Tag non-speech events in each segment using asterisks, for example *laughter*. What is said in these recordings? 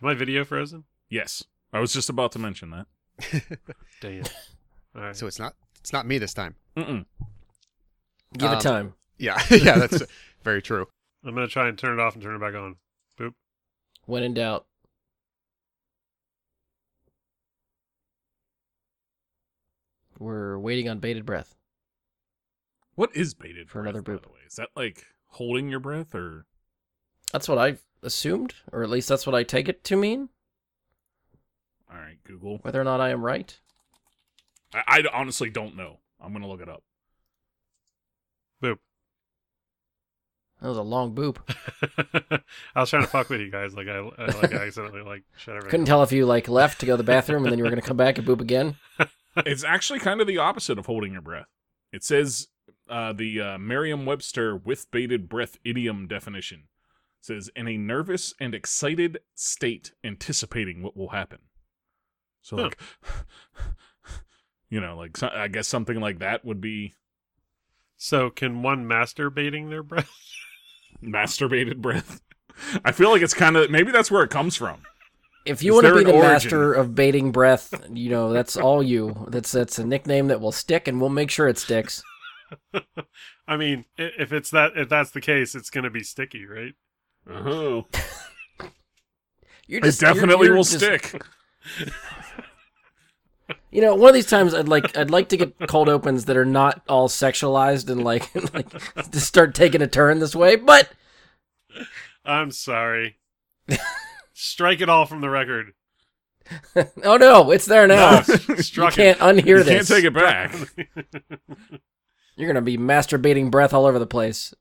my video frozen? Yes, I was just about to mention that. *laughs* Dang it. All right. So it's not it's not me this time. Mm-mm. Give Um, it time. Yeah, *laughs* yeah, that's *laughs* very true. I'm gonna try and turn it off and turn it back on. Boop. When in doubt. We're waiting on bated breath. What is bated For breath, another by boop. the way? Is that like holding your breath or? That's what I assumed, or at least that's what I take it to mean. All right, Google. Whether or not I am right. I, I honestly don't know. I'm gonna look it up. Boop. That was a long boop. *laughs* I was trying to fuck with you guys, like I, I like I accidentally like shut everything. Couldn't tell if you like left to go to the bathroom and then you were gonna come back and boop again. *laughs* it's actually kind of the opposite of holding your breath. It says uh, the uh, Merriam-Webster with bated breath idiom definition says in a nervous and excited state, anticipating what will happen. So Huh. like, *laughs* you know, like so- I guess something like that would be So can one masturbating their breath? *laughs* masturbated breath. I feel like it's kind of maybe that's where it comes from. If you Is want to be the origin? master of baiting breath, you know that's all you. That's that's a nickname that will stick, and we'll make sure it sticks. *laughs* I mean, if it's that, if that's the case, it's gonna be sticky, right? Oh, You're it just, you're- definitely you're will just- stick. *laughs* You know, one of these times I'd like I'd like to get cold opens that are not all sexualized and like *laughs* like to start taking a turn this way. But I'm sorry. Strike it all from the record. *laughs* oh no, it's there now. you Struck can't unhear You this. can't take it back. You're gonna be masturbating breath all over the place.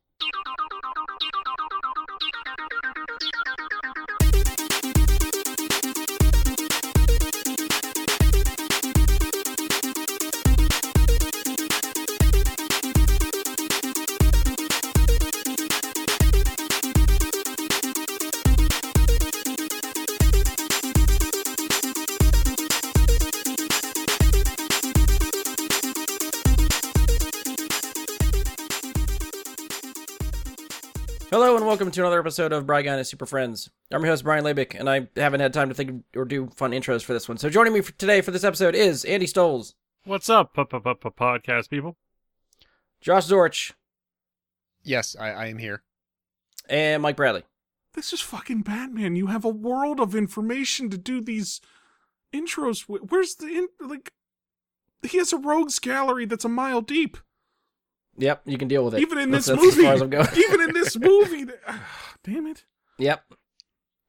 Welcome to another episode of Brian and Super Friends. I'm your host Brian Labick, and I haven't had time to think or do fun intros for this one. So joining me for today for this episode is Andy Stoles, What's up, podcast people? Josh Zorch, Yes, I, I am here. and Mike Bradley. This is fucking Batman. You have a world of information to do these intros. with. Where's the in- like? He has a rogues gallery that's a mile deep. Yep, you can deal with it. Even in That's- this that's movie, as far as I'm going. *laughs* even in this *laughs* movie. th- *sighs* damn it! Yep.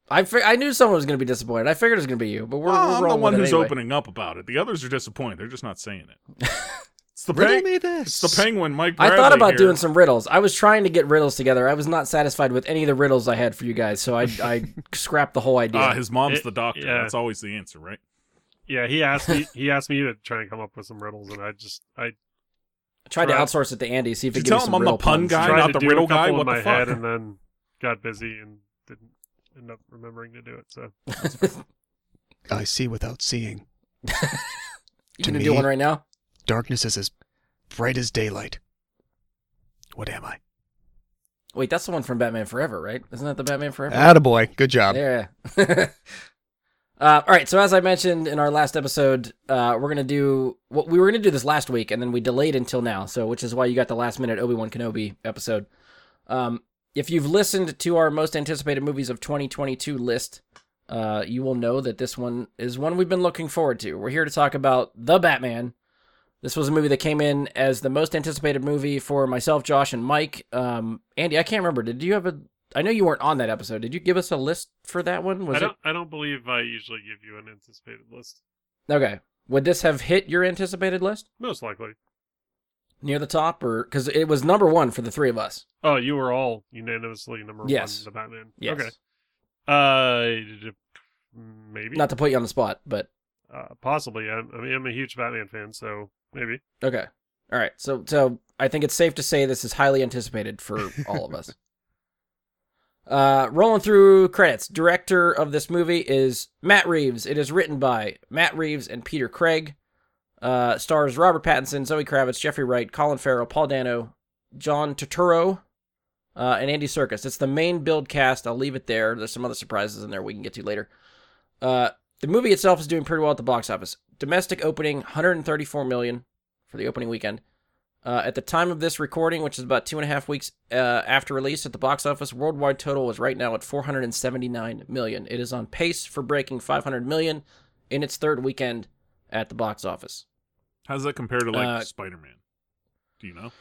I fi- I knew someone was going to be disappointed. I figured it was going to be you, but we're, Well, we're I'm the one who's anyway. opening up about it. The others are disappointed. They're just not saying it. *laughs* It's the Riddle peng- me this. It's the penguin, Mike. I thought about here. doing some riddles. I was trying to get riddles together. I was not satisfied with any of the riddles I had for you guys, so I I scrapped the whole idea. Ah, his mom's It- the doctor. yeah. That's always the answer, right? Yeah, he asked me. he asked me to try and come up with some riddles, and I just I tried to outsource it to Andy, see if he Did could you me tell him some I'm the pun puns. guy? tried not to the do riddle a couple guy? in What the my head, fuck? and then got busy and didn't end up remembering to do it. So *laughs* I see without seeing. *laughs* You to gonna do me- one right now? Darkness is as bright as daylight. What am I? Wait, that's the one from Batman Forever, right? Isn't that the Batman Forever? Attaboy. Good job. Yeah. *laughs* uh, all right. So as I mentioned in our last episode, uh, we're gonna do what we were gonna do this last week, and then we delayed until now. So which is why you got the last minute Obi Wan Kenobi episode. Um, if you've listened to our most anticipated movies of 2022 list, uh, you will know that this one is one we've been looking forward to. We're here to talk about the Batman. This was a movie that came in as the most anticipated movie for myself, Josh, and Mike. Um, Andy, I can't remember. Did you have a? I know you weren't on that episode. Did you give us a list for that one? Was I it don't I don't believe I usually give you an anticipated list. okay? Would this have hit your anticipated list Most likely. near the top, or because it was number one for the three of us? Oh, you were all unanimously number Yes. one, the Batman. Yes. Okay. Uh, maybe. Not to put you on the spot, but uh, possibly. I'm, I mean, I'm a huge Batman fan, so maybe. okay. All right. So, so I think it's safe to say this is highly anticipated for all of us. *laughs* Uh, rolling through credits. Director of this movie is Matt Reeves. It is written by Matt Reeves and Peter Craig. Uh, stars Robert Pattinson, Zoe Kravitz, Jeffrey Wright, Colin Farrell, Paul Dano, John Turturro, uh, and Andy Serkis. It's the main build cast. I'll leave it there. There's some other surprises in there we can get to later. Uh, the movie itself is doing pretty well at the box office. Domestic opening 134 million for the opening weekend. Uh, at the time of this recording, which is about two and a half weeks uh, after release at the box office, worldwide total is right now at 479 million. It is on pace for breaking 500 million in its third weekend at the box office. How does that compare to like Uh, Spider Man? Do you know?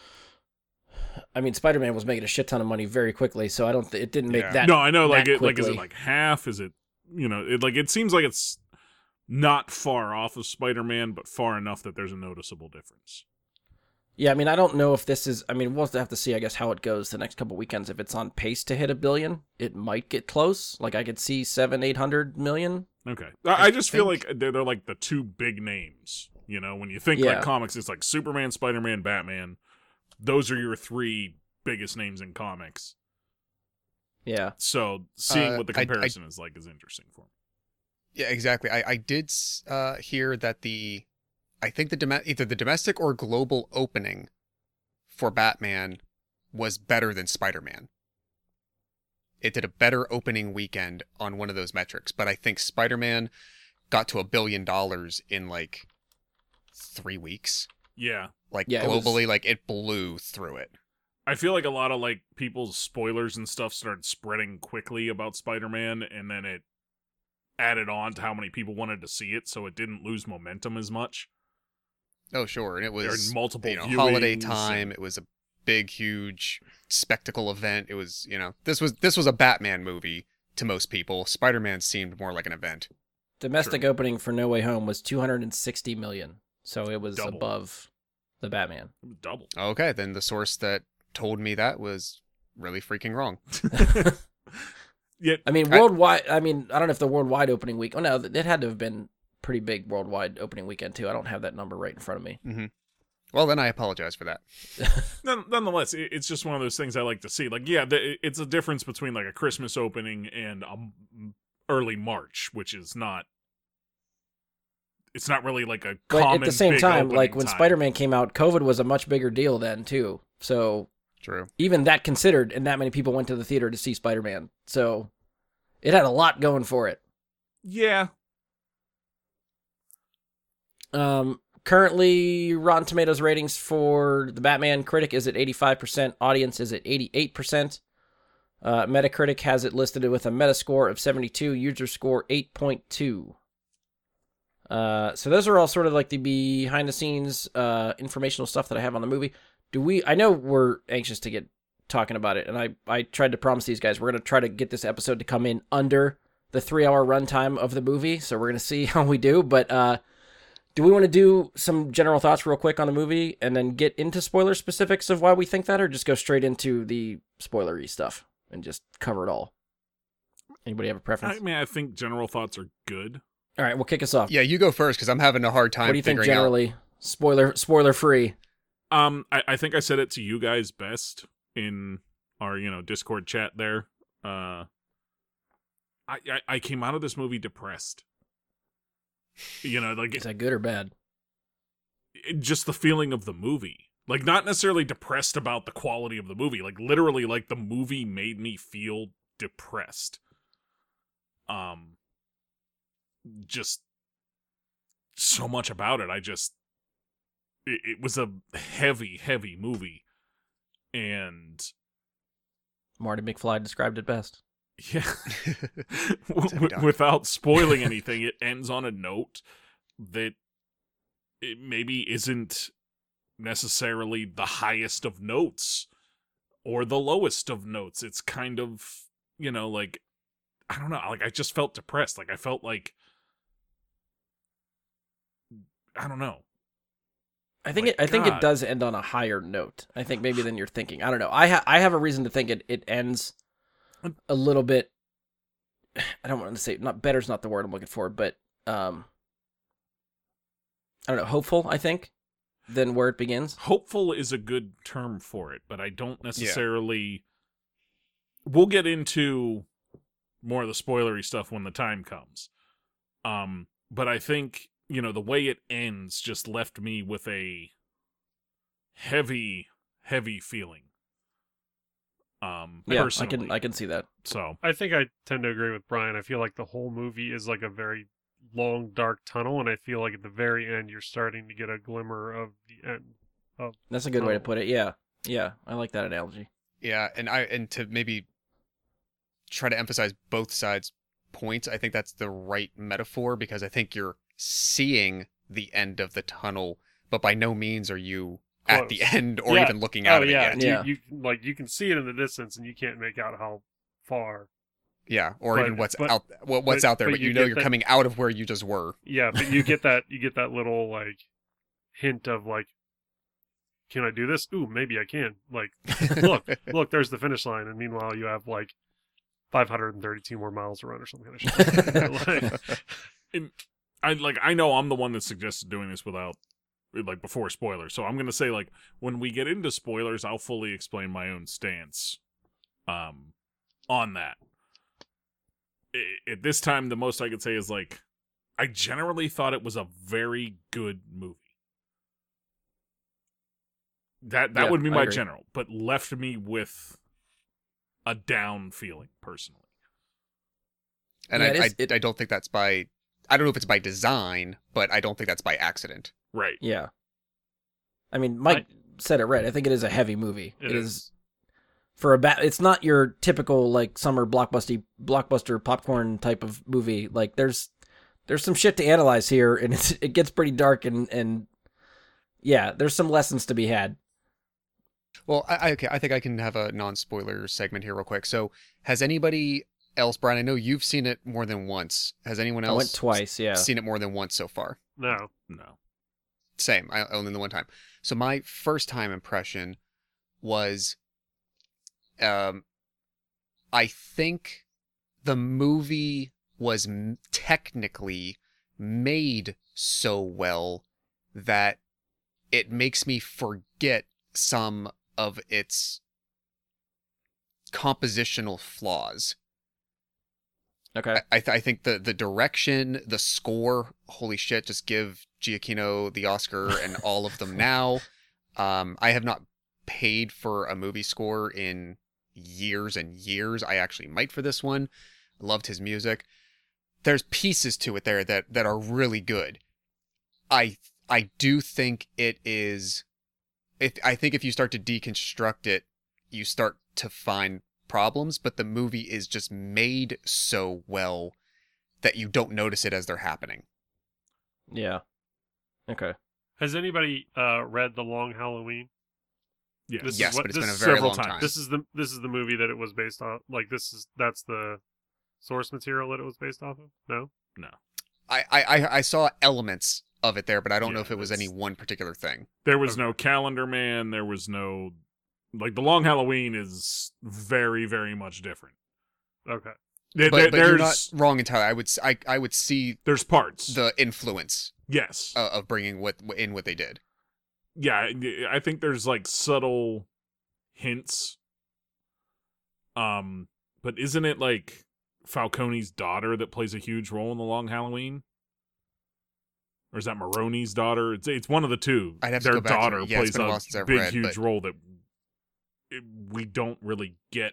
*sighs* I mean, Spider Man was making a shit ton of money very quickly, so I don't. Th- it didn't make Yeah. that. no, I know. Like, it, like, is it like half? Is it, you know, it like it seems like it's not far off of Spider Man, but far enough that there's a noticeable difference. Yeah, I mean, I don't know if this is. I mean, we'll have to see, I guess, how it goes the next couple weekends. If it's on pace to hit a billion, it might get close. Like I could see seven, eight hundred million. Okay, I, I just feel like they're, they're like the two big names. You know, when you think Yeah. like comics, it's like Superman, Spider Man, Batman. Those are your three biggest names in comics. Yeah, So seeing Uh, what the I- I- comparison is like is interesting for me. Yeah, exactly. I, I did uh, hear that the, I think the dom- either the domestic or global opening for Batman was better than Spider Man. It did a better opening weekend on one of those metrics, but I think Spider Man got to a billion dollars in like three weeks. Yeah, Like Yeah, it was- globally, like it blew through it. I feel like a lot of like people's spoilers and stuff started spreading quickly about Spider-Man and then it added on to how many people wanted to see it so it didn't lose momentum as much. Oh, sure, and it was multiple you know holiday time. and- It was a big, huge spectacle event. It was you know this was this was a Batman movie to most people. Spider Man seemed more like an event. domestic opening for No Way Home was two hundred and sixty million, so it was Double. above the Batman. Double. Okay, then the source that told me that was really freaking wrong. *laughs* *laughs* Yet I mean, I- worldwide. I mean, I don't know if the worldwide opening week. Oh no, it had to have been pretty big worldwide opening weekend too. I don't have that number right in front of me. Mm-hmm. Well, then I apologize for that. *laughs* nonetheless, it's just one of those things I like to see. Like, yeah, it's a difference between like a Christmas opening and a m- early March, which is not. It's not really like a But at the same time, like when. Spider Man came out, COVID was a much bigger deal then too. So True. even that considered, and that many people went to the theater to see Spider Man. So it had a lot going for it. Yeah, Um, currently, Rotten Tomatoes ratings for the Batman critic is at 85%, audience is at 88%. Uh, Metacritic has it listed with a Metascore of 72, user score 8.2. Uh, so those are all sort of like the behind the scenes uh, informational stuff that I have on the movie. Do we? I know we're anxious to get talking about it, and I I tried to promise these guys we're gonna try to get this episode to come in under the three hour runtime of the movie. So we're gonna see *laughs* how we do. But uh, do we want to do some general thoughts real quick on the movie and then get into spoiler specifics of why we think that, or just go straight into the spoilery stuff and just cover it all? Anybody have a preference? I mean, I think general thoughts are good. all right, we'll kick us off. Yeah, you go first because I'm having a hard time what do you think figuring out. generally? Spoiler spoiler free. Um, I, I think I said it to you guys best in our you know Discord chat there. Uh, I I, I came out of this movie depressed. You know, like Is that good or bad? just the feeling of the movie. Like not necessarily depressed about the quality of the movie. Like literally, like the movie made me feel depressed. Um, just so much about it. I just it, it was a heavy, heavy movie, and Marty McFly described it best. Yeah, *laughs* *laughs* w- without spoiling *laughs* anything, it ends on a note that it maybe isn't necessarily the highest of notes or the lowest of notes. It's kind of, you know, like I don't know, like I just felt depressed. Like I felt like I don't know. I think My it. I think it does end on a higher note. I think maybe than you're thinking. I don't know. I ha- I have a reason to think it it ends a little bit. *sighs* I don't want to say not better's not the word I'm looking for, but um, I don't know. Hopeful. I think than where it begins. hopeful is a good term for it, but I don't necessarily. We'll get into more of the spoilery stuff when the time comes. Um, but I think you know the way it ends just left me with a heavy, heavy feeling. Um, Yeah, I can I can see that. So I think I tend to agree with Brian. I feel like the whole movie is like a very long, dark tunnel, and I feel like at the very end you're starting to get a glimmer of the end. That's a good way to put it. Yeah, yeah, I like that analogy. Yeah, and I and to maybe try to emphasize both sides' points, I think that's the right metaphor because I think you're seeing the end of the tunnel, but by no means are you at the end or Yeah. even looking oh, out oh of it yeah, yet. you, Yeah. you like you can see it in the distance, and you can't make out how far. Yeah, or But- even what's but- out what, what's but- out there, but but, you, you know you're that- coming out of where you just were. Yeah, but you get *laughs* that you get that little like hint of like, can I do this? Ooh, maybe I can. Like, look, *laughs* look, there's the finish line, and meanwhile you have like 532 more miles to run or something. kind of shit. *laughs* like, I like I know I'm the one that suggested doing this without like before spoilers. So I'm gonna say like when we get into spoilers, I'll fully explain my own stance um on that. I- At this time, the most I could say is like I generally thought it was a very good movie. That that Yeah, would be my general, but left me with a down feeling personally. And Yeah, I, it is- I, I don't think that's by I don't know if it's by design, but I don't think that's by accident. Right. Yeah, I mean, Mike said it right. I think it is a heavy movie. It it is. is. For a bat, it's not your typical like summer blockbuster blockbuster popcorn type of movie. Like there's there's some shit to analyze here, and *laughs* it's, it gets pretty dark and and yeah, there's some lessons to be had. Well, I, I okay, I think I can have a non-spoiler segment here real quick. So, has anybody else, Brian? I know you've seen it more than once. Has anyone I else went twice. Yeah, seen it more than once so far? no, No. Same. I only the one time. So my first time impression was, um, I think the movie was m- technically made so well that it makes me forget some of its compositional flaws. Okay. I, I, th- I think the the direction, the score, holy shit, just give Giacchino the Oscar and *laughs* all of them now. Um, I have not paid for a movie score in years and years. I actually might for this one. Loved his music. There's pieces to it there that that are really good. I I do think it is. If I think if you start to deconstruct it, you start to find problems, but the movie is just made so well that you don't notice it as they're happening. yeah. Okay. has anybody uh read the Long Halloween? Yes. This is yes, what- but it's been a this- very long times. time. This is the this is the movie that it was based on. Like this is that's the source material that it was based off of. No, no. I I- I saw elements of it there, but I don't know if it was any one particular thing. There was Okay. no Calendar Man. There was no like the Long Halloween is very very much different. okay, There, But, there- but you're not wrong entirely. I would s- I, I would see there's parts. the influence yes. uh, of bringing what in what they did. yeah, I think there's like subtle hints. Um, but isn't it like Falcone's daughter that plays a huge role in the Long Halloween? Or is that Maroni's daughter? It's it's one of the two. I'd have to Their go back to daughter Yeah, plays a a while since I've big, read, huge but- role that it, we don't really get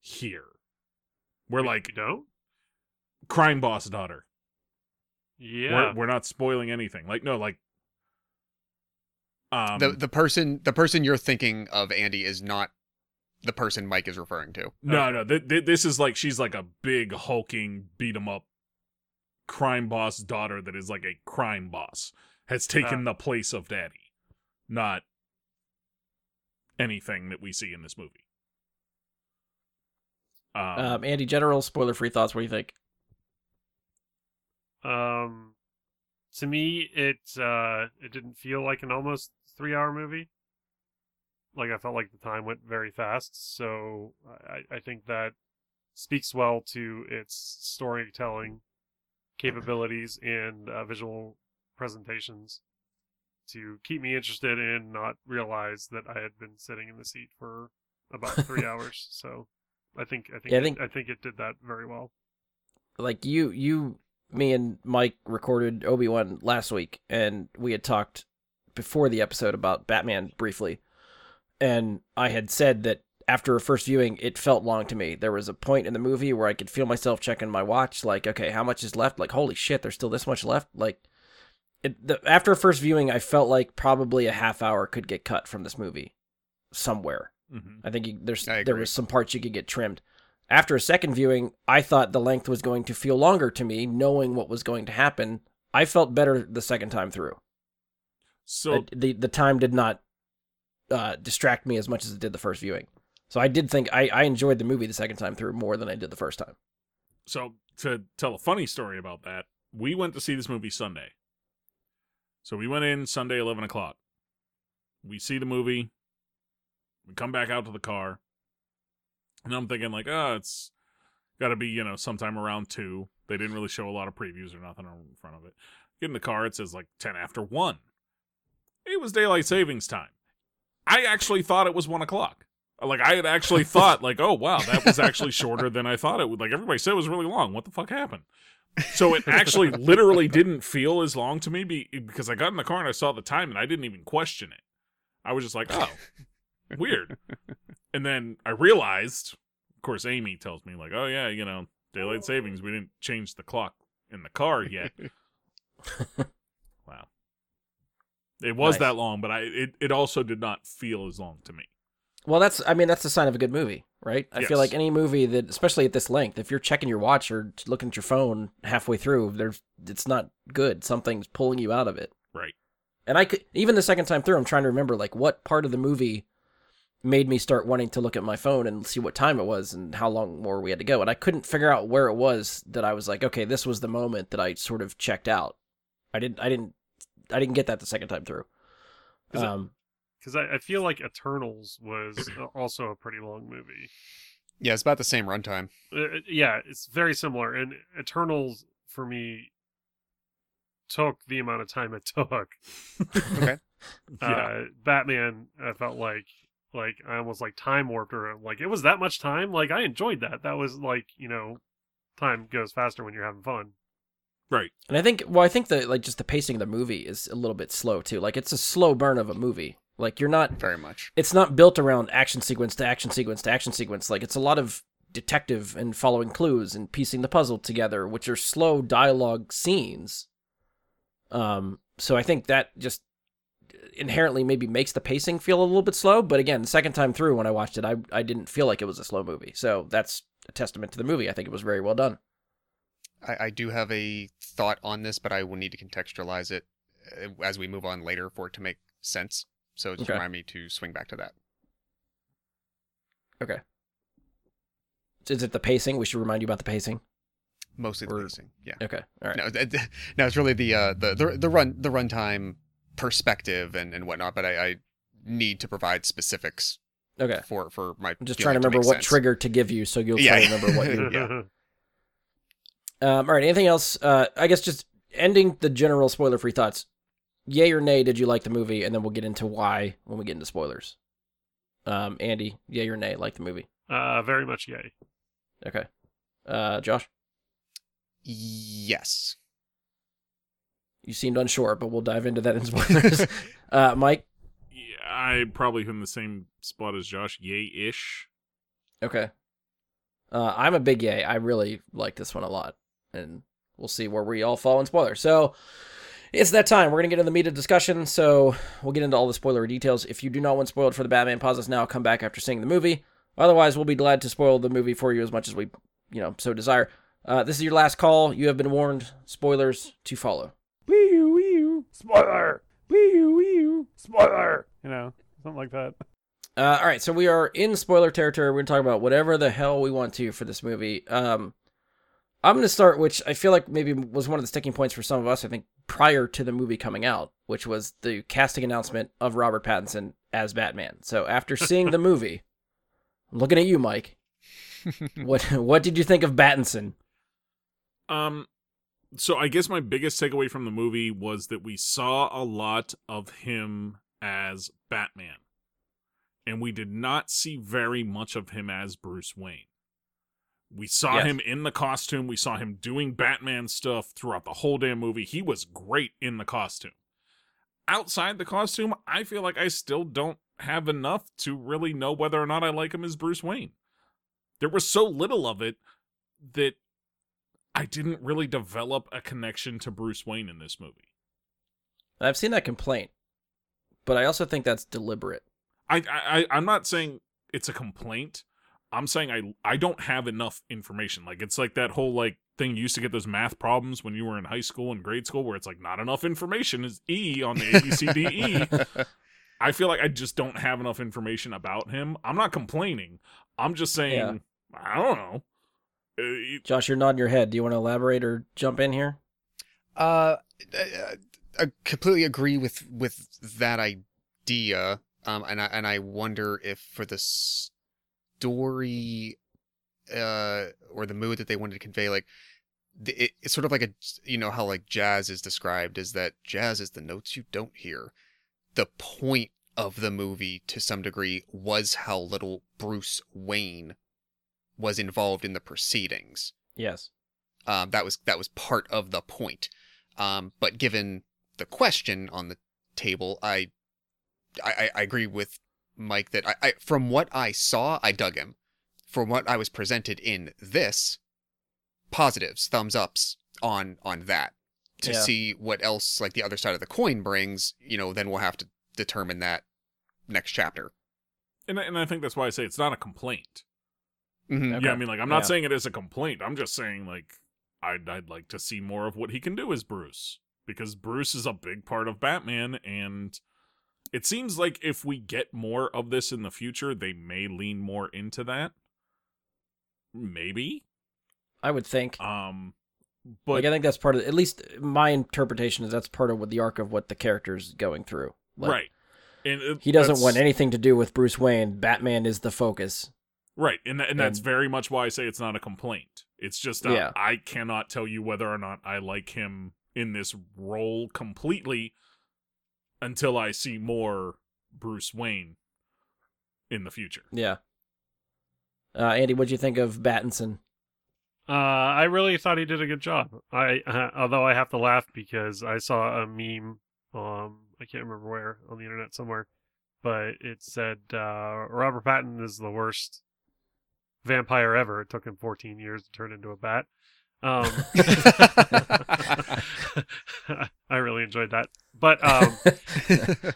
here. We're Wait, like you don't. crime boss daughter. Yeah, We're, we're not spoiling anything. Like no, like um, the the person the person you're thinking of, Andy, is not the person Mike is referring to. No, Okay. no. Th- th- this is like she's like a big hulking beat 'em up crime boss daughter that is like a crime boss has taken the place of daddy, not anything that we see in this movie. Um, Um, Andy, general spoiler free thoughts. What do you think? Um, to me, it uh, it didn't feel like an almost three hour movie. Like I felt like the time went very fast, so I, I think that speaks well to its storytelling capabilities and uh, visual presentations to keep me interested and not realize that I had been sitting in the seat for about *laughs* three hours. So I think I think Yeah, I it- think- I think it did that very well. like you you me and mike recorded obi-wan last week and we had talked before the episode about batman briefly and i had said that after a first viewing, it felt long to me. There was a point in the movie where I could feel myself checking my watch, like, okay, how much is left? Like, holy shit, there's still this much left. Like, it, the, after a first viewing, I felt like probably a half hour could get cut from this movie somewhere. Mhm. I think you, there's I there was some parts you could get trimmed. After a second viewing, I thought the length was going to feel longer to me, knowing what was going to happen. I felt better the second time through. So the the time did not uh, distract me as much as it did the first viewing. So I did think I, I enjoyed the movie the second time through more than I did the first time. so to tell a funny story about that, we went to see this movie Sunday. So we went in Sunday, eleven o'clock. We see the movie. We come back out to the car, and I'm thinking like, oh, it's got to be you know sometime around two. They didn't really show a lot of previews or nothing in front of it. Get in the car, it says like ten after one. It was daylight savings time. I actually thought it was one o'clock. Like I had actually *laughs* thought, like, oh wow, that was actually shorter than I thought it would. Like everybody said, it was really long. What the fuck happened? So it actually literally didn't feel as long to me be, because I got in the car and I saw the time and I didn't even question it. I was just like, oh, weird. And then I realized, of course, Amy tells me like, oh yeah, you know, daylight savings. We didn't change the clock in the car yet. *laughs* wow. It was Nice. that long, but I it, it also did not feel as long to me. Well, that's I mean that's a sign of a good movie, right? I feel like any movie that, especially at this length, if you're checking your watch or looking at your phone halfway through, there's it's not good. Something's pulling you out of it. Right. And I could even the second time through, I'm trying to remember like what part of the movie made me start wanting to look at my phone and see what time it was and how long more we had to go. And I couldn't figure out where it was that I was like, okay, this was the moment that I sort of checked out. I didn't, I didn't, I didn't get that the second time through. Is Um, because I, I feel like Eternals was also a pretty long movie. Yeah, it's about the same runtime. Uh, yeah, it's very similar, and Eternals for me took the amount of time it *laughs* took. Okay. Yeah. Uh, Batman, I felt like like I almost like time warped or like it was that much time. Like I enjoyed that. That was like you know, time goes faster when you're having fun. right. And I think, well, I think that like just the pacing of the movie is a little bit slow too. Like it's a slow burn of a movie. Like you're not, Very much. it's not built around action sequence to action sequence to action sequence. Like it's a lot of detective and following clues and piecing the puzzle together, which are slow dialogue scenes. Um, so I think that just inherently maybe makes the pacing feel a little bit slow. But again, the second time through when I watched it, I I didn't feel like it was a slow movie. So that's a testament to the movie. I think it was very well done. I, I do have a thought on this, but I will need to contextualize it uh, as we move on later for it to make sense. So just Okay. remind me to swing back to that. Okay. Is it the pacing? We should remind you about the pacing. Mostly the Or- pacing. Yeah. Okay. All right. No, *laughs* th- th- no, it's really the uh, the the the run the runtime perspective and and whatnot. But I, I need to provide specifics Okay. for for my. I'm just trying to remember make what sense. trigger to give you, so you'll try Yeah. to remember what you. *laughs* *laughs* Yeah. Um, all right. Anything else? Uh, I guess just ending the general spoiler-free thoughts. Yay or nay? Did you like the movie? And then we'll get into why when we get into spoilers. Um, Andy, yay or nay? Like the movie? Uh, very much yay. Okay. Uh, Josh, Yes. you seemed unsure, but we'll dive into that in *laughs* spoilers. *laughs* uh, Mike. Yeah, I probably in the same spot as Josh. Yay ish. Okay. Uh, I'm a big yay. I really like this one a lot, and we'll see where we all fall in spoilers. So it's that time. We're gonna get into the meat of discussion. So we'll get into all the spoiler details. If you do not want spoiled for the Batman, pause us now. Come back after seeing the movie. Otherwise, we'll be glad to spoil the movie for you as much as we, you know, so desire. Uh, this is your last call. You have been warned. Spoilers to follow. Wee you, wee you, spoiler. Wee you, wee you, spoiler. You know, something like that. Uh, all right, so we are in spoiler territory. We're going to talk about whatever the hell we want to for this movie. Um, I'm going to start, which I feel like maybe was one of the sticking points for some of us, I think, prior to the movie coming out, which was the casting announcement of Robert Pattinson as Batman. So after seeing the *laughs* movie, I'm looking at you, Mike. what *laughs* what did you think of Pattinson? Um, so I guess my biggest takeaway from the movie was that we saw a lot of him as Batman, and we did not see very much of him as Bruce Wayne. We saw Yes. him in the costume. We saw him doing Batman stuff throughout the whole damn movie. He was great in the costume. Outside the costume, I feel like I still don't have enough to really know whether or not I like him as Bruce Wayne. There was so little of it that I didn't really develop a connection to Bruce Wayne in this movie. I've seen that complaint, but I also think that's deliberate. I, I I'm not saying it's a complaint. I'm saying I I don't have enough information. Like it's like that whole like thing you used to get those math problems when you were in high school and grade school where it's like not enough information is E on the A B C D E. *laughs* I feel like I just don't have enough information about him. I'm not complaining. I'm just saying Yeah. I don't know. Uh, Josh, you're nodding your head. Do you want to elaborate or jump in here? Uh, I, I completely agree with with that idea. Um, and I and I wonder if for the story, uh, or the mood that they wanted to convey, like, it, it's sort of like a you know how like jazz is described is that jazz is the notes you don't hear. The point of the movie, to some degree, was how little Bruce Wayne was involved in the proceedings Yes. um, that was that was part of the point. Um, but given the question on the table, I I, I agree with Mike that I, I from what I saw, I dug him. From what I was presented in this, positives, thumbs ups on on that. To Yeah. see what else like the other side of the coin brings, you know, then we'll have to determine that next chapter. and I- and I think that's why I say it's not a complaint. Mhm. Okay. Yeah, I mean, like I'm not Yeah. saying it is a complaint. I'm just saying like I'd I'd like to see more of what he can do as Bruce because Bruce is a big part of Batman, and it seems like if we get more of this in the future, they may lean more into that. Maybe, I would think. um, like but I think that's part of at least my interpretation is that's part of what the arc of what the character's going through. Like, right, and it- He doesn't want anything to do with Bruce Wayne. Batman is the focus. Right, and and that's And- very much why I say it's not a complaint. It's just uh, Yeah. I cannot tell you whether or not I like him in this role completely until I see more Bruce Wayne in the future. Yeah. Uh, Andy, what'd you think of Battinson? Uh, I really thought he did a good job. I uh, *laughs* although I have to laugh because I saw a meme. Um, I can't remember where on the internet somewhere, but it said uh, Robert Pattinson is the worst vampire ever. It took him 14 years to turn into a bat. Um, *laughs* *laughs* I really enjoyed that, but um, *laughs*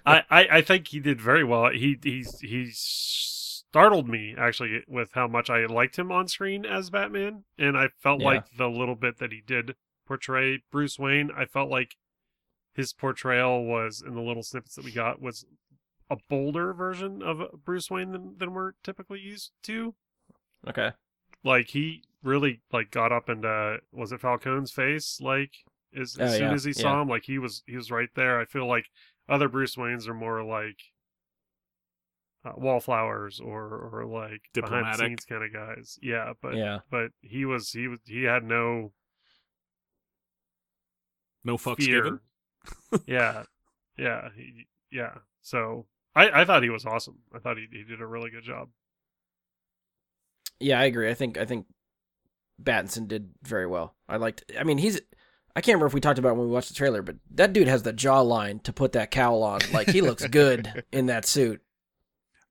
I, I, I think he did very well. He he's he startled me actually with how much I liked him on screen as Batman, and I felt Yeah. like the little bit that he did portray Bruce Wayne, I felt like his portrayal was in the little snippets that we got was a bolder version of Bruce Wayne than, than we're typically used to. Okay. Like he really like got up into was it Falcone's face like as, as Oh, soon yeah, as he yeah. saw him like he was he was right there. I feel like other Bruce Waynes are more like uh, wallflowers or or like behind the Diplomatic. scenes kind of guys. Yeah, but yeah. but he was he was he had no No fucks fear. given. *laughs* yeah, yeah, he, yeah. So I I thought he was awesome. I thought he he did a really good job. Yeah, I agree. I think I think Battinson did very well. I liked. I mean, he's. I can't remember if we talked about it when we watched the trailer, but that dude has the jawline to put that cowl on. Like he looks good *laughs* in that suit.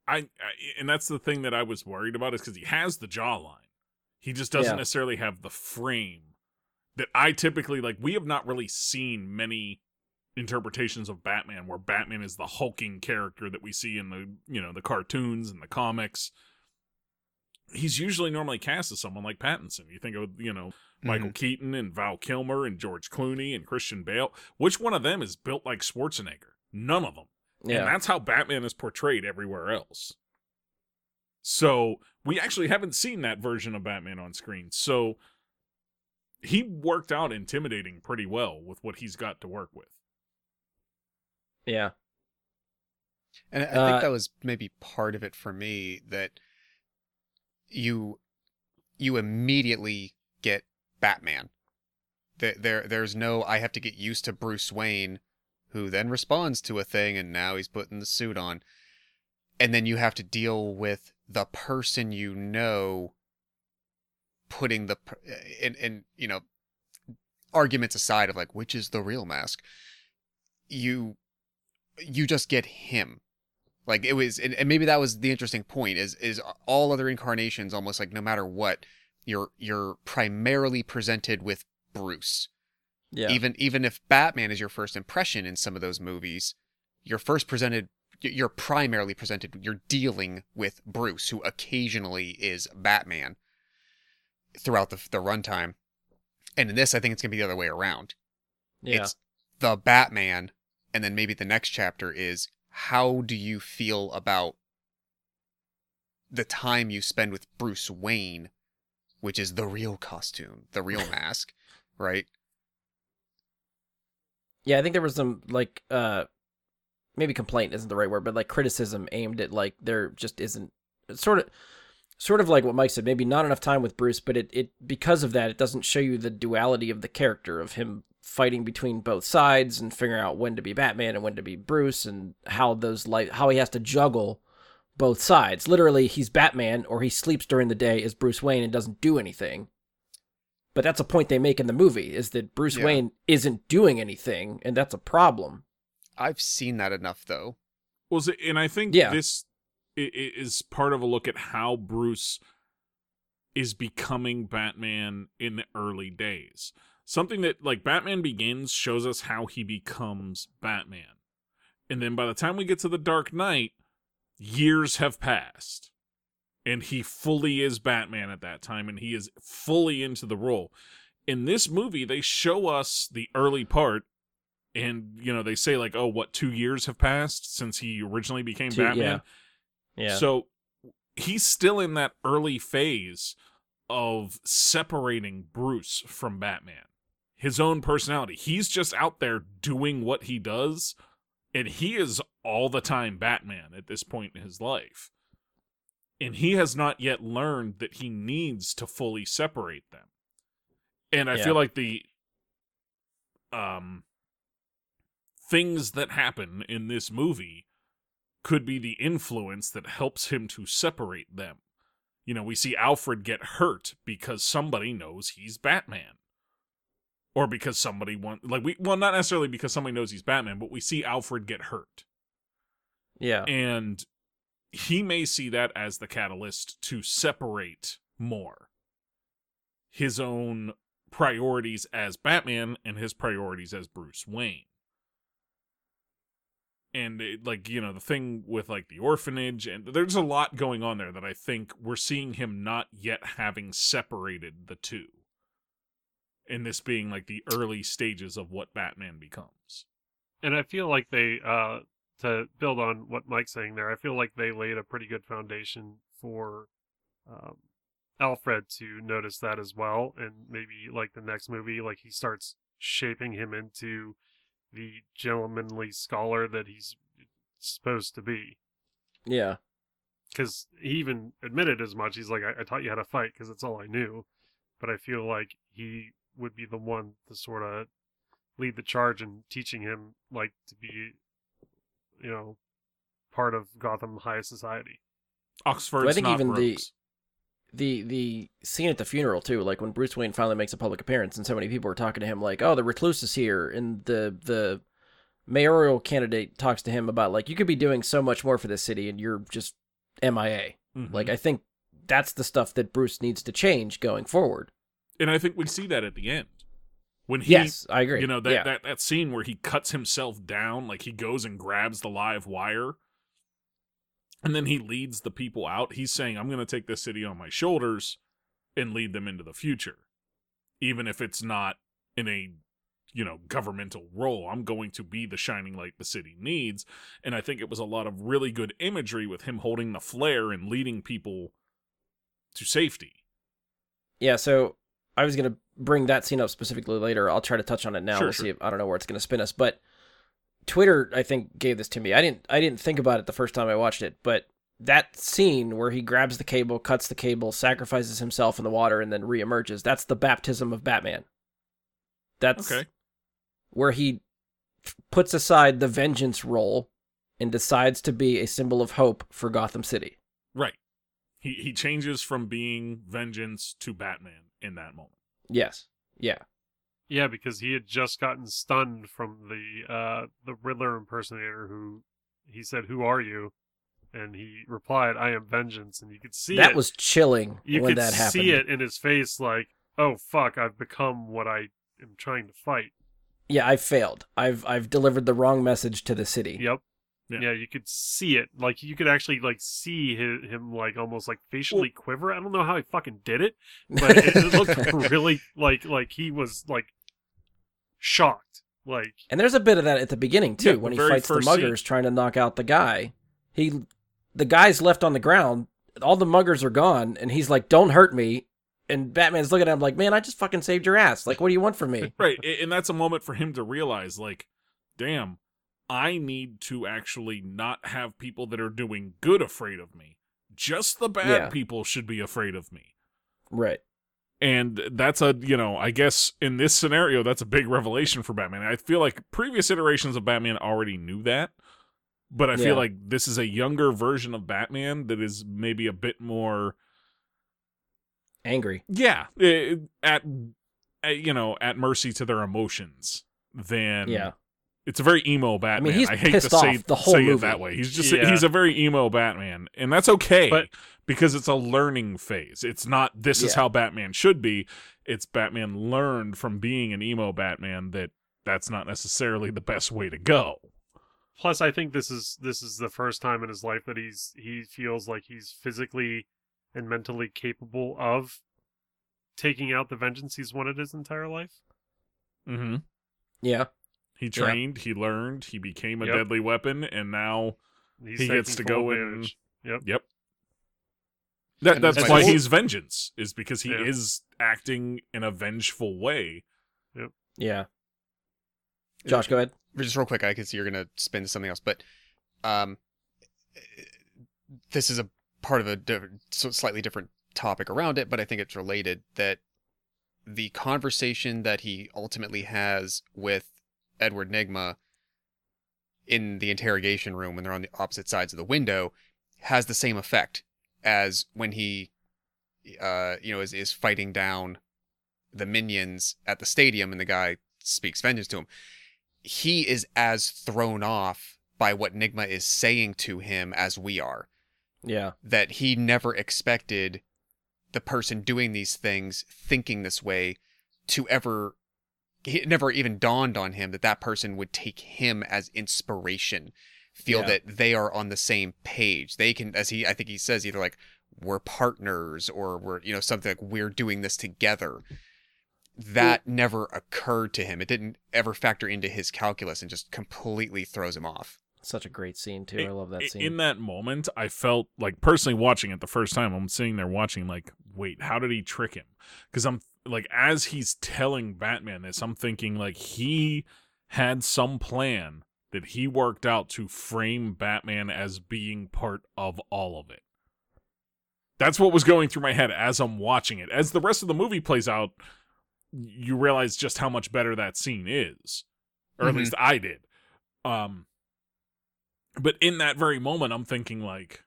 I, I and that's the thing that I was worried about is because he has the jawline. He just doesn't Yeah. necessarily have the frame that I typically like. We have not really seen many interpretations of Batman where Batman is the hulking character that we see in the you know the cartoons and the comics. He's usually normally cast as someone like Pattinson. You think of you know Michael Keaton and Val Kilmer and George Clooney and Christian Bale. Which one of them is built like Schwarzenegger? None of them. And Yeah. that's how Batman is portrayed everywhere else. So we actually haven't seen that version of Batman on screen. So he worked out intimidating pretty well with what he's got to work with. Yeah. And I Uh, think that was maybe part of it for me that you you immediately get Batman. There, there there's no I have to get used to Bruce Wayne who then responds to a thing and now he's putting the suit on. And then you have to deal with the person you know putting the and and you know arguments aside of like which is the real mask. You you just get him Like it was, and, and maybe that was the interesting point. Is is all other incarnations almost like no matter what, you're you're primarily presented with Bruce. Yeah. Even even if Batman is your first impression in some of those movies, you're first presented. You're primarily presented. You're dealing with Bruce, who occasionally is Batman throughout the the runtime. And in this, I think it's gonna be the other way around. yeah. It's the Batman, and then maybe the next chapter is how do you feel about the time you spend with Bruce Wayne, which is the real costume, the real *laughs* mask, right? Yeah, I think there was some like uh maybe complaint isn't the right word, but like criticism aimed at like there just isn't sort of sort of like what Mike said, maybe not enough time with Bruce, but it, it because of that it doesn't show you the duality of the character of him fighting between both sides and figuring out when to be Batman and when to be Bruce and how those like how he has to juggle both sides. Literally he's Batman or he sleeps during the day as Bruce Wayne and doesn't do anything. But that's a point they make in the movie is that Bruce Yeah. Wayne isn't doing anything and that's a problem. I've seen that enough though. Was it? And I think Yeah. this i- i- is part of a look at how Bruce is becoming Batman in the early days. Something that like Batman Begins shows us how he becomes Batman. And then by the time we get to the Dark Knight, years have passed. And he fully is Batman at that time and he is fully into the role. In this movie, they show us the early part and you know they say like oh what 2 years have passed since he originally became Two- Batman. Yeah. So he's still in that early phase of separating Bruce from Batman. His own personality. He's just out there doing what he does, and he is all the time Batman at this point in his life. And he has not yet learned that he needs to fully separate them. And I Yeah. feel like the um things that happen in this movie could be the influence that helps him to separate them. You know, we see Alfred get hurt because somebody knows he's Batman. Or because somebody want like we well not necessarily because somebody knows he's Batman, but we see Alfred get hurt. yeah. And he may see that as the catalyst to separate more his own priorities as Batman and his priorities as Bruce Wayne. And it, like, you know, the thing with like the orphanage and there's a lot going on there that I think we're seeing him not yet having separated the two. And this being like the early stages of what Batman becomes. and I feel like they uh to build on what Mike's saying there, I feel like they laid a pretty good foundation for um, Alfred to notice that as well, and maybe like the next movie, like he starts shaping him into the gentlemanly scholar that he's supposed to be. Yeah. Because he even admitted as much. He's like, I, I taught you how to fight because it's all I knew. But I feel like he would be the one to sort of lead the charge in teaching him, like, to be, you know, part of Gotham high society. Oxford. Well, I think not even the- the the scene at the funeral too, like when Bruce Wayne finally makes a public appearance and so many people are talking to him like, "Oh, the recluse is here," and the the mayoral candidate talks to him about like, "You could be doing so much more for this city, and you're just MIA." Mhm. Like, I think that's the stuff that Bruce needs to change going forward. And I think we see that at the end when he, yes, I agree. you know, that, yeah. that that scene where he cuts himself down, like he goes and grabs the live wire, and then he leads the people out. He's saying, "I'm going to take this city on my shoulders and lead them into the future, even if it's not in a." You know, governmental role. I'm going to be the shining light the city needs. And I think it was a lot of really good imagery with him holding the flare and leading people to safety. Yeah, so I was gonna bring that scene up specifically later. I'll try to touch on it now. Sure, we'll sure. see. If, I don't know where it's gonna spin us, but Twitter, I think, gave this to me. I didn't. I didn't think about it the first time I watched it, but that scene where he grabs the cable, cuts the cable, sacrifices himself in the water, and then reemerges. That's the baptism of Batman. That's Okay. where he puts aside the vengeance role and decides to be a symbol of hope for Gotham City. Right. He he changes from being vengeance to Batman in that moment. Yes. Yeah. Yeah, because he had just gotten stunned from the uh the Riddler impersonator who he said, "Who are you?" and he replied, "I am vengeance," and you could see that it. was chilling you when could that happened. see it in his face, like, "Oh fuck, I've become what I am trying to fight." Yeah, I failed. I've I've delivered the wrong message to the city. Yep. Yeah. Yeah. you could see it. Like you could actually like see his, him like almost like facially quiver. I don't know how he fucking did it, *laughs* but it, it looked really like like he was like shocked. Like And there's a bit of that at the beginning too, Yeah, when he fights the muggers trying to knock out the guy. He, the guy's left on the ground. All the muggers are gone, and he's like, "Don't hurt me." And Batman's looking at him like, "Man, I just fucking saved your ass. Like, what do you want from me?" *laughs* Right, and that's a moment for him to realize, like, damn, I need to actually not have people that are doing good afraid of me. Just the bad Yeah. people should be afraid of me. right. And that's a, you know, I guess in this scenario, that's a big revelation for Batman. I feel like previous iterations of Batman already knew that, but I Yeah. feel like this is a younger version of Batman that is maybe a bit more, Angry. yeah, eh, at, eh, you know, at mercy to their emotions than Yeah. It's a very emo Batman. he's I hate pissed to say, the whole say it movie. that way. He's just Yeah. he's a very emo Batman, and that's okay But- because it's a learning phase. It's not this is how Batman should be. It's Batman learned from being an emo Batman that that's not necessarily the best way to go. plus I think this is this is the first time in his life that he's he feels like he's physically and mentally capable of taking out the vengeance he's wanted his entire life. Mm-hmm. Yeah. He trained, he learned, he became a Yep. deadly weapon, and now He's He gets to go and- advantage. Yep. Yep. That, that's why like- he's vengeance is because he Yeah. is acting in a vengeful way. Yep. Yeah. Josh, go ahead. just real quick, I can see you're gonna spin something else, but um, this is a part of a different, slightly different topic around it, but I think it's related. That the conversation that he ultimately has with Edward Nygma in the interrogation room when they're on the opposite sides of the window has the same effect as when he, uh, you know, is is fighting down the minions at the stadium and the guy speaks vengeance to him he is as thrown off by what Nigma is saying to him as we are. Yeah. That he never expected the person doing these things, thinking this way, to ever. It never even dawned on him that that person would take him as inspiration, feel Yeah. that they are on the same page. They can, as he, I think he says, either like, we're partners or we're, you know, something like we're doing this together that never occurred to him. It didn't ever factor into his calculus and just completely throws him off. Such a great scene too. I love that I- scene. In that moment, I felt like personally watching it the first time, I'm sitting there watching, like, wait, how did he trick him? Because I'm like, as he's telling Batman this, I'm thinking, like, he had some plan that he worked out to frame Batman as being part of all of it. That's what was going through my head as I'm watching it. As the rest of the movie plays out, you realize just how much better that scene is. Or at Mhm. least I did. Um but in that very moment I'm thinking like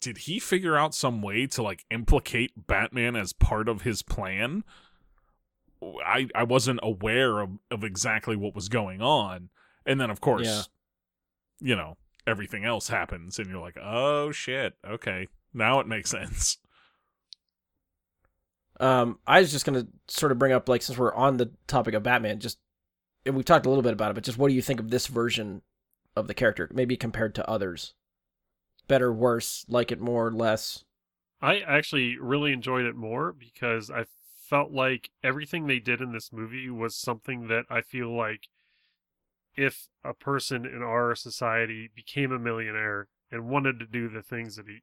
did he figure out some way to like implicate Batman as part of his plan? I I wasn't aware of, of exactly what was going on. And then of course, Yeah. you know, everything else happens and you're like, "Oh shit. Okay. Now it makes *laughs* sense." Um, I was just gonna sort of bring up, like, since we're on the topic of Batman, just and we've talked a little bit about it, but just what do you think of this version of the character, maybe compared to others? Better, worse, like it more, or less? I actually really enjoyed it more because I felt like everything they did in this movie was something that I feel like if a person in our society became a millionaire and wanted to do the things that he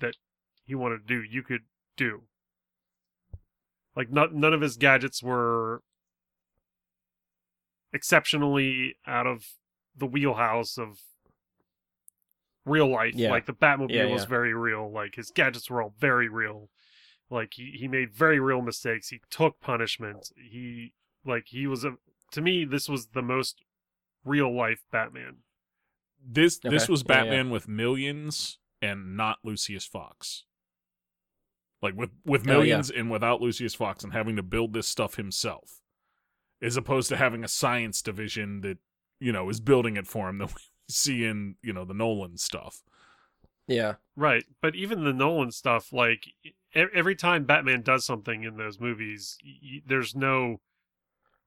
that he wanted to do, you could do. Like not, none of his gadgets were exceptionally out of the wheelhouse of real life. Yeah. Like the Batmobile Yeah, was very real. Like his gadgets were all very real. Like he, he made very real mistakes. He took punishment. He like he was a to me this was the most real life Batman. This this Okay. was Yeah, yeah. Batman with millions and not Lucius Fox. Like with with Oh, yeah. millions and without Lucius Fox and having to build this stuff himself. As opposed to having a science division that, you know, is building it for him the see in you know the Nolan stuff. Yeah. Right, but even the Nolan stuff, like every time Batman does something in those movies, y- there's no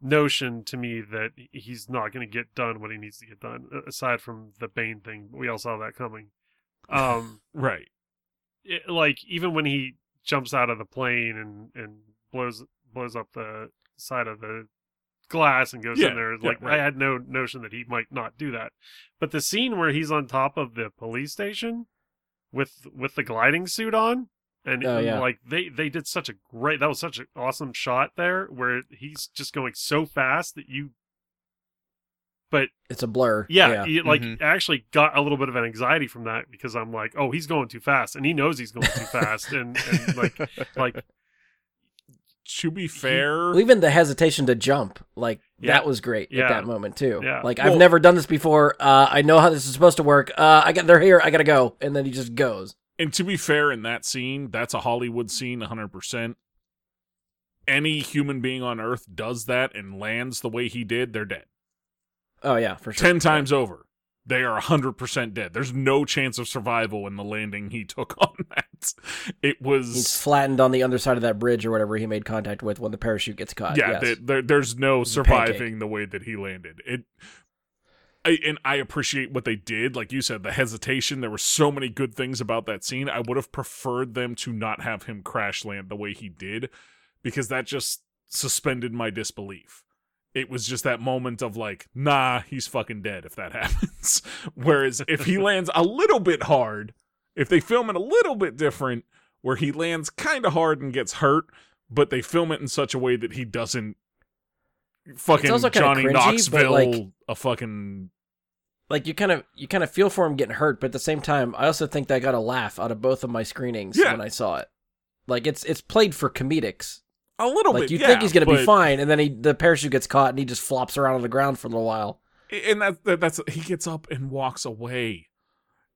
notion to me that he's not going to get done what he needs to get done. Aside from the Bane thing, we all saw that coming. Um, *laughs* Right. it, like even when he jumps out of the plane and and blows blows up the side of the glass and goes Yeah, in there yeah, like right. i had no notion that he might not do that but the scene where he's on top of the police station with with the gliding suit on and, Oh, and, yeah. like they they did such a great that was such an awesome shot there where he's just going so fast that you but It's a blur. yeah, Yeah. he, like Mhm. I actually got a little bit of an anxiety from that because I'm like, oh, he's going too fast, and he knows he's going too fast, and, and like *laughs* like To be fair, Well, even the hesitation to jump, like Yeah. that was great Yeah. at that moment too. Yeah. Like Well- I've never done this before. Uh, I know how this is supposed to work. Uh, I got they're here. I gotta go, and then he just goes. and to be fair, in that scene, that's a Hollywood scene, 100%. Any human being on Earth does that and lands the way he did, they're dead. Oh yeah, for sure. 10 times over. They are 100% dead. There's no chance of survival in the landing he took *laughs* on that. It was. He's flattened on the underside of that bridge or whatever he made contact with when the parachute gets caught. Yeah, yes. there- there, there's no pancake. surviving the way that he landed. It. I, and I appreciate what they did. Like you said, the hesitation. There were so many good things about that scene. I would have preferred them to not have him crash land the way he did, because that just suspended my disbelief. It was just that moment of like, nah, he's fucking dead if that *laughs* happens. Whereas if he lands a little bit hard, if they film it a little bit different, where he lands kind of hard and gets hurt, but they film it in such a way that he doesn't fucking Johnny cringy, Knoxville like- a fucking like you kind of you kind of feel for him getting hurt, but at the same time, I also think that I got a laugh out of both of my screenings Yeah. when I saw it. Like it's it's played for comedics. A little bit. Like bit. you yeah, think he's gonna be fine, and then he the parachute gets caught and he just flops around on the ground for a little while. and that, that that's he gets up and walks away.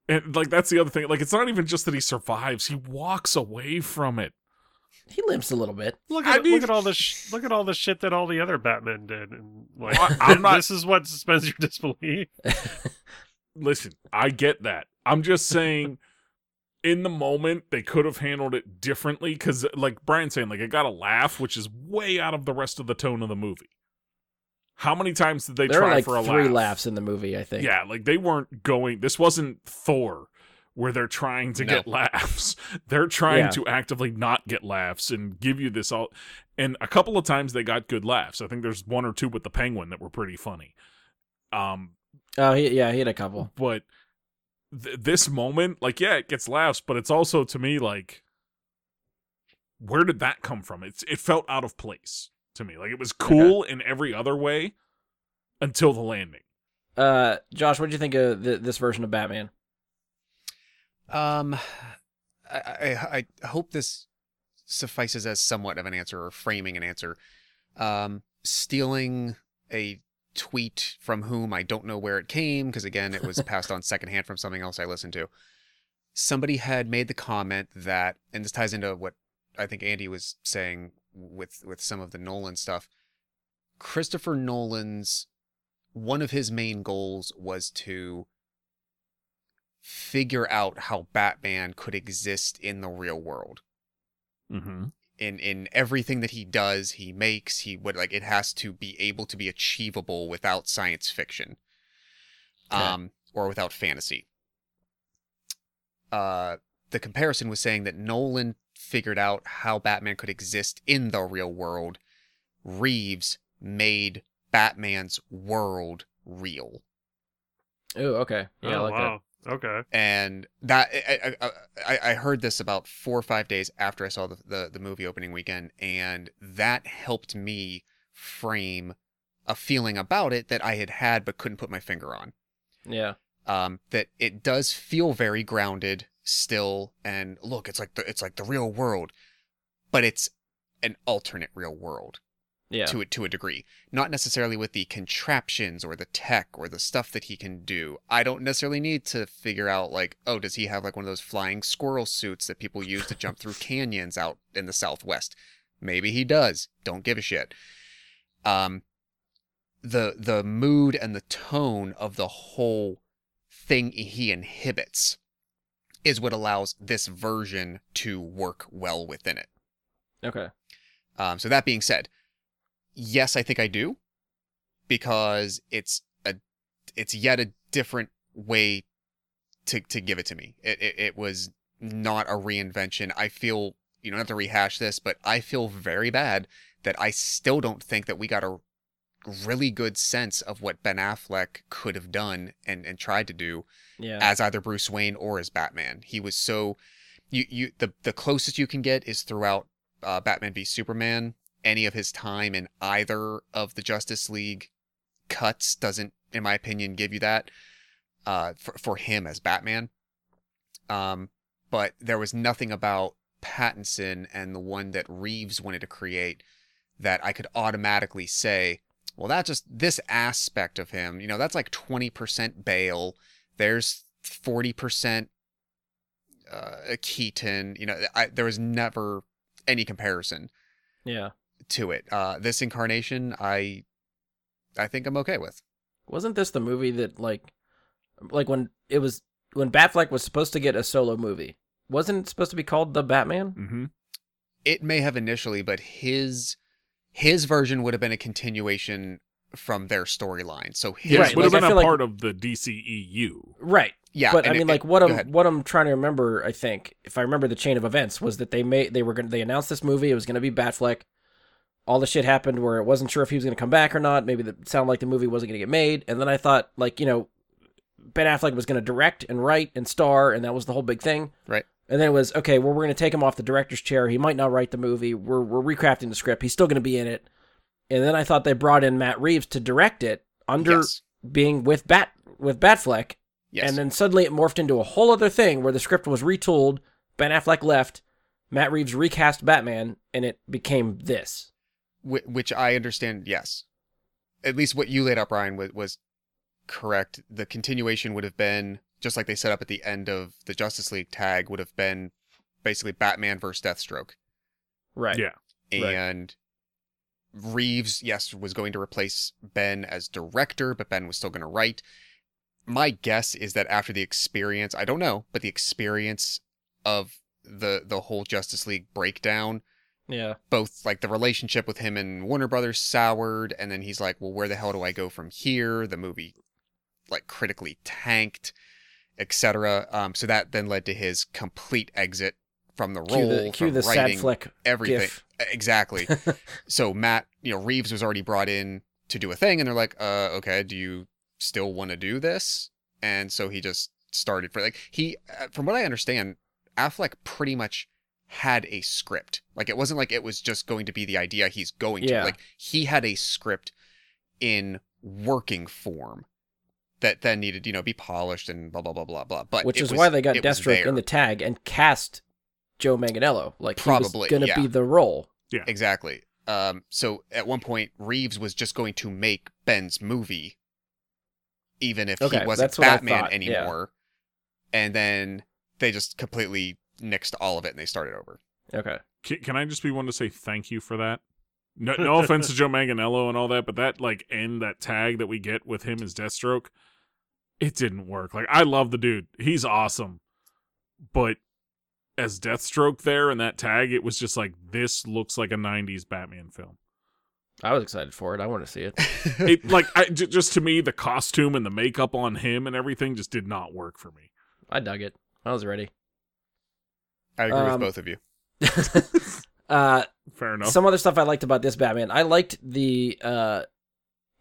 And like that's the other thing. Like it's not even just that he survives; he walks away from it. He limps a little bit. look I at mean- look at all the sh- look at all the shit that all the other Batmen did, and like I- I'm *laughs* not- this is what suspends your disbelief. *laughs* Listen, I get that. I'm just *laughs* saying, in the moment, they could have handled it differently. Because, like Brian's saying, like I got a laugh, which is way out of the rest of the tone of the movie. How many times did they there try like for a three laugh? laughs in the movie. I think. Yeah, like they weren't going. This wasn't Thor, where they're trying to No. get laughs. They're trying Yeah. to actively not get laughs and give you this all. And a couple of times they got good laughs. I think there's one or two with the penguin that were pretty funny. Um, Oh, he, yeah, he had a couple. but th- this moment, like, yeah, it gets laughs, but it's also to me like, where did that come from? It's it felt out of place to me. Like it was cool in every other way until the landing. Uh, Josh, what do you think of th- this version of Batman? Um, I, I I hope this suffices as somewhat of an answer or framing an answer. Um, stealing a tweet from whom I don't know where it came because again it was *laughs* passed on secondhand from something else I listened to. Somebody had made the comment that, and this ties into what I think Andy was saying with with some of the Nolan stuff. Christopher Nolan's one of his main goals was to figure out how Batman could exist in the real world. Mm-hmm. In in everything that he does, he makes, he would like it has to be able to be achievable without science fiction. Okay. Um or without fantasy. Uh the comparison was saying that Nolan figured out how Batman could exist in the real world. Reeves made Batman's world real. Oh, okay. Yeah, I oh like wow, okay. and that I, I, I, I heard this about four or five days after I saw the, the, the movie opening weekend, and that helped me frame a feeling about it that I had had but couldn't put my finger on. Yeah. Um, that it does feel very grounded still, and look, it's like the it's like the real world, but it's an alternate real world Yeah. to it to a degree. Not necessarily with the contraptions or the tech or the stuff that he can do. I don't necessarily need to figure out like, oh, does he have like one of those flying squirrel suits that people use to jump through *laughs* canyons out in the southwest? Maybe he does. Don't give a shit. Um the the mood and the tone of the whole thing he inhibits is what allows this version to work well within it. Okay. Um, so that being said, yes, I think I do, because it's a it's yet a different way to to give it to me. It it, it was not a reinvention. I feel you don't have to rehash this, but I feel very bad that I still don't think that we got a really good sense of what Ben Affleck could have done and and tried to do Yeah. as either Bruce Wayne or as Batman. He was so you you the the closest you can get is throughout uh, Batman v Superman. Any of his time in either of the Justice League cuts doesn't, in my opinion, give you that uh, for for him as Batman. Um, but there was nothing about Pattinson and the one that Reeves wanted to create that I could automatically say, well, that just this aspect of him, you know, that's like twenty percent Bale. There's forty percent uh, Keaton. You know, I, there was never any comparison yeah. To it. Uh, this incarnation, I, I think I'm okay with. Wasn't this the movie that like, like when it was when Batfleck was supposed to get a solo movie? Wasn't it supposed to be called The Batman? Mm-hmm. It may have initially, but his his version would have been a continuation from their storyline. So his Yes, Right, would like, have I been feel a like- part of the DCEU. Right. yeah, but I mean, it- like what I'm what I'm trying to remember. I think if I remember the chain of events was that they made they were going to they announced this movie. It was going to be Batfleck. All the shit happened where it wasn't sure if he was going to come back or not. Maybe it sounded like the movie wasn't going to get made. And then I thought, like you know, Ben Affleck was going to direct and write and star, and that was the whole big thing. Right. And then it was okay. Well, we're going to take him off the director's chair. He might not write the movie. We're we're recrafting the script. He's still going to be in it. And then I thought they brought in Matt Reeves to direct it under yes, being with Bat with Batfleck. yes. And then suddenly it morphed into a whole other thing where the script was retooled, Ben Affleck left, Matt Reeves recast Batman, and it became this. Wh- which I understand. Yes, at least what you laid out, Brian, was was correct. The continuation would have been just like they set up at the end of the Justice League tag would have been basically Batman versus Deathstroke, Right. Yeah. Right. and Reeves, yes, was going to replace Ben as director, but Ben was still going to write. My guess is that after the experience, I don't know, but the experience of the the whole Justice League breakdown, Yeah. both like the relationship with him and Warner Brothers soured, and then he's like, well, where the hell do I go from here? The movie like critically tanked, etc. Um, so that then led to his complete exit from the Cue role, the, cue from the sad writing, flick everything. gif. Exactly. *laughs* so Matt, you know, Reeves was already brought in to do a thing, and they're like, uh, okay, do you still want to do this? And so he just started for like he, uh, from what I understand, Affleck pretty much had a script. Like it wasn't like it was just going to be the idea he's going Yeah. to. Like he had a script in working form that then needed, you know, be polished and blah blah blah blah blah. But Which is was- why they got it was Deathstroke in the tag and cast Joe Manganiello. Like Probably, going to yeah. be the role. Yeah, exactly. Um, so at one point, Reeves was just going to make Ben's movie, even if Okay, he wasn't that's what I Batman thought, yeah. anymore. And then they just completely nixed all of it and they started over. Okay. Can, can I just be one to say thank you for that? No, no *laughs* offense to Joe Manganiello and all that, but that like end that tag that we get with him as Deathstroke, it didn't work. Like I love the dude, he's awesome, but as Deathstroke there in that tag, it was just like this looks like a '90s Batman film. I was excited for it. I want to see it. *laughs* It like I, j- just to me the costume and the makeup on him and everything just did not work for me. I dug it. I was ready. I agree Um, with both of you. *laughs* uh, Fair enough. Some other stuff I liked about this Batman. I liked the uh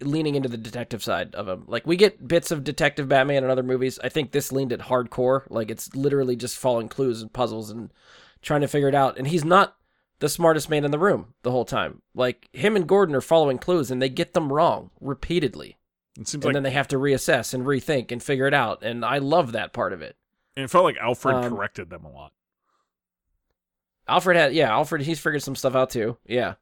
leaning into the detective side of him. Like we get bits of detective Batman in other movies. I think this leaned it hardcore. Like it's literally just following clues and puzzles and trying to figure it out. And he's not the smartest man in the room the whole time. Like him and Gordon are following clues and they get them wrong repeatedly. it seems And like then they have to reassess and rethink and figure it out. And I love that part of it. and it felt like Alfred um, corrected them a lot. Alfred had yeah, Alfred he's figured some stuff out too. Yeah.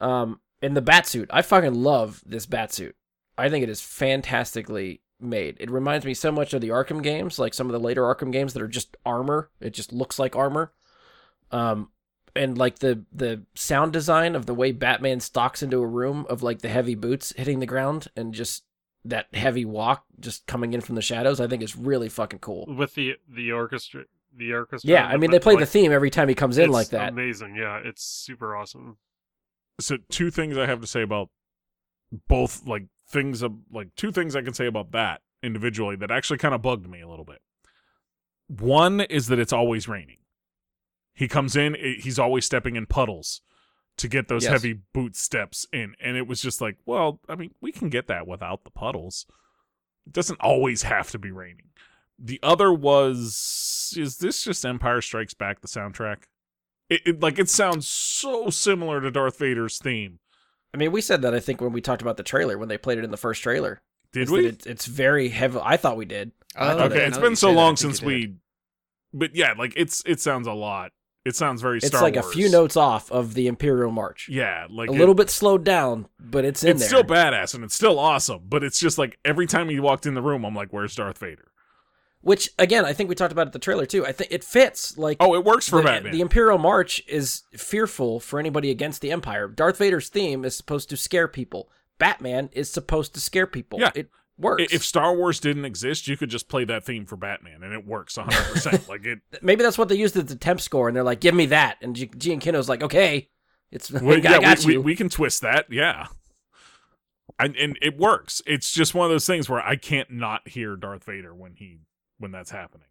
Um in the bat suit. I fucking love this bat suit. I think it is fantastically made. It reminds me so much of the Arkham games, like some of the later Arkham games that are just armor. It just looks like armor. Um and like the the sound design of the way Batman stalks into a room of like the heavy boots hitting the ground and just that heavy walk just coming in from the shadows, I think is really fucking cool. with the the orchestra. The orchestra. Yeah, I mean they play the theme every time he comes in it's like that. Amazing. Yeah, it's super awesome. so two things I have to say about both like things of like two things I can say about that individually that actually kind of bugged me a little bit. One is that it's always raining. He comes in, i- he's always stepping in puddles to get those Yes. heavy boot steps in, and it was just like, well, I mean, we can get that without the puddles. It doesn't always have to be raining. The other was, is this just Empire Strikes Back the soundtrack? It, it like it sounds so similar to Darth Vader's theme. I mean, we said that I think when we talked about the trailer when they played it in the first trailer. Did we? It, it's very heavy. I thought we did. Oh, thought okay, it's been so say that, I long since we. But yeah, like it's it sounds a lot. It sounds very It's Star like Wars. a few notes off of the Imperial March. Yeah, like a it- little bit slowed down, but it's in it's there. still badass and it's still awesome. But it's just like every time he walked in the room, I'm like, "Where's Darth Vader?" Which again, I think we talked about at the trailer too. I think it fits. Like Oh, it works for the, Batman. the Imperial March is fearful for anybody against the Empire. Darth Vader's theme is supposed to scare people. Batman is supposed to scare people. Yeah. It works. If Star Wars didn't exist, you could just play that theme for Batman, and it works 100. percent *laughs* Like it. Maybe that's what they used at the temp score, and they're like, "Give me that," and G- Giancarlo's like, "Okay, it's We, *laughs* I yeah, got we, you." we, we can twist that. Yeah. And, and it works. It's just one of those things where I can't not hear Darth Vader when he when that's happening.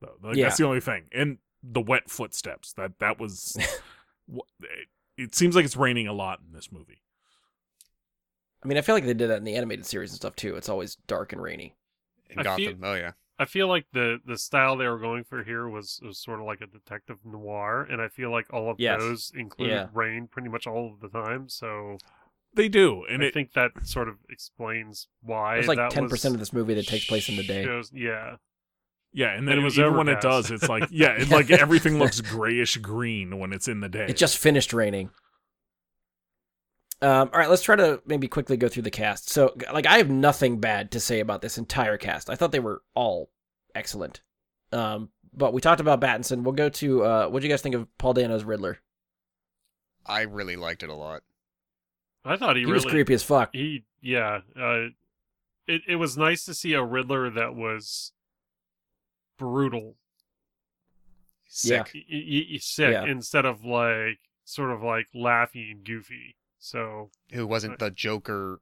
So, like, Yeah. That's the only thing. And the wet footsteps. That that was. *laughs* it, it seems like it's raining a lot in this movie. I mean, I feel like they did that in the animated series and stuff too. It's always dark and rainy. in I Gotham. feel- Oh yeah. I feel like the the style they were going for here was, was sort of like a detective noir, and I feel like all of Yes. those include Yeah. rain pretty much all of the time. So They do, and I it think that sort of explains why There's like ten percent of this movie that takes place in the day. shows- yeah, yeah, and then it was even when it does, it's like *laughs* yeah, it, like everything looks *laughs* grayish green when it's in the day. It just finished raining. Um, all right, let's try to maybe quickly go through the cast. So, like, I have nothing bad to say about this entire cast. I thought they were all excellent. Um, but we talked about Battinson. We'll go to uh, what do you guys think of Paul Dano's Riddler? I really liked it a lot. I thought he, He, really was creepy as fuck. He yeah, uh, it it was nice to see a Riddler that was brutal, Sick. y- y- y- sick Yeah. instead of like sort of like laughy and goofy. So Who wasn't the Joker,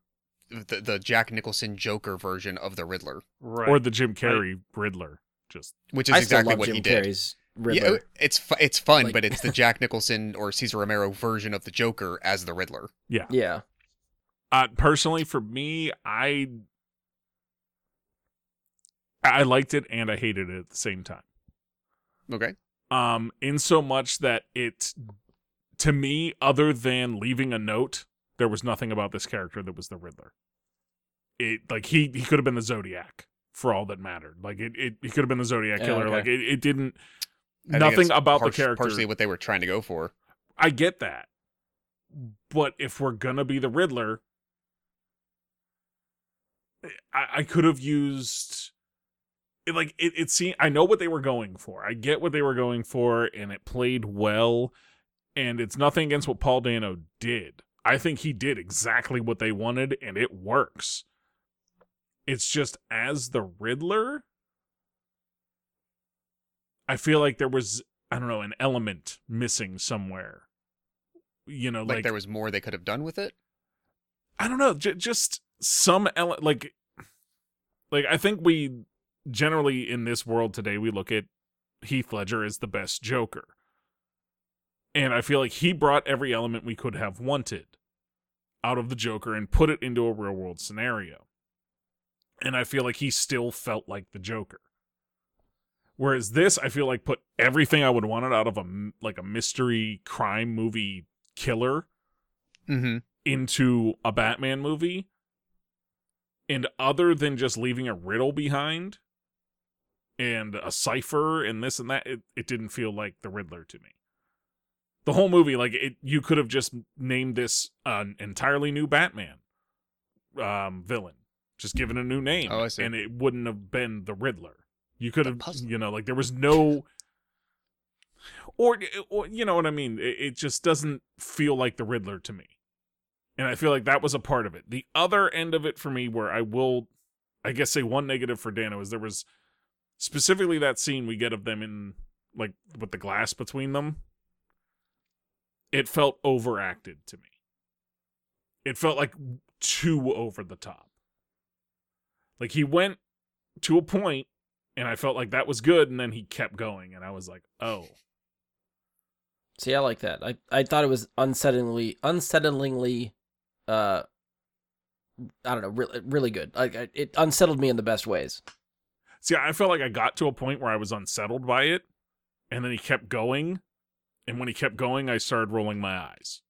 the, the Jack Nicholson Joker version of the Riddler, right, or the Jim Carrey Riddler. Just which is I exactly what Jim he did. Carrey's Yeah, Riddler. it's fu- it's fun, Like- but it's the *laughs* Jack Nicholson or Cesar Romero version of the Joker as the Riddler. Yeah, yeah. uh, personally, for me, I I liked it and I hated it at the same time. Okay. um in so much that it to me other than leaving a note there was nothing about this character that was the riddler it like he he could have been the zodiac for all that mattered like it, it he could have been the zodiac Yeah, killer okay. like it, it didn't I nothing about par- the character Partially what they were trying to go for. i get that but if we're gonna be the riddler i, I could have used it, like it, it seemed i know what they were going for. I get what they were going for and it played well and it's nothing against what paul dano did. I think he did exactly what they wanted and it works. It's just as the riddler i feel like there was i don't know an element missing somewhere. You know Like, like, there was more they could have done with it. I don't know, j- just some ele- like like I think we generally in this world today we look at Heath Ledger as the best Joker. And I feel like he brought every element we could have wanted out of the Joker and put it into a real world scenario. And I feel like he still felt like the Joker. Whereas this, I feel like put everything I would wanted out of a like a mystery crime movie killer Mm-hmm. into a Batman movie. And other than just leaving a riddle behind and a cipher and this and that, it, it didn't feel like the Riddler to me. The whole movie, like it, you could have just named this an entirely new Batman um, villain, just given a new name, Oh, I see. and it wouldn't have been the Riddler. You could have, you know, like there was *laughs* no, or, or you know what I mean. It, it just doesn't feel like the Riddler to me And I feel like that was a part of it. The other end of it for me, where I will, I guess, say one negative for Dano is there was specifically that scene we get of them in, like, with the glass between them. It felt overacted to me. It felt like too over the top. Like he went to a point, and I felt like that was good, and then he kept going, and I was like, oh. See, I like that. I, I thought it was unsettlingly, unsettlingly, uh, I don't know, really, really good. Like it unsettled me in the best ways. See, I felt like I got to a point where I was unsettled by it, and then he kept going, and when he kept going, I started rolling my eyes.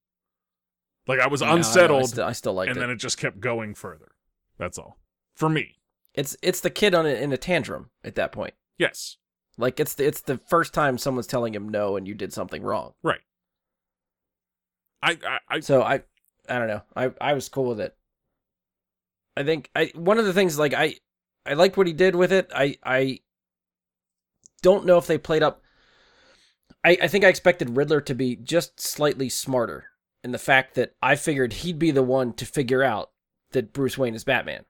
Like I was No, I I, unsettled, still, I still liked and it. then it just kept going further. That's all. For me, It's it's the kid on a, in a tantrum at that point. yes, Like it's the, it's the first time someone's telling him no and you did something wrong. right. I, I, I So I I don't know. I I was cool with it. I think I one of the things like I I liked what he did with it. I I don't know if they played up I, I think I expected Riddler to be just slightly smarter in the fact that I figured he'd be the one to figure out that Bruce Wayne is Batman.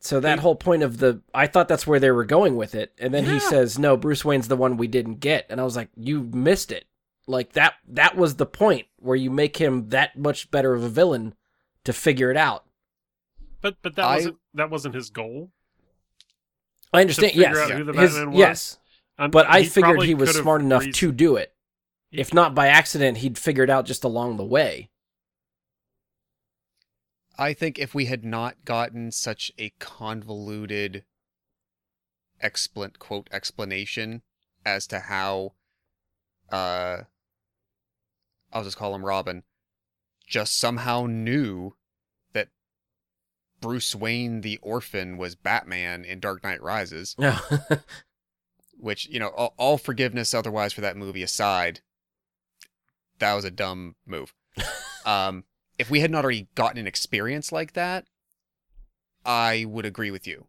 So that He- whole point of the I thought that's where they were going with it. And then he says, No, Bruce Wayne's the one we didn't get. And I was like, You missed it. Like that that was the point where you make him that much better of a villain to figure it out. But but that I- wasn't that wasn't his goal. I understand, figure yes. out who the his- was? yes. And But I figured he was smart enough reasoned- to do it. If not by accident, he'd figured out just along the way. I think if we had not gotten such a convoluted explan quote explanation as to how uh I'll just call him Robin just somehow knew that Bruce Wayne the orphan was Batman in Dark Knight Rises, *laughs* which, you know, all, all forgiveness otherwise for that movie aside, that was a dumb move. *laughs* um, if we had not already gotten an experience like that, I would agree with you.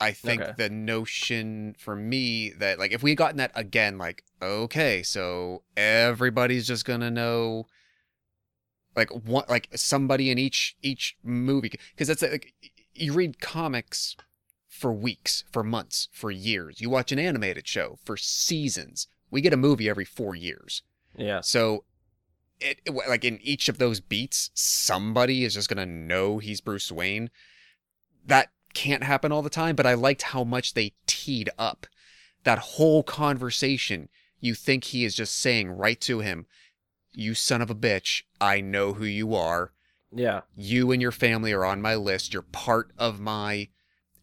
I think Okay. the notion for me that like if we had gotten that again, like okay, so everybody's just gonna know, like one like somebody in each each movie because that's like you read comics for weeks, for months, for years. You watch an animated show for seasons. We get a movie every four years. yeah. So, it, it- like in each of those beats, somebody is just gonna know he's Bruce Wayne. That can't happen all the time, but I liked how much they teed up that whole conversation. You think he is just saying right to him, "You son of a bitch, I know who you are. Yeah. You and your family are on my list. You're part of my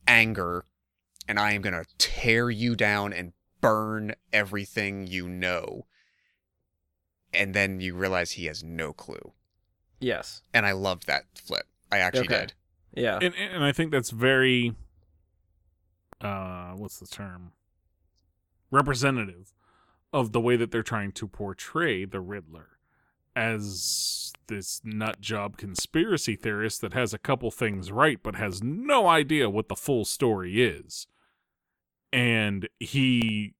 anger, and I am gonna tear you down and burn everything you know." and then you realize he has no clue. Yes. And I loved that flip. I actually Okay. did. Yeah. and and I think that's very uh what's the term representative of the way that they're trying to portray the Riddler as this nut job conspiracy theorist that has a couple things right but has no idea what the full story is. And he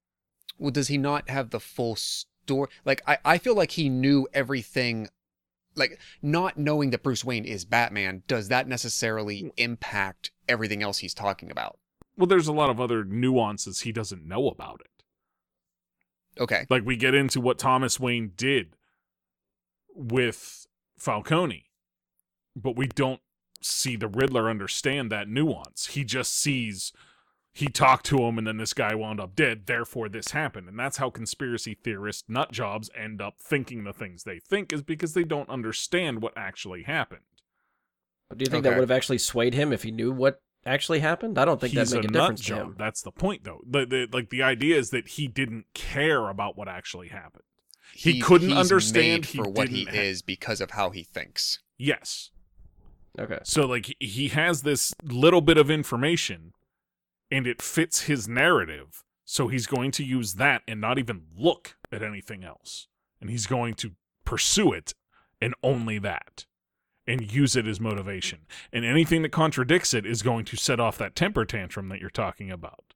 Well, does he not have the full story? Like, I, I feel like he knew everything. Like, not knowing that Bruce Wayne is Batman, does that necessarily hmm. impact everything else he's talking about? well there's a lot of other nuances he doesn't know about it. Okay. Like we get into what Thomas Wayne did with Falcone, but we don't see the Riddler understand that nuance. He just sees he talked to him and then this guy wound up dead, therefore this happened. And that's how conspiracy theorist nut jobs end up thinking the things they think is because they don't understand what actually happened. But do you think that would have actually swayed him if he knew what actually happened? I don't think He's that'd make a, nut difference to him. That's the point though. The, the like the idea is that he didn't care about what actually happened. He couldn't he's understand made he for what he ha- is because of how he thinks. Yes. Okay. So like he- he has this little bit of information and it fits his narrative. So he's going to use that and not even look at anything else. And he's going to pursue it and only that and use it as motivation. And anything that contradicts it is going to set off that temper tantrum that you're talking about.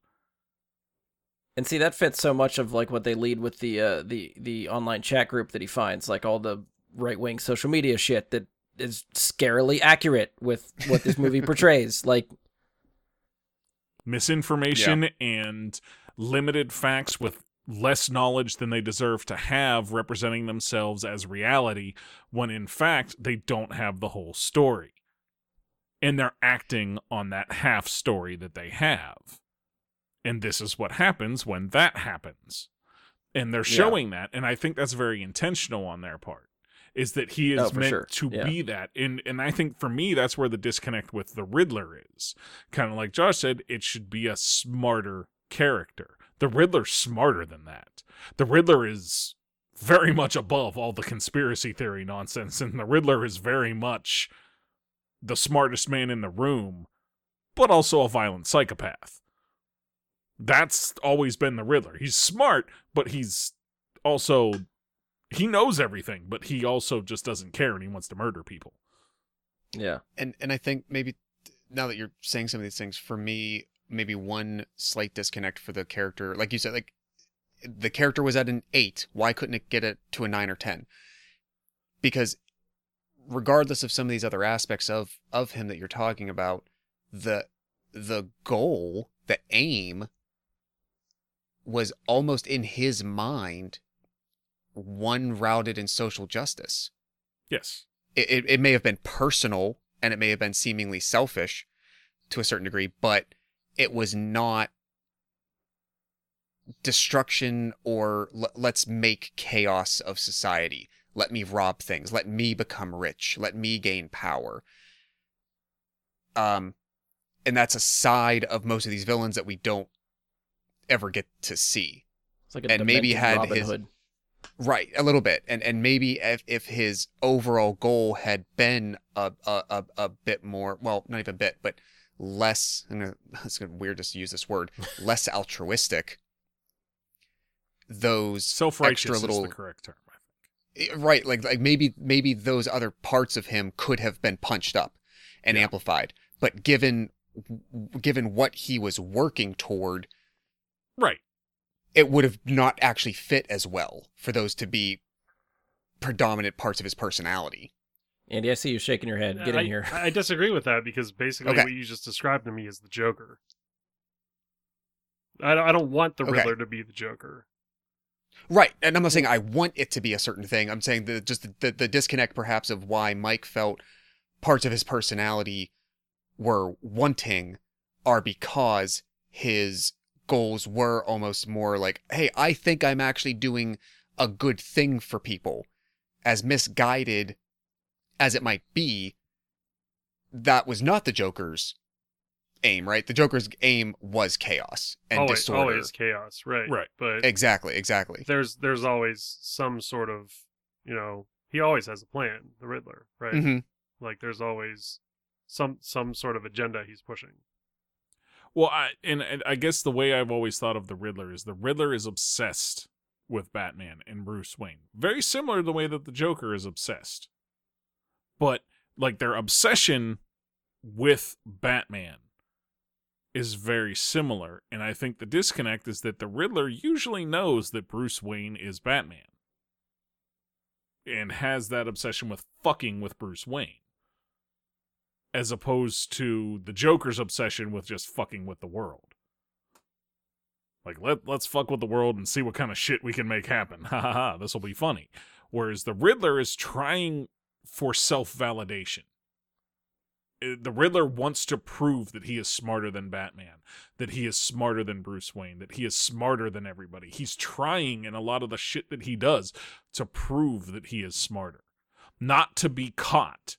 And see that fits so much of like what they lead with the uh the the online chat group that he finds, like all the right wing social media shit that is scarily accurate with what this movie *laughs* portrays. Like, misinformation and limited facts with less knowledge than they deserve to have representing themselves as reality when in fact they don't have the whole story and they're acting on that half story that they have and this is what happens when that happens and they're Yeah. showing that and i think that's very intentional on their part is that he oh, is Oh, meant sure. to Yeah. be that and and i think for me that's where the disconnect with the riddler is kind of like josh said it should be a smarter character the riddler's smarter than that the riddler is very much above all the conspiracy theory nonsense and the riddler is very much the smartest man in the room but also a violent psychopath that's always been the riddler he's smart but he's also he knows everything but he also just doesn't care and he wants to murder people yeah, and and I think maybe now that you're saying some of these things, for me, maybe one slight disconnect for the character, like you said, like the character was at an eight. Why couldn't it get it to a nine or ten? Because regardless of some of these other aspects of of him that you're talking about, the the goal, the aim, was almost in his mind one routed in social justice yes it, it, it may have been personal and it may have been seemingly selfish to a certain degree, but it was not destruction or l- let's make chaos of society. Let me rob things. Let me become rich. Let me gain power. Um, and that's a side of most of these villains that we don't ever get to see. it's like a And maybe had Robin his- Hood. Right, a little bit, and and maybe if if his overall goal had been a a a, a bit more, well, not even a bit, but less. I'm *laughs* it's weird just to use this word, *laughs* less altruistic. Those self-righteous extra little is the correct term I think. Eh, right, like like maybe maybe those other parts of him could have been punched up and Yeah. amplified, but given given what he was working toward, right it would have not actually fit as well for those to be predominant parts of his personality. Andy, I see you shaking your head. Get I, in here. I disagree with that because basically Okay. what you just described to me is the Joker. I don't, I don't want the Okay. Riddler to be the Joker. Right, and I'm not saying I want it to be a certain thing. I'm saying the just the, the, the disconnect perhaps of why Mike felt parts of his personality were wanting are because his goals were almost more like, hey, I think I'm actually doing a good thing for people. As misguided as it might be, that was not the Joker's aim, right? The Joker's aim was chaos and always, disorder. always chaos, right? Right. But Exactly, exactly. there's there's always some sort of you know he always has a plan, the Riddler, right? hmm Like there's always some some sort of agenda he's pushing. Well, I and, and I guess the way I've always thought of the Riddler is the Riddler is obsessed with Batman and Bruce Wayne. Very similar to the way that the Joker is obsessed. But like their obsession with Batman is very similar, and I think the disconnect is that the Riddler usually knows that Bruce Wayne is Batman and has that obsession with fucking with Bruce Wayne as opposed to the Joker's obsession with just fucking with the world. Like let let's fuck with the world and see what kind of shit we can make happen. *laughs* Ha ha ha, this will be funny. Whereas the Riddler is trying for self-validation. Uh, The Riddler wants to prove that he is smarter than Batman, that he is smarter than Bruce Wayne, that he is smarter than everybody. He's trying in a lot of the shit that he does to prove that he is smarter, not to be caught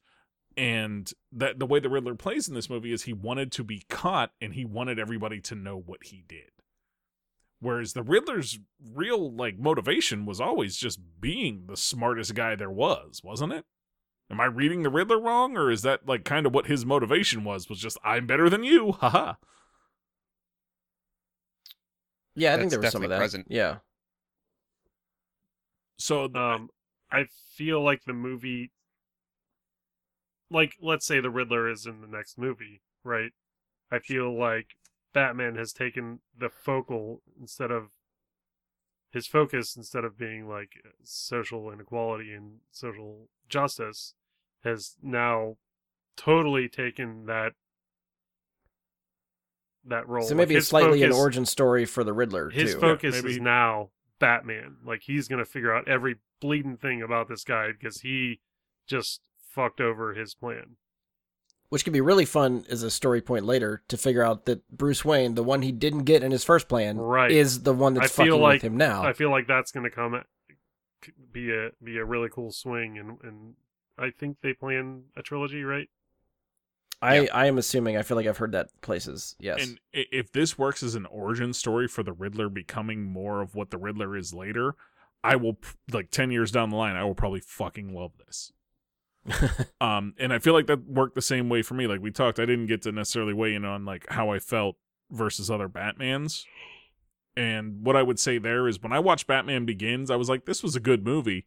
and that the way the Riddler plays in this movie is he wanted to be caught and he wanted everybody to know what he did. Whereas the Riddler's real like motivation was always just being the smartest guy there was, wasn't it? Am I reading the Riddler wrong, or is that like kind of what his motivation was? Was just I'm better than you, *laughs* haha. Yeah, I think there was some of that. present. Yeah. So Um, I feel like the movie, like let's say the Riddler is in the next movie, right? I feel like Batman has taken the focal instead of his focus instead of being like social inequality and social justice has now totally taken that that role. So Like, maybe it's his slightly an origin story for the Riddler His too. focus maybe- is now Batman. Like he's gonna figure out every bleeding thing about this guy because he just fucked over his plan. which could be really fun as a story point later to figure out that Bruce Wayne, the one he didn't get in his first plan, Right. is the one that's I feel fucking like with him now. I feel like that's gonna come at, be a be a really cool swing, and and I think they plan a trilogy, right? I, I am assuming. I feel like I've heard that places. Yes. And if this works as an origin story for the Riddler becoming more of what the Riddler is later, I will like 10 years down the line, I will probably fucking love this. *laughs* um and I feel like that worked the same way for me. Like we talked, I didn't get to necessarily weigh in on like how I felt versus other Batmans. And what I would say there is when I watched Batman Begins, I was like this was a good movie,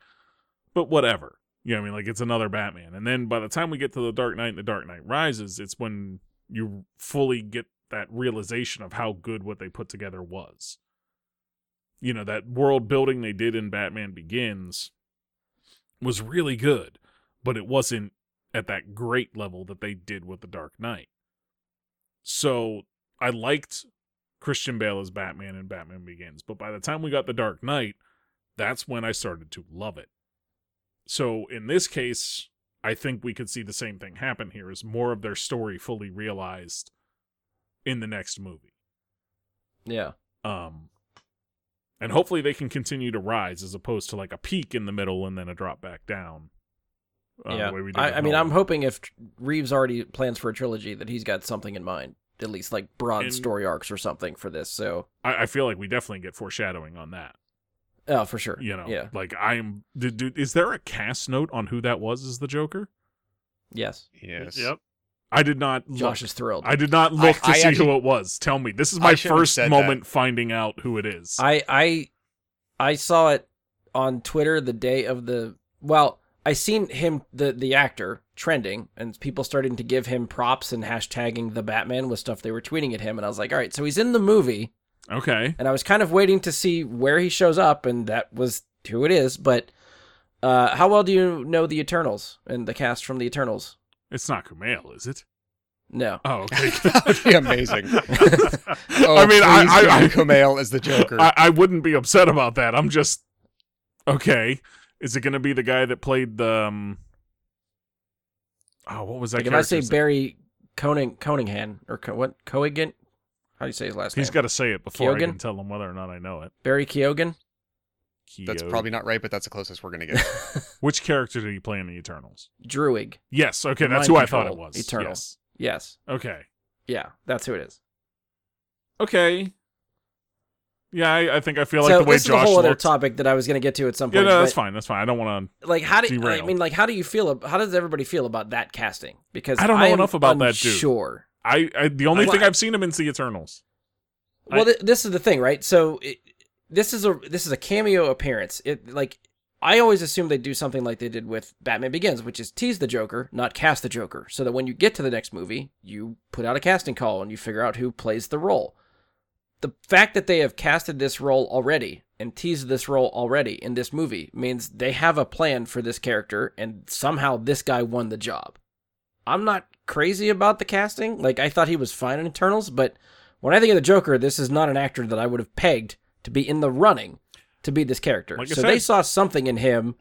but whatever. You know what I mean? Like it's another Batman. And then by the time we get to The Dark Knight and The Dark Knight Rises, it's when you fully get that realization of how good what they put together was. You know, that world building they did in Batman Begins was really good, but it wasn't at that great level that they did with The Dark Knight. So I liked Christian Bale as Batman in Batman Begins, but by the time we got The Dark Knight, that's when I started to love it. So in this case, I think we could see the same thing happen here is more of their story fully realized in the next movie. yeah. Um and hopefully they can continue to rise as opposed to like a peak in the middle and then a drop back down. Uh, the yeah. way we did I, I mean, I'm hoping if Reeves already plans for a trilogy that he's got something in mind, at least like broad And- story arcs or something for this. So, I, I feel like we definitely get foreshadowing on that. oh, for sure. You know, Yeah. like I'm. Did, did, is there a cast note on who that was as the Joker? Yes. Yes. Yep. I did not. Look. Josh is thrilled. I did not look to I see actually- who it was. Tell me. This is my first said moment finding out who it is. I I I saw it on Twitter the day of the well, I seen him the the actor trending and people starting to give him props and hashtagging the Batman with stuff they were tweeting at him and I was like, "All right, so he's in the movie." okay. And I was kind of waiting to see where he shows up and that was who it is, but uh how well do you know the Eternals and the cast from the Eternals? It's not Kumail, is it? No. Oh, okay. *laughs* that would be amazing. *laughs* Oh, I mean, I, please I, I, Kumail as the Joker. I, I wouldn't be upset about that. I'm just okay. Is it going to be the guy that played the? Um, oh, what was that? Like if I say character's- Barry Coning Coningham or Co- what Coigan? How do you say his last He's name? He's got to say it before I can tell him whether or not I know it. Barry Keoghan? That's probably not right, but that's the closest we're gonna get. *laughs* *laughs* Which character did he play in the Eternals? Druig. Yes. Okay, The that's who I thought it was. Eternals. Yes. Yes. Okay. Yeah, that's who it is. Okay. Yeah, I, I think I feel like so the way this is a whole other topic that I was going to get to at some point. yeah, no, that's fine. That's fine. I don't want to Like, how do I mean? Like, how do you feel? How does everybody feel about that casting? Because I don't know am enough about that dude. Sure. I, I the only Well, thing I've seen him in is the Eternals. Well, I- th- this is the thing, right? So it, this is a this is a cameo appearance. It like I always assume they do something like they did with Batman Begins, which is tease the Joker, not cast the Joker, so that when you get to the next movie, you put out a casting call and you figure out who plays the role. The fact that they have casted this role already and teased this role already in this movie means they have a plan for this character, and somehow this guy won the job. I'm not crazy about the casting. Like I thought he was fine in Eternals, but when I think of the Joker, this is not an actor that I would have pegged to be in the running to be this character. Like I so they saw something in him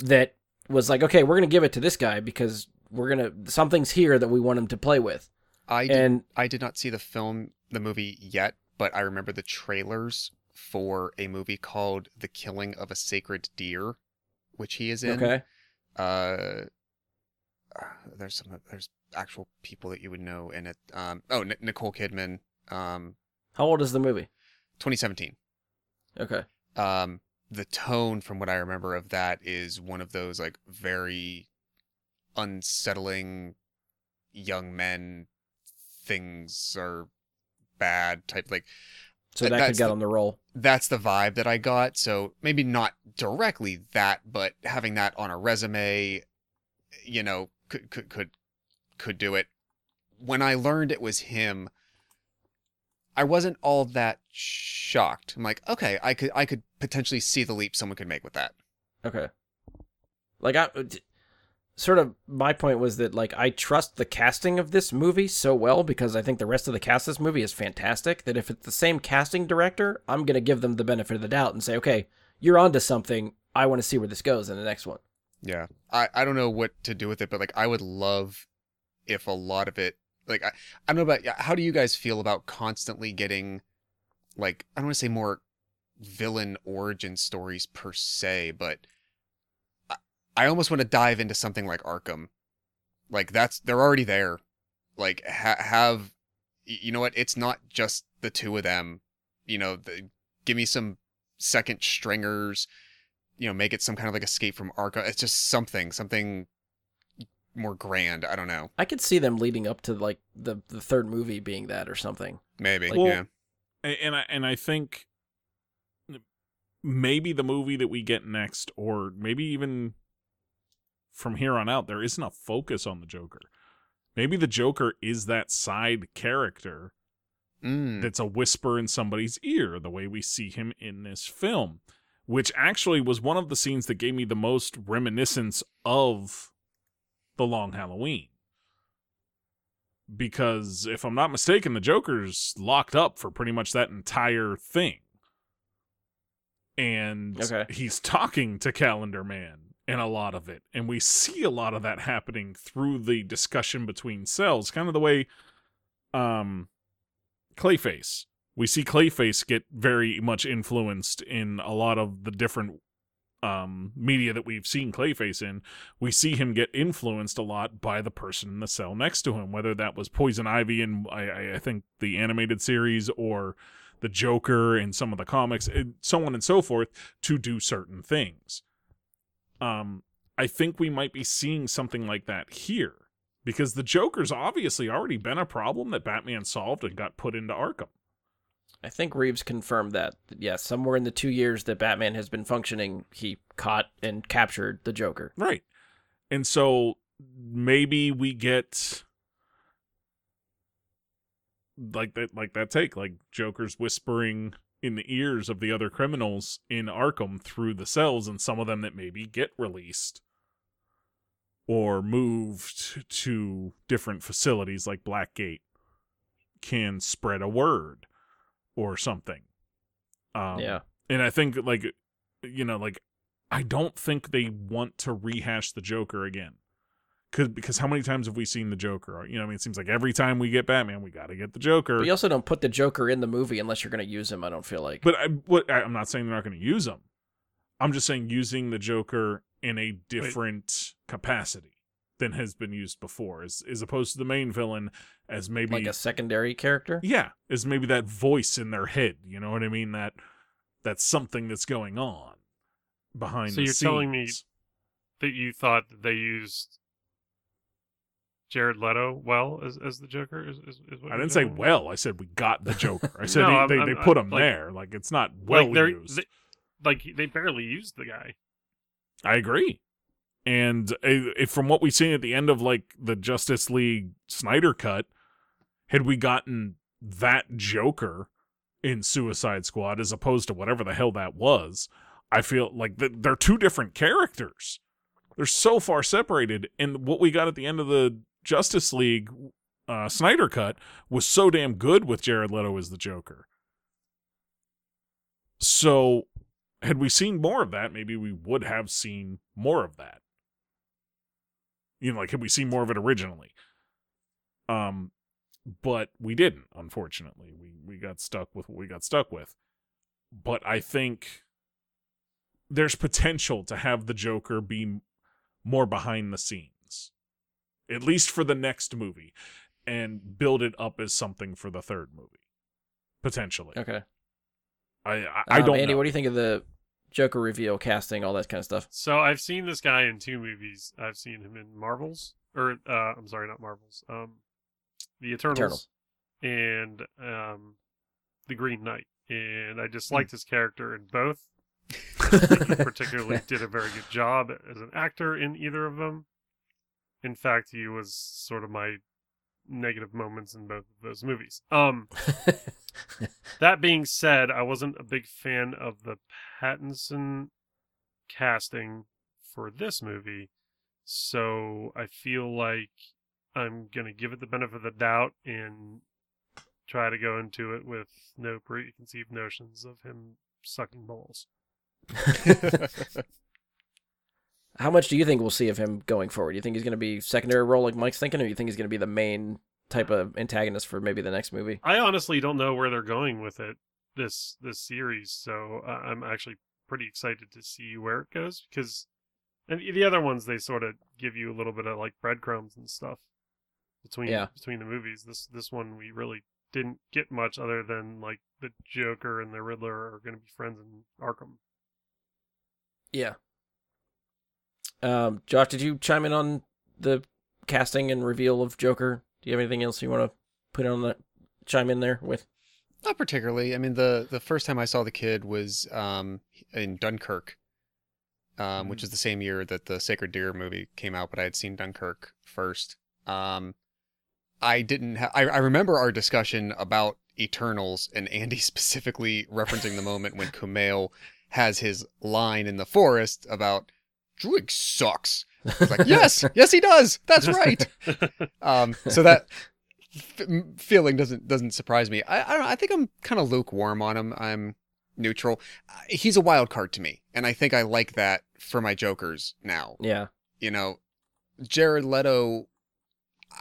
that was like, okay, we're gonna give it to this guy because we're gonna something's here that we want him to play with. I did, And I did not see the film, the movie yet, but I remember the trailers for a movie called The Killing of a Sacred Deer, which he is in. okay, Uh, *sighs* there's some there's actual people that you would know in it. Um, oh, N- Nicole Kidman, um, how old is the movie? 2017. Okay, um the tone from what i remember of that is one of those like very unsettling young men things are bad type like so That- that could that's get the- on the roll. that's the vibe that i got. So maybe not directly that but having that on a resume you know could could could could do it. When i learned it was him i wasn't all that shocked. I'm like okay i could i could potentially see the leap someone could make with that. Okay, like I, sort of my point was that like I trust the casting of this movie so well because I think the rest of the cast of this movie is fantastic that if it's the same casting director, I'm gonna give them the benefit of the doubt and say, okay, you're onto something. I want to see where this goes in the next one. Yeah. I, I don't know what to do with it, but like I would love if a lot of it like I, I don't know about how do you guys feel about constantly getting like I don't want to say more villain origin stories per se, but I, I almost want to dive into something like Arkham. Like that's they're already there. Like ha- have you know what? It's not just the two of them. You know, the, give me some second stringers. You know, make it some kind of like escape from Arkham. It's just something, something more grand. I don't know. I could see them leading up to like the the third movie being that or something. Maybe. Well, yeah. And I and I think maybe the movie that we get next, or maybe even from here on out, there isn't a focus on the Joker. Maybe the Joker is that side character Mm. that's a whisper in somebody's ear, the way we see him in this film, which actually was one of the scenes that gave me the most reminiscence of the Long Halloween. Because if I'm not mistaken, the Joker's locked up for pretty much that entire thing. And Okay. he's talking to Calendar Man in a lot of it. And we see a lot of that happening through the discussion between cells, kind of the way um Clayface. We see Clayface get very much influenced in a lot of the different um, media that we've seen Clayface in. We see him get influenced a lot by the person in the cell next to him, whether that was Poison Ivy in I, I- think the animated series or the Joker in some of the comics, and so on and so forth, to do certain things. Um, I think we might be seeing something like that here because the Joker's obviously already been a problem that Batman solved and got put into Arkham. I think Reeves confirmed that. Yes, somewhere in the two years that Batman has been functioning, he caught and captured the Joker. Right. And so maybe we get like that like that take like Joker's whispering in the ears of the other criminals in Arkham through the cells and some of them that maybe get released or moved to different facilities like Blackgate can spread a word or something. Um, yeah. and I think like you know like I don't think they want to rehash the Joker again. Cause, because how many times have we seen the Joker? You know, I mean, it seems like every time we get Batman, we got to get the Joker. But you also don't put the Joker in the movie unless you're going to use him. I don't feel like. But I, what, I, I'm not saying they're not going to use him. I'm just saying using the Joker in a different capacity than has been used before, as as opposed to the main villain as maybe like a secondary character. yeah, as maybe that voice in their head. You know what I mean? That that's something that's going on behind. So the you're telling me that you thought they used Jared Leto well as as the Joker? Is, is, is what I didn't say well. I said we got the Joker. I *laughs* said No, they, I'm- they, I'm- they put him like- there. Like it's not well like used. they, like they barely used the guy. I agree. And uh, if from what we've seen at the end of like the Justice League Snyder cut, had we gotten that Joker in Suicide Squad as opposed to whatever the hell that was, I feel like th- they're two different characters. They're so far separated, and what we got at the end of the Justice League uh, Snyder cut was so damn good with Jared Leto as the Joker. So, had we seen more of that, maybe we would have seen more of that. You know, like had we seen more of it originally? Um, but we didn't. Unfortunately, we we got stuck with what we got stuck with. But I think there's potential to have the Joker be more behind the scenes, at least for the next movie, and build it up as something for the third movie, potentially. Okay. I I, I Um, don't Andy, know. what do you think of the Joker reveal, casting, all that kind of stuff? So I've seen this guy in two movies. I've seen him in Marvels, or uh, I'm sorry, not Marvels. Um, the Eternals, and um, the Green Knight. And I just liked his character in both. *laughs* he particularly did a very good job as an actor in either of them. In fact, he was sort of my negative moments in both of those movies. Um, *laughs* that being said, I wasn't a big fan of the Pattinson casting for this movie So I feel like I'm gonna give it the benefit of the doubt and try to go into it with no preconceived notions of him sucking balls. *laughs* *laughs* How much do you think we'll see of him going forward? Do You think he's going to be secondary role like Mike's thinking, or do you think he's going to be the main type of antagonist for maybe the next movie? I honestly don't know where they're going with it this this series, so I'm actually pretty excited to see where it goes because and the other ones they sort of give you a little bit of like breadcrumbs and stuff between Yeah. between the movies. This this one we really didn't get much other than like the Joker and the Riddler are going to be friends in Arkham. Yeah. Um, Josh, did you chime in on the casting and reveal of Joker? Do you have anything else you want to put on the Chime in there with. Not particularly. I mean, the the first time I saw the kid was um, in Dunkirk, um, which is the same year that the Sacred Deer movie came out, but I had seen Dunkirk first. Um, I didn't. Ha- I, I remember our discussion about Eternals and Andy *laughs* specifically referencing the moment when Kumail has his line in the forest about Druig sucks. *laughs* Like, yes, yes, he does. That's right. *laughs* Um, so that f- feeling doesn't doesn't surprise me. I I, don't know, I think I'm kind of lukewarm on him. I'm neutral. Uh, He's a wild card to me, and I think I like that for my Jokers now. Yeah. You know, Jared Leto.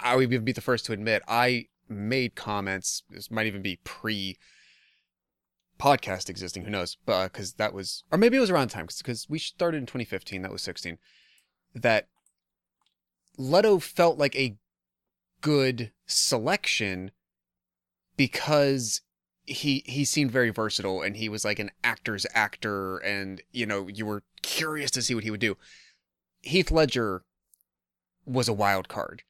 I would be the first to admit I made comments. This might even be pre podcast existing. Who knows? But uh, because that was, or maybe it was around time because we started in 2015. That was 16. That Leto felt like a good selection because he he seemed very versatile and he was like an actor's actor and you know you were curious to see what he would do. Heath Ledger was a wild card.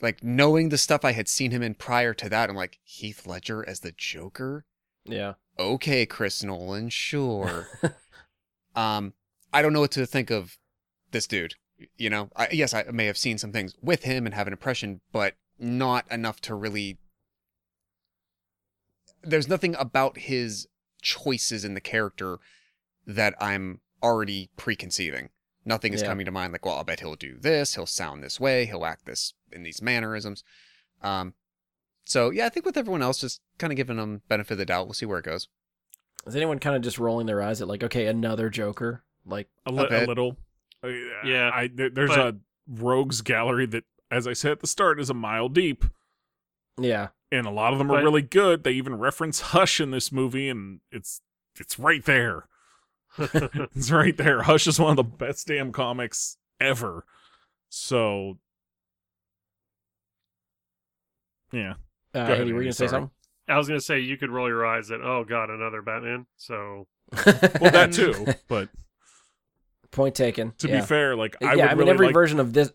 Like knowing the stuff I had seen him in prior to that, I'm like Heath Ledger as the Joker. Yeah. Okay, Chris Nolan, sure. *laughs* um, I don't know what to think of this dude. You know, I, yes, I may have seen some things with him and have an impression, but not enough to really. There's nothing about his choices in the character that I'm already preconceiving. Nothing is Yeah. coming to mind like, well, I'll bet he'll do this, he'll sound this way, he'll act this in these mannerisms. Um, so yeah, I think with everyone else, just kind of giving them benefit of the doubt. We'll see where it goes. Is anyone kind of just rolling their eyes at like, okay, another Joker? Like, a, li- a bit. little. Uh, Yeah, I there, there's but- a rogues gallery that, as I said at the start, is a mile deep, yeah, and a lot of them are But- really good. They even reference Hush in this movie, and it's it's right there. *laughs* *laughs* It's right there. Hush is one of the best damn comics ever. So, yeah, uh, ahead, Andy, were you gonna say sorry. I was gonna say you could roll your eyes at oh god another Batman. So *laughs* well that too. *laughs* But Point taken. to yeah. be fair, like I yeah, would I mean, really every like. version of this,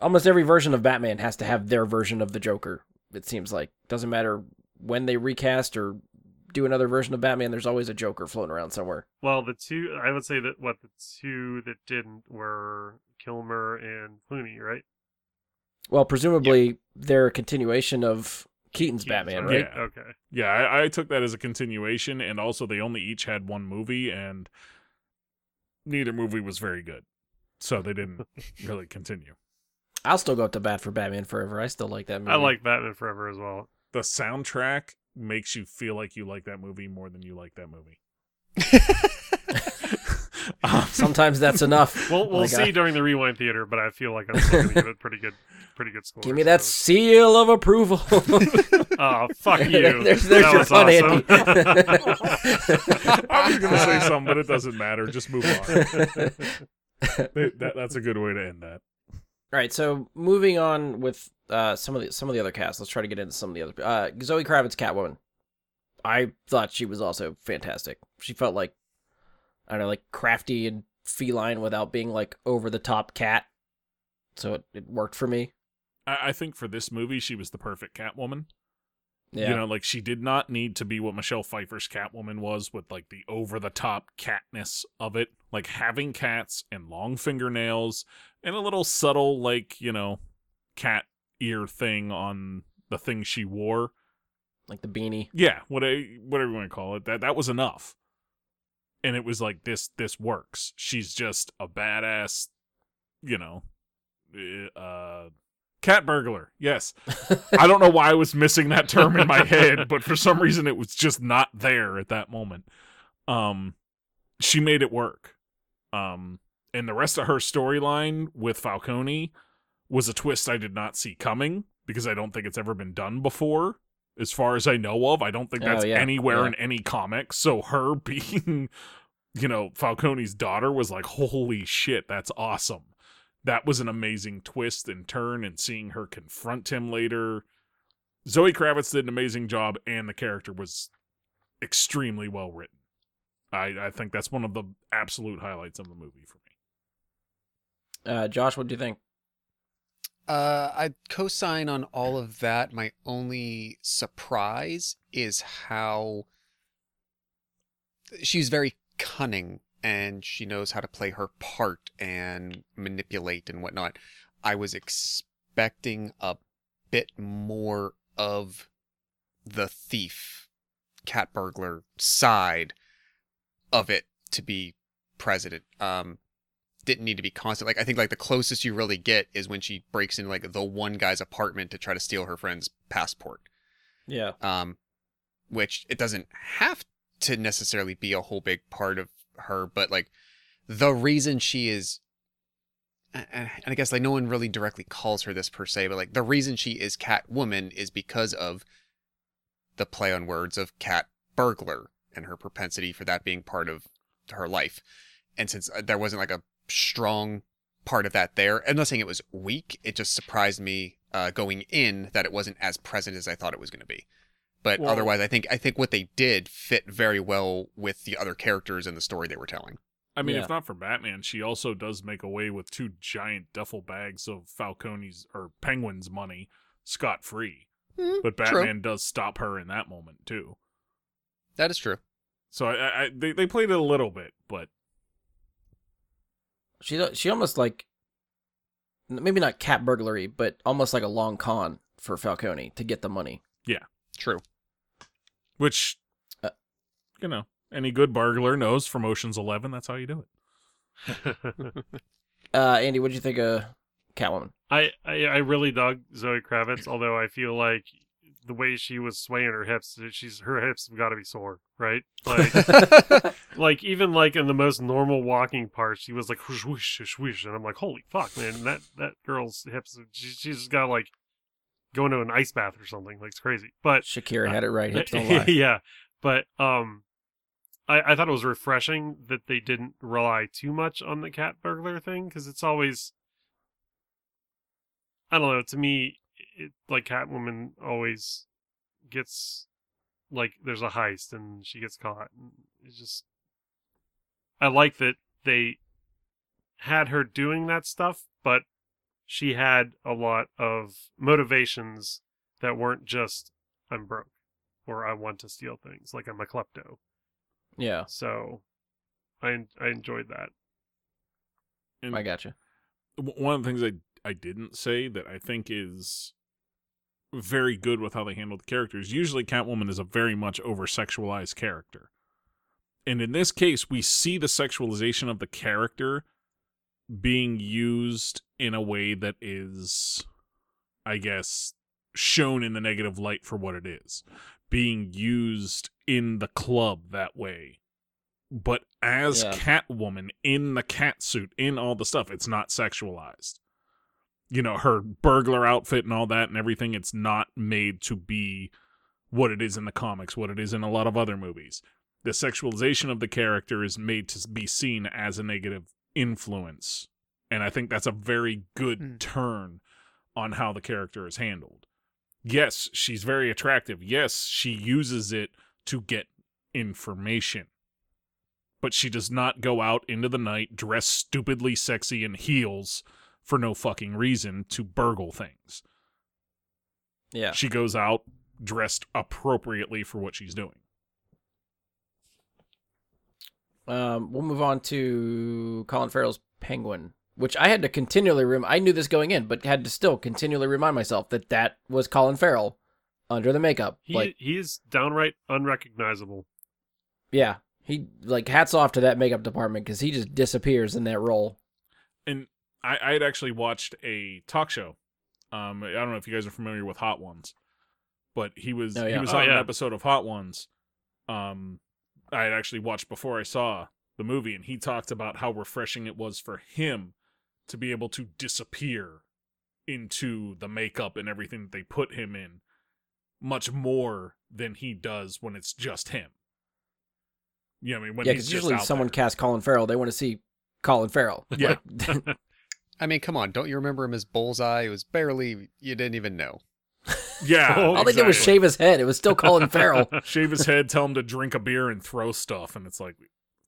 almost every version of Batman has to have their version of the Joker. It seems like doesn't matter when they recast or do another version of Batman. There's always a Joker floating around somewhere. well the two I would say that what the two that didn't were Kilmer and Clooney, right? Well, presumably they're a continuation of Keaton's Keaton's, Batman, right? right? Okay. Yeah, I, I took that as a continuation, and also they only each had one movie, and neither movie was very good, so they didn't *laughs* really continue. I'll still go up to bat for Batman Forever. I still like that movie. I like Batman Forever as well. The soundtrack makes you feel like you like that movie more than you like that movie. *laughs* *laughs* Sometimes that's enough. We'll we'll Like, see uh, during the rewind theater, but I feel like I'm still gonna give it pretty good pretty good score. Give me that so- seal of approval. *laughs* Oh fuck you! *laughs* There's, there's That your was fun, awesome. Andy. *laughs* I was gonna say something, but it doesn't matter. Just move on. That- that- that's a good way to end that. All right, so moving on with uh, some of the some of the other cast. Let's try to get into some of the other. Uh, Zoe Kravitz, Catwoman. I thought she was also fantastic. She felt like I don't know, like crafty and feline without being like over the top cat. So it, it worked for me. I, I think for this movie, she was the perfect Catwoman. Yeah, You know, like she did not need to be what Michelle Pfeiffer's Catwoman was with like the over the top catness of it. Like having cats and long fingernails and a little subtle, like, you know, cat ear thing on the thing she wore. like the beanie. Yeah, what I, whatever you want to call it. That that was enough. And it was like this this works. She's just a badass, you know, uh, cat burglar. Yes, I don't know why I was missing that term in my head, but for some reason it was just not there at that moment. Um, she made it work. Um, and the rest of her storyline with Falcone was a twist I did not see coming because I don't think it's ever been done before. As far as I know of, I don't think Oh, that's yeah, anywhere yeah. in any comic. So her *laughs* being, you know, Falcone's daughter was like, holy shit, that's awesome. That was an amazing twist and turn, and seeing her confront him later. Zoe Kravitz did an amazing job, and the character was extremely well written. I, I think that's one of the absolute highlights of the movie for me. Uh, Josh, what do you think? Uh, I co-sign on all of that. My only surprise is how she's very cunning and she knows how to play her part and manipulate and whatnot. I was expecting a bit more of the thief, cat burglar side of it to be president. Um, didn't need to be constant. Like I think like the closest you really get is when she breaks into like the one guy's apartment to try to steal her friend's passport. Yeah. Um, which it doesn't have to necessarily be a whole big part of her, but like the reason she is, and I guess like no one really directly calls her this per se, but like the reason she is Catwoman is because of the play on words of cat burglar and her propensity for that being part of her life. And since uh, there wasn't like a strong part of that there, I'm not saying it was weak, it just surprised me uh, going in that it wasn't as present as I thought it was going to be. But Well- otherwise, I think I think what they did fit very well with the other characters and the story they were telling. I mean, Yeah. if not for Batman, she also does make away with two giant duffel bags of Falcone's or Penguin's money scot free. But Hmm, true. Batman does stop her in that moment too. That is true. So I, I, I they they played it a little bit, but She she almost like maybe not cat burglary, but almost like a long con for Falcone to get the money. Yeah, true. Which Uh, you know any good burglar knows from Ocean's Eleven. That's how you do it. *laughs* Uh, Andy, what did you think of Catwoman? I, I I really dug Zoe Kravitz, although I feel like the way she was swaying her hips, she's her hips have got to be sore, right? Like *laughs* like even like in the most normal walking parts, she was like whoosh whoosh whoosh whoosh, and I'm like, holy fuck, man, that that girl's hips, she, she's got like going to an ice bath or something, like it's crazy. But Shakira had it right. *laughs* Hips don't lie. *laughs* yeah, but um, I I thought it was refreshing that they didn't rely too much on the cat burglar thing because it's always, I don't know. To me, it like Catwoman always gets like there's a heist and she gets caught. And it's just, I like that they had her doing that stuff, but she had a lot of motivations that weren't just I'm broke or I want to steal things, like I'm a klepto. Yeah, So I I enjoyed that. And I got you. one of the things I I didn't say that I think is very good with how they handle the characters. Usually, Catwoman is a very much over sexualized character, and in this case, we see the sexualization of the character being used in a way that is, I guess, shown in the negative light for what it is, being used in the club that way. But as Yeah. Catwoman in the cat suit, in all the stuff, it's not sexualized. You know, her burglar outfit and all that and everything, it's not made to be what it is in the comics, what it is in a lot of other movies. The sexualization of the character is made to be seen as a negative influence. And I think that's a very good Hmm. turn on how the character is handled. Yes, she's very attractive. Yes, she uses it to get information. But she does not go out into the night dressed stupidly sexy in heels for no fucking reason to burgle things. Yeah. She goes out dressed appropriately for what she's doing. Um, we'll move on to Colin Farrell's Penguin, which I had to continually rem- I knew this going in, but had to still continually remind myself that that was Colin Farrell under the makeup. He like, he's downright unrecognizable. yeah, he like hats off to that makeup department because he just disappears in that role. And I, I had actually watched a talk show. Um, I don't know if you guys are familiar with Hot Ones, but he was Oh, he was Oh, on an episode of Hot Ones. Um, I had actually watched before I saw the movie, and he talked about how refreshing it was for him to be able to disappear into the makeup and everything that they put him in, much more than he does when it's just him. You know, I mean, when yeah, because usually out someone there. casts Colin Farrell, they want to see Colin Farrell. Yeah. Like, *laughs* *laughs* I mean, come on, don't you remember him as Bullseye? It was barely you didn't even know. yeah, *laughs* all they did was shave his head. It was still Colin Farrell. shave his head, tell him to drink a beer and throw stuff, and it's like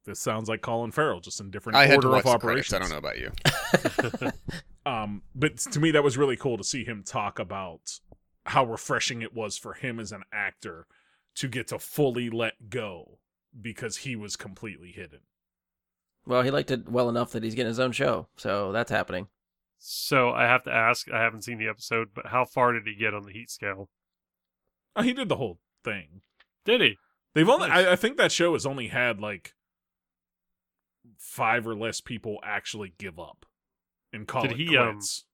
this sounds like Colin Farrell, just in different I had to order watch of the credits. operations. I don't know about you. *laughs* Um, but to me, that was really cool to see him talk about how refreshing it was for him as an actor to get to fully let go because he was completely hidden. well, he liked it well enough that he's getting his own show, so that's happening. So I have to ask. I haven't seen the episode, but how far did he get on the heat scale? Oh, he did the whole thing. Did he? They've only, Nice. I, I think that show has only had like five or less people actually give up and call Did it he, um, quits.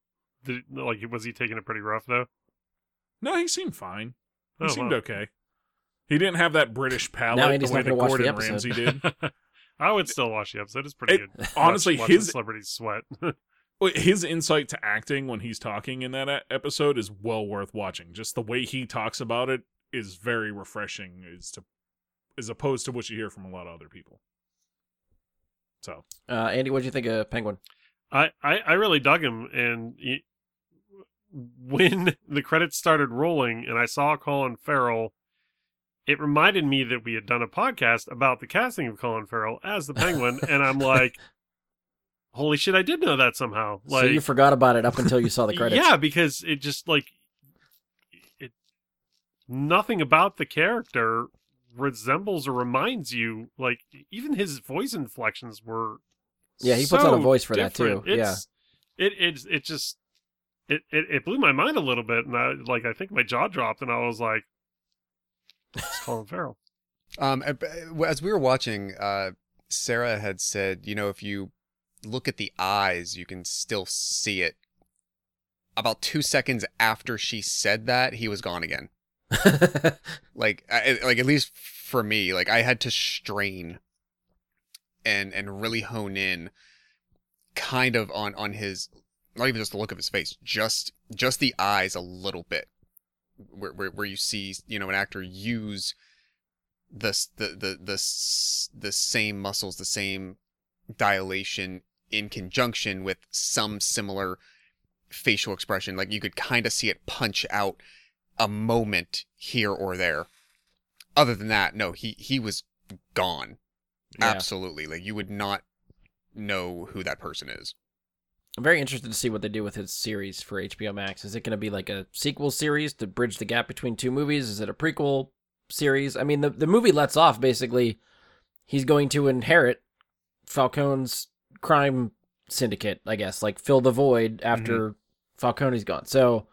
Did like was he taking it pretty rough though? No, he seemed fine. He Oh, seemed wow. okay. He didn't have that British palate Now the way that gonna the Gordon episode. Ramsay did. *laughs* I would still watch the episode. It's pretty It- good. *laughs* honestly, watch, watch his celebrities sweat. *laughs* His insight to acting when he's talking in that episode is well worth watching. Just the way he talks about it is very refreshing, as to as opposed to what you hear from a lot of other people. So Uh, Andy, what do you think of Penguin? I, I I really dug him, and he, when *laughs* the credits started rolling, and I saw Colin Farrell, it reminded me that we had done a podcast about the casting of Colin Farrell as the Penguin, *laughs* and I'm like, holy shit, I did know that somehow. so you forgot about it up until you saw the *laughs* credits. Yeah, because it just like it nothing about the character resembles or reminds you like even his voice inflections were Yeah, he puts on a voice for that, too. different. It's, It it it just it, it it blew my mind a little bit and I like I think my jaw dropped and I was like it's Colin Farrell. *laughs* Um, and, uh, as we were watching, uh, Sarah had said, you know, if you look at the eyes, you can still see it. About two seconds after she said that, he was gone again. *laughs* Like, I, like at least for me, like I had to strain and and really hone in, kind of on on his, not even just the look of his face, just just the eyes a little bit, where where, where you see you know an actor use the the the the the same muscles, the same dilation in conjunction with some similar facial expression. Like you could kind of see it punch out a moment here or there. Other than that, no, he he was gone. Yeah. Absolutely. Like you would not know who that person is. I'm very interested to see what they do with his series for HBO Max. Is it going to be like a sequel series to bridge the gap between two movies? Is it a prequel series? I mean, the the movie lets off basically he's going to inherit Falcone's crime syndicate, I guess, like fill the void after mm-hmm. Falcone's gone. So.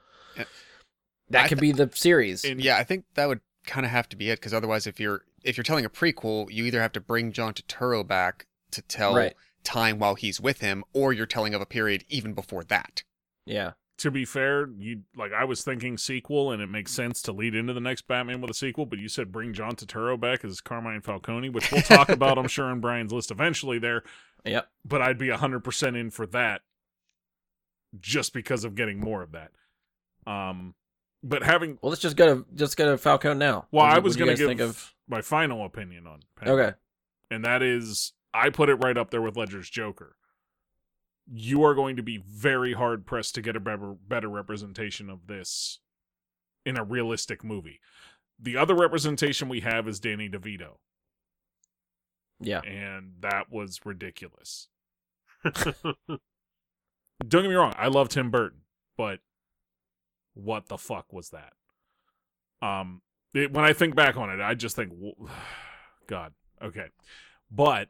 That I could th- be the series. And- Yeah, I think that would kind of have to be it because otherwise, if you're if you're telling a prequel, you either have to bring John Turturro back to tell Right. time while he's with him, or you're telling of a period even before that. yeah. to be fair, you like I was thinking sequel, and it makes sense to lead into the next Batman with a sequel. But you said bring John Turturro back as Carmine Falcone, which we'll talk *laughs* about, I'm sure, in Brian's list eventually. There, Yep. but I'd be hundred percent in for that, just because of getting more of that. Um, but having Well, let's just go to just go to Falcone now. well, What I was you gonna give think of my final opinion on Penguin. Okay. and that is I put it right up there with Ledger's Joker. You are going to be very hard pressed to get a better, better representation of this in a realistic movie. The other representation we have is Danny DeVito, Yeah. and that was ridiculous. *laughs* Don't get me wrong, I love Tim Burton, but what the fuck was that? Um, it, when I think back on it, I just think, *sighs* God, okay, but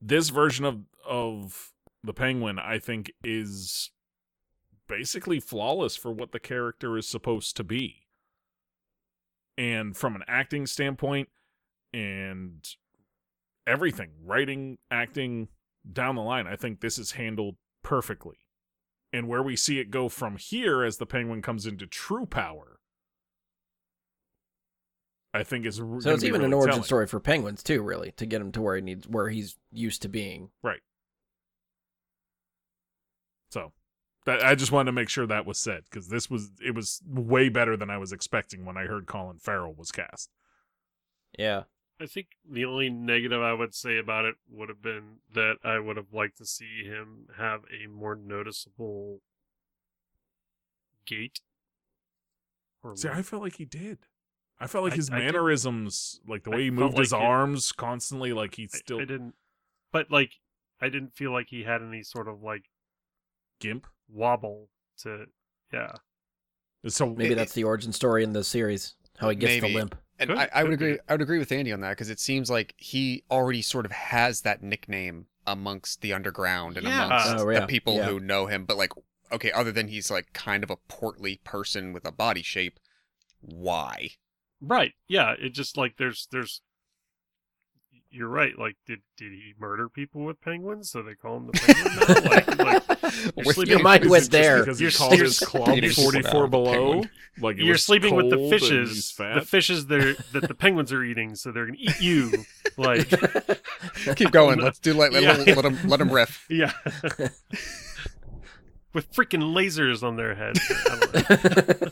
this version of of the Penguin, I think, is basically flawless for what the character is supposed to be, and from an acting standpoint, and everything, writing, acting, down the line, I think this is handled perfectly. And where we see it go from here as the penguin comes into true power, I think is So it's even really an origin telling. story for penguins too, really, to get him to where he needs, where he's used to being. Right. So that I just wanted to make sure that was said because this was it was way better than I was expecting when I heard Colin Farrell was cast. Yeah. I think the only negative I would say about it would have been that I would have liked to see him have a more noticeable gait. Or See, I felt like he did. I felt like I- his I did- mannerisms, like the I way he felt moved his like it- arms constantly, like he I- still I didn't, but like I didn't feel like he had any sort of like gimp. wobble to, yeah. So Maybe It- that's the origin story in the series. How he gets Maybe. the limp. And Could- I, I would could be. agree. I would agree with Andy on that because it seems like he already sort of has that nickname amongst the underground and Yeah. amongst oh, yeah, the people yeah. who know him. But like, okay, other than he's like kind of a portly person with a body shape, why? Right. Yeah. It just like there's there's. You're right. Like, did did he murder people with penguins? So they call him the penguin now. *laughs* like, like you're sleeping Your mind Is it went there. because You're- called his club 44 below. Like you're sleeping with the cold and he's fishes. The fishes that that the penguins are eating, so they're gonna eat you. Like, *laughs* Keep going. Let's do like let, Yeah. let, let him let him riff. *laughs* yeah. with freaking lasers on their head. I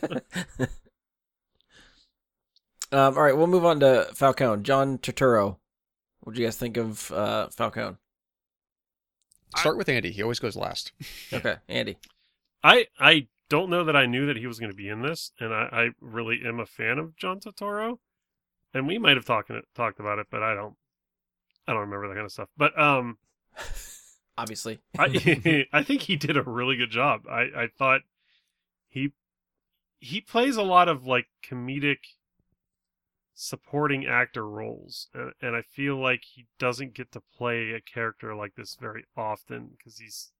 don't know. um, all right, we'll move on to Falcone. John Turturro. What do you guys think of uh, Falcone? Start with Andy. He always goes last. *laughs* Okay, Andy. I I don't know that I knew that he was going to be in this, and I, I really am a fan of John Turturro, and we might have talked talked about it, but I don't I don't remember that kind of stuff. But um, *laughs* Obviously. I *laughs* I think he did a really good job. I I thought he he plays a lot of like comedic supporting actor roles and, and I feel like he doesn't get to play a character like this very often because he's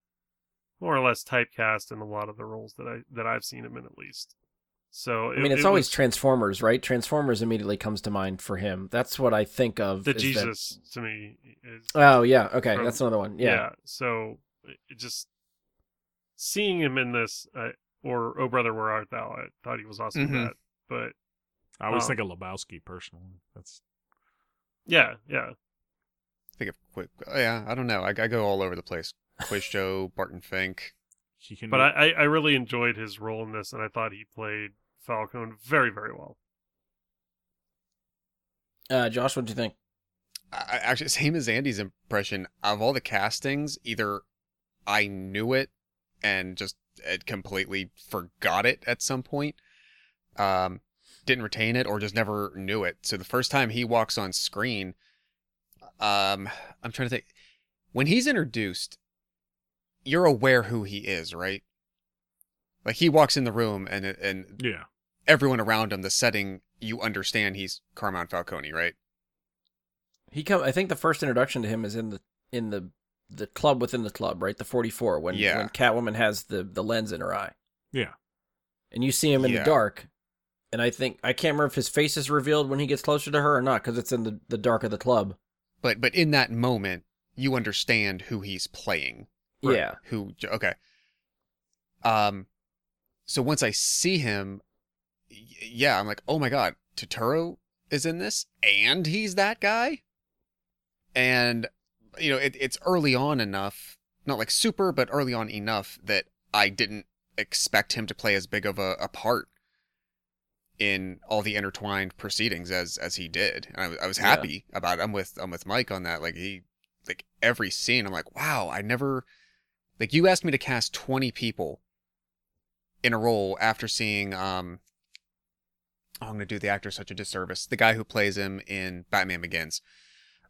more or less typecast in a lot of the roles that I that I've seen him in at least. So I mean, it's it always was Transformers, right? Transformers immediately comes to mind for him. That's what I think of. the is that- Jesus to me is Oh yeah, okay, From- that's another one. Yeah. So it it just seeing him in this, uh, or Oh Brother Where Art Thou? I thought he was awesome in Mhm. that. But I always Oh. think of Lebowski personally. That's yeah, yeah, Think of quick. Oh, yeah, I don't know. I, I go all over the place. Quiz *laughs* Show, Barton Fink. he can. but I, I I really enjoyed his role in this, and I thought he played Falcone very very well. Uh, Josh, what do you think? I, I- actually, *laughs* same as Andy's impression of all the castings. Either I knew it and just had completely forgot it at some point, um, didn't retain it, or just never knew it. So the first time he walks on screen, um, I'm trying to think. When he's introduced, you're aware who he is, right? Like he walks in the room and and yeah. everyone around him, the setting, you understand he's Carmine Falcone, right? He come. I think the first introduction to him is in the in the the club within the club, right? The forty four when Yeah. when Catwoman has the the lens in her eye, Yeah. and you see him in Yeah. the dark. And I think I can't remember if his face is revealed when he gets closer to her or not, because it's in the the dark of the club. but but in that moment you understand who he's playing Right. Yeah. who okay um so once i see him yeah i'm like oh my god turturro is in this and he's that guy and you know it, it's early on enough not like super but early on enough that i didn't expect him to play as big of a, a part in all the intertwined proceedings as as he did. And i, was- I was Yeah. happy about it. I'm with i'm with mike on that. Like he like every scene i'm like wow i never like you asked me to cast 20 people in a role after seeing um oh, i'm gonna do the actor such a disservice the guy who plays him in batman begins.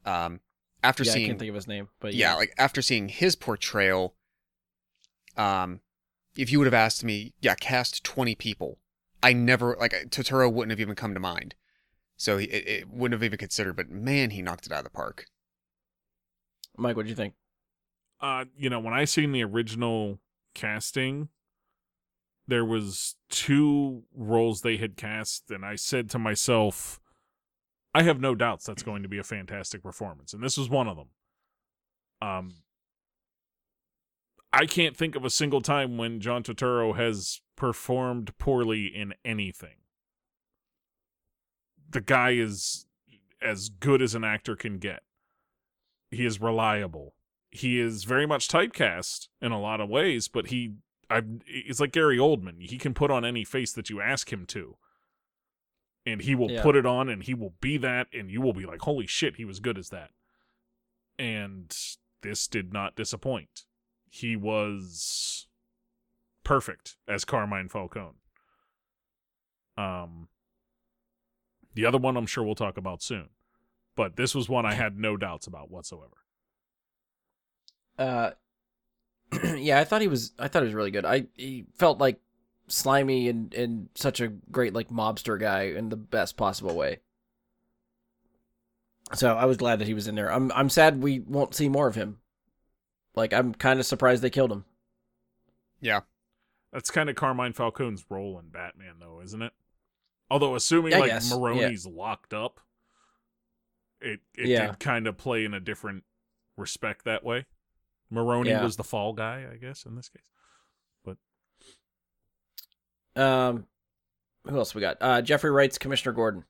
Um after yeah, I seeing can't think of his name, but yeah, like after seeing his portrayal, um, if you would have asked me, yeah, cast twenty people, I never like Turturro wouldn't have even come to mind. So he, it, it wouldn't have even considered. But man, he knocked it out of the park. Mike, what do you think? Uh, you know, when I seen the original casting, there was two roles they had cast, and I said to myself, I have no doubts that's going to be a fantastic performance, and this was one of them. Um, I can't think of a single time when John Turturro has performed poorly in anything. The guy is as good as an actor can get. He is reliable. He is very much typecast in a lot of ways, but he I it's like Gary Oldman. He can put on any face that you ask him to. And he will Yeah. put it on and he will be that and you will be like, "Holy shit, he was good as that." And this did not disappoint. He was perfect as Carmine Falcone. Um the other one I'm sure we'll talk about soon. But this was one I had no doubts about whatsoever. Uh, *clears throat* yeah, I thought he was. I thought he was really good. I he felt like slimy and and such a great like mobster guy in the best possible way. So I was glad that he was in there. I'm I'm sad we won't see more of him. Like I'm kind of surprised they killed him. Yeah. That's kind of Carmine Falcone's role in Batman, though, isn't it? Although, assuming I like guess, yeah. Maroni's locked up, it it Yeah. did kind of play in a different respect that way. Maroni Yeah. was the fall guy, I guess, in this case. But um, who else we got? Uh, Jeffrey Wright's Commissioner Gordon.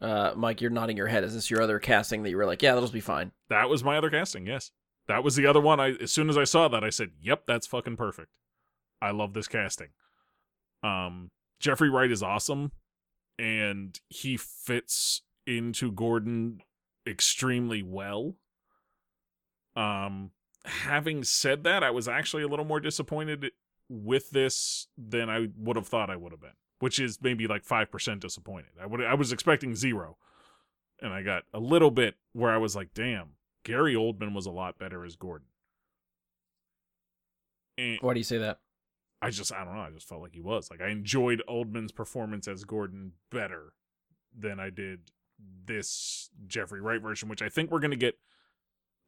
Uh, Mike, you're nodding your head. Is this your other casting that you were like, yeah, that'll be fine? That was my other casting. Yes, that was the other one. I as soon as I saw that, I said, "Yep, that's fucking perfect." I love this casting. Um, Jeffrey Wright is awesome, and he fits into Gordon extremely well. Um, having said that, I was actually a little more disappointed with this than I would have thought I would have been, which is maybe like five percent disappointed. I would I was expecting zero, and I got a little bit where I was like, "Damn, Gary Oldman was a lot better as Gordon." And Why do you say that? I just I don't know. I just felt like he was like I enjoyed Oldman's performance as Gordon better than I did this Jeffrey Wright version, which I think we're gonna get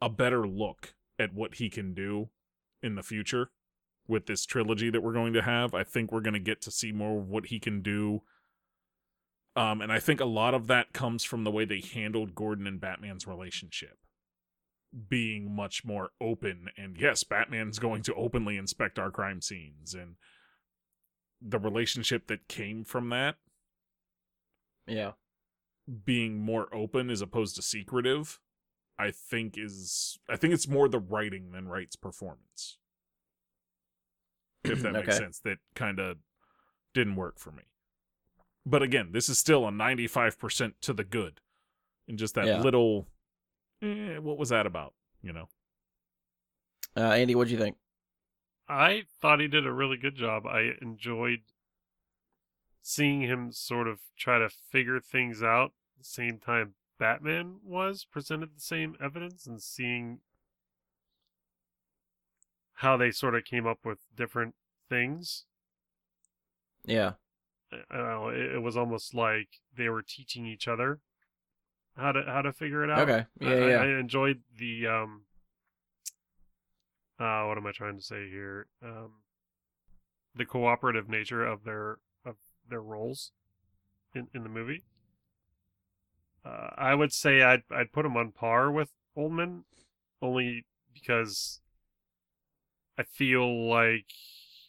a better look at what he can do in the future with this trilogy that we're going to have. I think we're gonna get to see more of what he can do. Um, and I think a lot of that comes from the way they handled Gordon and Batman's relationship being much more open. And yes batman's going to openly inspect our crime scenes. And the relationship that came from that Yeah. being more open as opposed to secretive i think is i think it's more the writing than wright's performance. If that *clears throat* makes sense that kind of didn't work for me. But again this is still a 95% to the good. And just that Yeah. little eh, what was that about you know Uh, Andy, what do you think? I thought he did a really good job. I enjoyed seeing him sort of try to figure things out at the same time Batman was presented the same evidence and seeing how they sort of came up with different things. Yeah. I I don't know. It, it was almost like they were teaching each other how to how to figure it out. Okay. Yeah, I, I- yeah. I enjoyed the um. Uh, what am I trying to say here? Um, the cooperative nature of their of their roles in in the movie. Uh, I would say I'd I'd put him on par with Oldman, only because I feel like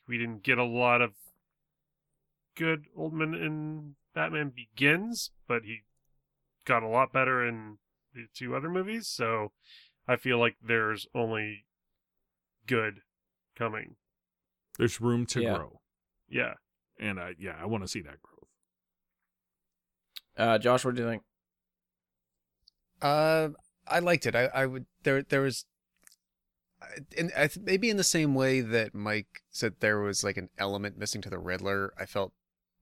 we didn't get a lot of good Oldman in Batman Begins, but he got a lot better in the two other movies. So I feel like there's only good coming. there's room to Yeah. grow Yeah. and i yeah i want to see that growth Uh, Josh, what do you think? Uh, I liked it. I, I would there there was, and I th- maybe in the same way that Mike said there was like an element missing to the Riddler. I felt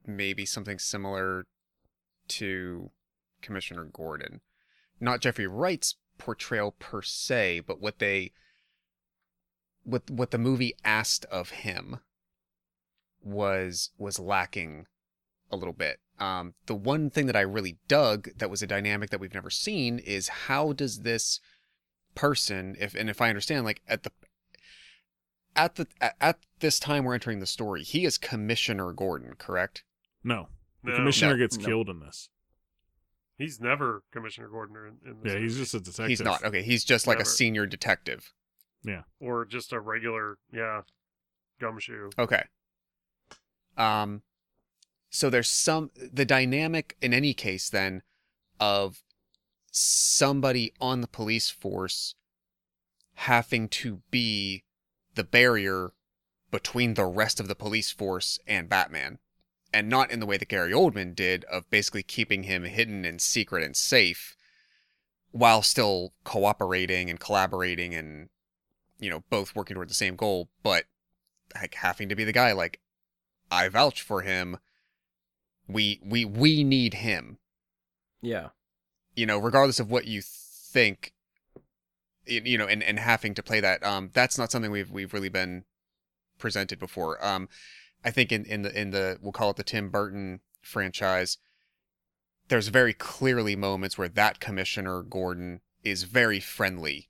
maybe something similar to Commissioner Gordon, not Jeffrey Wright's portrayal per se, but what they what what the movie asked of him was was lacking a little bit. Um, the one thing that I really dug that was a dynamic that we've never seen is how does this person, if and if I understand, like at the at the at, at this time we're entering the story, he is Commissioner Gordon, correct? no the No. commissioner No, gets no. killed in this He's never Commissioner Gordon in, in this yeah he's just a detective He's not. Okay, he's just like a senior detective. Yeah. Or just a regular, yeah, gumshoe. Okay. Um so there's some the dynamic in any case then of somebody on the police force having to be the barrier between the rest of the police force and Batman. And not in the way that Gary Oldman did of basically keeping him hidden and secret and safe while still cooperating and collaborating and you know both working toward the same goal, but like having to be the guy like I vouch for him. We we we need him. Yeah. You know, regardless of what you think you know, and, and having to play that, um, that's not something we've we've really been presented before. Um, I think in, in the in the we'll call it the Tim Burton franchise, there's very clearly moments where that commissioner Gordon is very friendly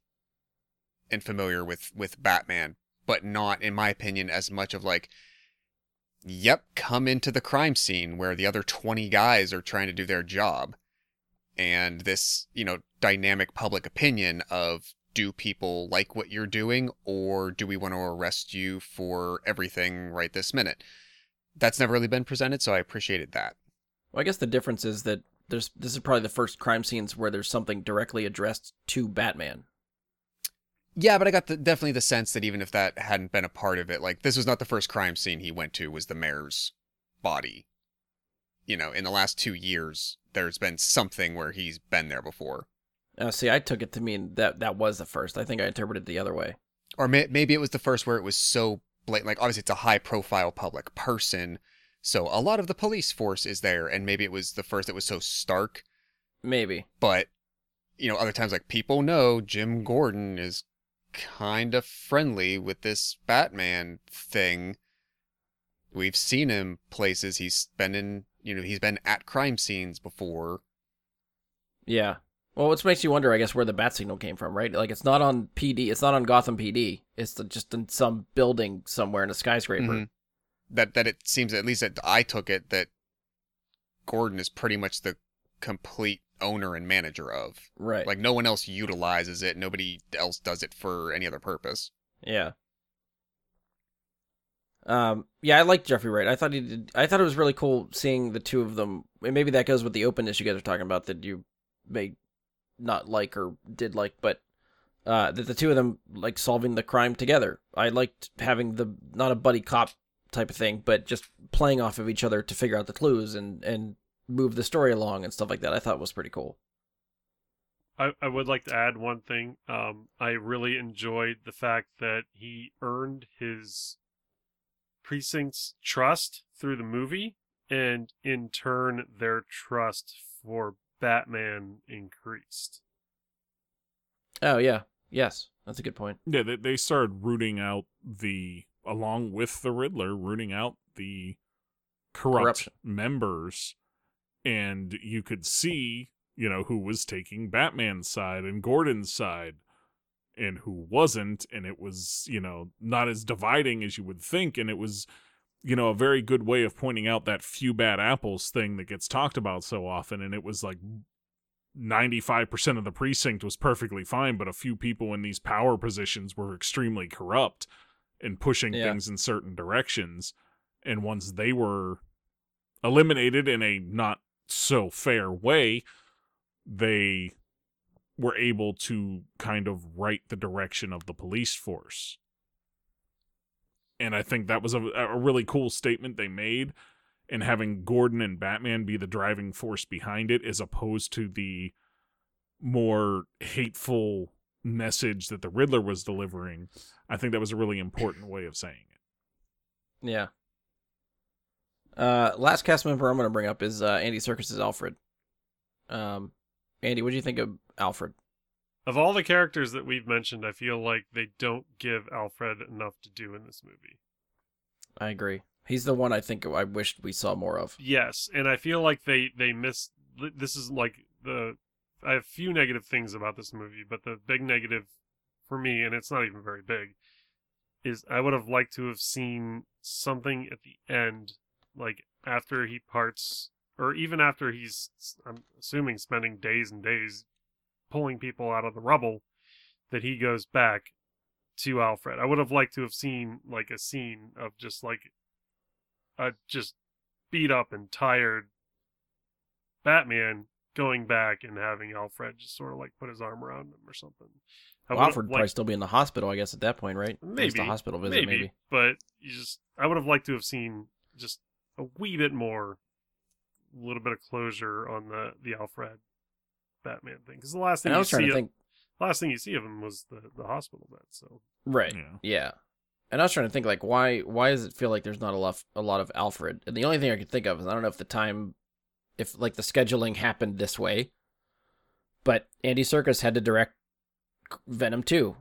and familiar with with Batman, but not, in my opinion, as much of like, yep, come into the crime scene where the other twenty guys are trying to do their job, and this you know dynamic public opinion of do people like what you're doing or do we want to arrest you for everything right this minute? That's never really been presented so i appreciated that. Well, I guess the difference is that there's this is probably the first crime scenes where there's something directly addressed to Batman. yeah but i got the, definitely the sense that even if that hadn't been a part of it like this was not the first crime scene he went to was the mayor's body. You know in the last two years there's been something where he's been there before Uh, see, I took it to mean that that was the first. I think I interpreted it the other way. or may- maybe it was the first where it was so blatant like obviously it's a high profile public person so a lot of the police force is there and maybe it was the first that was so stark Maybe. but you know other times like people know jim gordon is kind of friendly with this batman thing we've seen him places he's been in you know he's been at crime scenes before Yeah. Well, which makes you wonder, I guess, where the bat signal came from, right? Like, it's not on PD. It's not on Gotham PD. It's just in some building somewhere in a skyscraper. Mhm. that that it seems at least that i took it that gordon is pretty much the complete owner and manager of Right. like no one else utilizes it nobody else does it for any other purpose Yeah. Um. Yeah, I like Jeffrey Wright. I thought he did. I thought it was really cool seeing the two of them. And maybe that goes with the openness you guys are talking about that you may not like or did like, but uh, that the two of them like solving the crime together. I liked having the not a buddy cop type of thing, but just playing off of each other to figure out the clues and and move the story along and stuff like that. I thought was pretty cool. I, I would like to add one thing. Um, I really enjoyed the fact that he earned his precinct's trust through the movie, and in turn, their trust for Batman increased. Oh yeah, yes, that's a good point. Yeah, they, they started rooting out the, along with the Riddler, rooting out the corrupt Corruption. members. And you could see, you know, who was taking Batman's side and Gordon's side and who wasn't. And it was, you know, not as dividing as you would think. And it was, you know, a very good way of pointing out that few bad apples thing that gets talked about so often. And it was like 95% of the precinct was perfectly fine, but a few people in these power positions were extremely corrupt and pushing Yeah. things in certain directions. And once they were eliminated in a not so fair way, they were able to kind of right the direction of the police force. And I think that was a, a really cool statement they made and having Gordon and Batman be the driving force behind it as opposed to the more hateful message that the Riddler was delivering. I think that was a really important way of saying it. Yeah. Uh, last cast member I'm going to bring up is uh, Andy Serkis's Alfred. Um, Andy, what do you think of Alfred? Of all the characters that we've mentioned, I feel like they don't give Alfred enough to do in this movie. I agree. He's the one I think I wished we saw more of. Yes, and I feel like they they miss. This is like the. I have a few negative things about this movie, but the big negative for me, and it's not even very big, is I would have liked to have seen something at the end, like after he parts, or even after he's, I'm assuming, spending days and days pulling people out of the rubble, that he goes back to Alfred. I would have liked to have seen like a scene of just like a just beat up and tired Batman going back and having Alfred just sort of like put his arm around him or something. Well, Alfred probably still be in the hospital, I guess, at that point, right? Maybe. a hospital visit, maybe, maybe. but you just I would have liked to have seen just a wee bit more, a little bit of closure on the the Alfred Batman thing because the last thing And I you was trying see to of- think, last thing you see of him was the the hospital bed. So right? Yeah. Yeah. And I was trying to think like why why does it feel like there's not a lot a lot of Alfred? And the only thing I could think of is I don't know if the time if like the scheduling happened this way. But Andy Serkis had to direct Venom 2.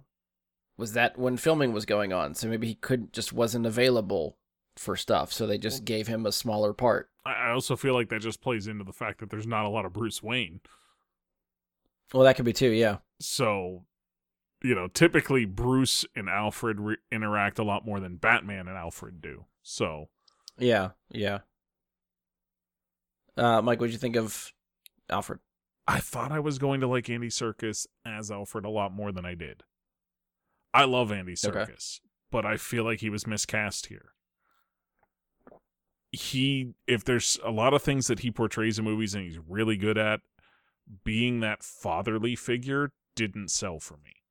Was that when filming was going on? So maybe he couldn't just wasn't available for stuff, so they just gave him a smaller part. I I also feel like that just plays into the fact that there's not a lot of Bruce Wayne. Well, that could be too, yeah. So, you know, typically Bruce and Alfred re- interact a lot more than Batman and Alfred do. So, Yeah, yeah. Uh Mike, what'd you think of Alfred? I thought I was going to like Andy Serkis as Alfred a lot more than I did. I love Andy Okay. But I feel like he was miscast here. He, if there's a lot of things that he portrays in movies and he's really good at, being that fatherly figure didn't sell for me.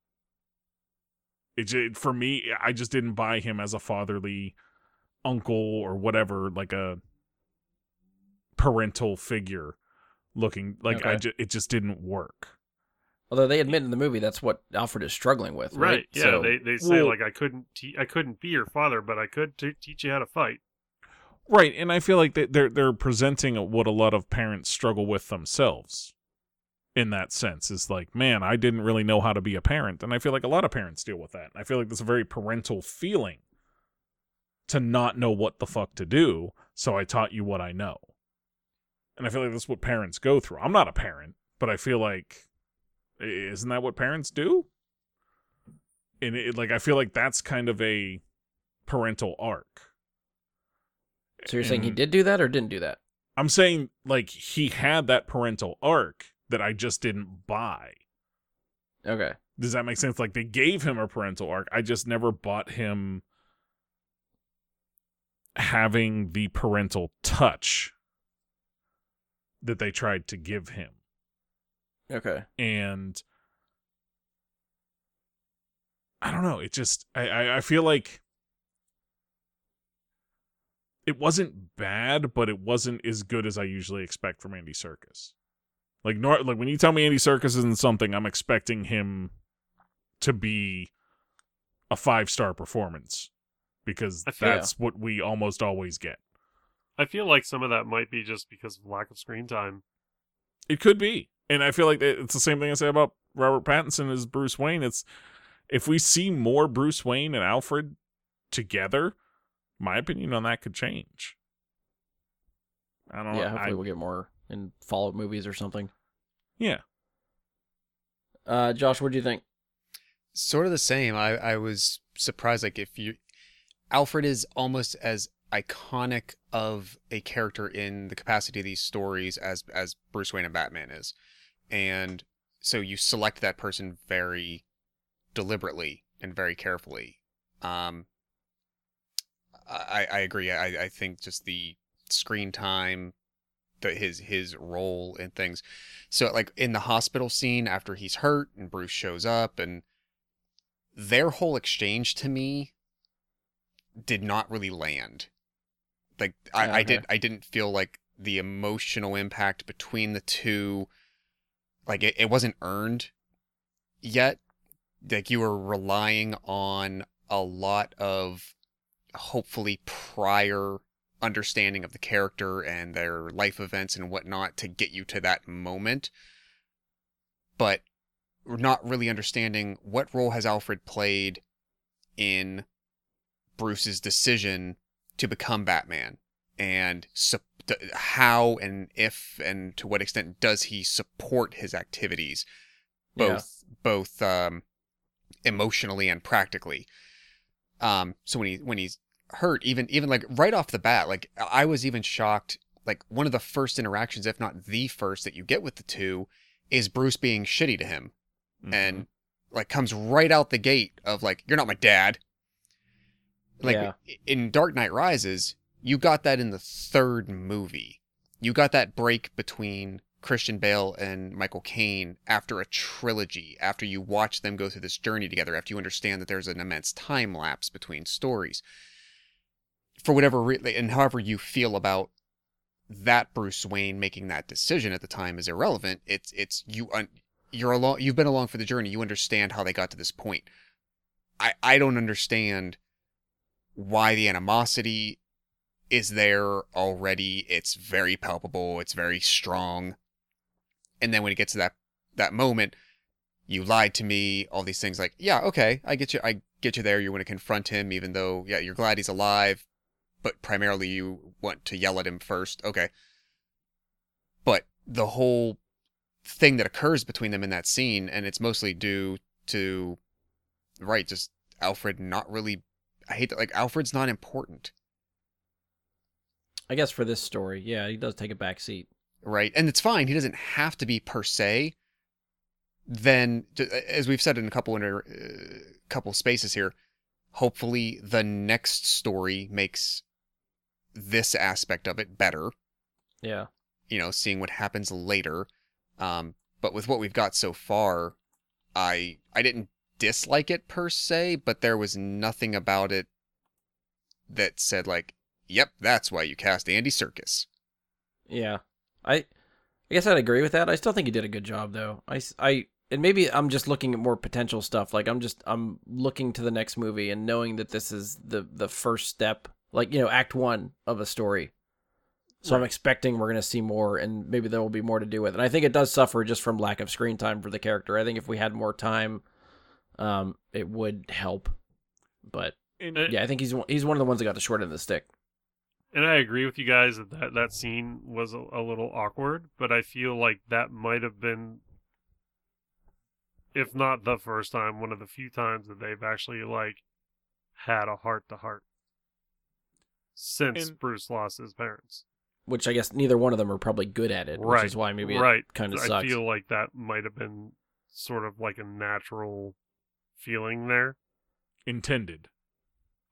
It ju- for me, I just didn't buy him as a fatherly uncle or whatever, like a parental figure looking like I Okay. ju- it just didn't work. Although they admit in the movie that's what Alfred is struggling with, right? right, yeah, So- they they say Well- like I couldn't te- I couldn't be your father, but I could t- teach you how to fight. Right, and I feel like they- they're they're presenting what a lot of parents struggle with themselves. In that sense, is like, man, I didn't really know how to be a parent, and I feel like a lot of parents deal with that. I feel like there's a very parental feeling to not know what the fuck to do, so I taught you what I know. And I feel like that's what parents go through. I'm not a parent, but I feel like isn't that what parents do? And it, like I feel like that's kind of a parental arc. So you're saying he did do that or didn't do that? I'm saying like he had that parental arc that I just didn't buy. Okay. Does that make sense? Like they gave him a parental arc. I just never bought him having the parental touch that they tried to give him. Okay. And I don't know. It just I, I, I feel like it wasn't bad, but it wasn't as good as I usually expect from Andy Serkis. Like nor like when you tell me Andy Serkis isn't something, I'm expecting him to be a five star performance because feel- that's what we almost always get. I feel like some of that might be just because of lack of screen time. It could be. And I feel like it's the same thing I say about Robert Pattinson as Bruce Wayne. It's if we see more Bruce Wayne and Alfred together, my opinion on that could change. I don't know. yeah, hopefully I- we'll get more in follow-up movies or something. yeah. Uh, Josh, what do you think? sort of the same. I, I was surprised. Like if you, Alfred is almost as iconic of a character in the capacity of these stories as as Bruce Wayne and Batman is, and so you select that person very deliberately and very carefully. Um, I I agree. I I think just the screen time, the his his role in things. So like in the hospital scene after he's hurt and Bruce shows up and their whole exchange to me did not really land. Like I, I did I didn't feel like the emotional impact between the two like it, it wasn't earned yet. Like you were relying on a lot of hopefully prior understanding of the character and their life events and whatnot to get you to that moment. But we're not really understanding what role has Alfred played in Bruce's decision to become Batman and d- how and if and to what extent does he support his activities Yeah. both both um emotionally and practically um so when he when he's hurt even even like right off the bat like i was even shocked like one of the first interactions if not the first that you get with the two is bruce being shitty to him Mm-hmm. and like comes right out the gate of like you're not my dad. Like Yeah. in Dark Knight Rises, you got that in the third movie. You got that break between Christian Bale and Michael Caine after a trilogy, after you watch them go through this journey together, after you understand that there's an immense time lapse between stories. For whatever re- and however you feel about that Bruce Wayne making that decision at the time is irrelevant. It's it's you un- you're along you've been along for the journey. You understand how they got to this point. I I don't understand why the animosity is there already. It's very palpable. It's very strong. And then when it gets to that that moment, you lied to me. All these things like yeah okay I get you I get you there. You want to confront him even though yeah you're glad he's alive but primarily you want to yell at him first. Okay. But the whole thing that occurs between them in that scene, and it's mostly due to, right, just Alfred not really. I hate that. Like, Alfred's not important, I guess for this story, yeah, he does take a back seat. right? And it's fine. He doesn't have to be per se. Then, as we've said in a couple inter, uh, couple spaces here, hopefully the next story makes this aspect of it better. Yeah. you know, seeing what happens later. Um, but with what we've got so far, I I didn't dislike it per se, but there was nothing about it that said like, "Yep, that's why you cast Andy Serkis." Yeah. I I guess I'd agree with that. I still think he did a good job though. I I and maybe I'm just looking at more potential stuff. Like I'm just I'm looking to the next movie and knowing that this is the the first step, like, you know, act 1 of a story. So I'm expecting we're going to see more and maybe there will be more to do with. it. And I think it does suffer just from lack of screen time for the character. I think if we had more time um it would help. But And Uh, yeah, I think he's one- he's one of the ones that got the short end of the stick. And I agree with you guys that that, that scene was a, a little awkward, but I feel like that might have been, if not the first time, one of the few times that they've actually like had a heart to heart since And- Bruce lost his parents. Which I guess neither one of them are probably good at it, which Right, is why maybe it right. kind of I feel like that might have been sort of like a natural feeling there. intended.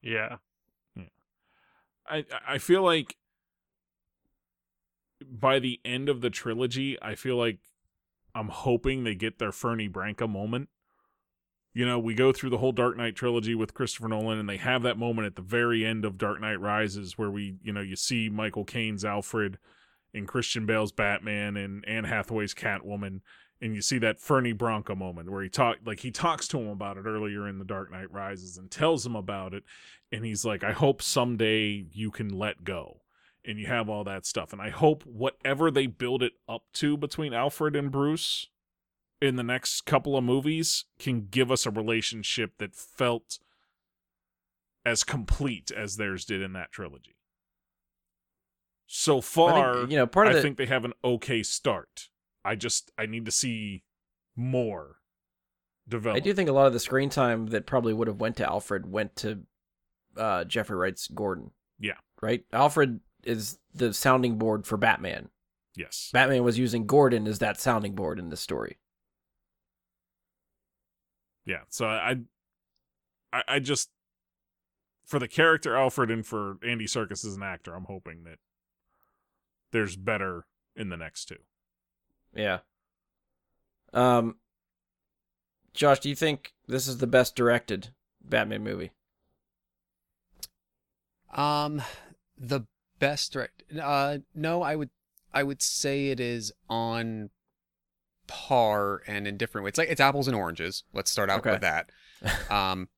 Yeah. I I feel like by the end of the trilogy, I feel like I'm hoping they get their Fernie Branca moment. You know, we go through the whole Dark Knight trilogy with Christopher Nolan, and they have that moment at the very end of Dark Knight Rises where we, you know, you see Michael Caine's Alfred and Christian Bale's Batman and Anne Hathaway's Catwoman, and you see that Fernie Branca moment where he talk like he talks to him about it earlier in the Dark Knight Rises and tells him about it, and he's like, I hope someday you can let go. And you have all that stuff. And I hope whatever they build it up to between Alfred and Bruce in the next couple of movies can give us a relationship that felt as complete as theirs did in that trilogy. So I far, think, you know, part of I the think they have an okay start. I just I need to see more develop. I do think a lot of the screen time that probably would have went to Alfred went to uh, Jeffrey Wright's Gordon. Yeah. Right? Alfred is the sounding board for Batman. Yes. Batman was using Gordon as that sounding board in this story. Yeah. So I, I, I just for the character Alfred and for Andy Serkis as an actor, I'm hoping that there's better in the next two. Yeah. Um Josh, do you think this is the best directed Batman movie? Um, the best direct. Uh, no, I would I would say it is on par and in different ways. It's like it's apples and oranges. Let's start out Okay. with that. *laughs* Um,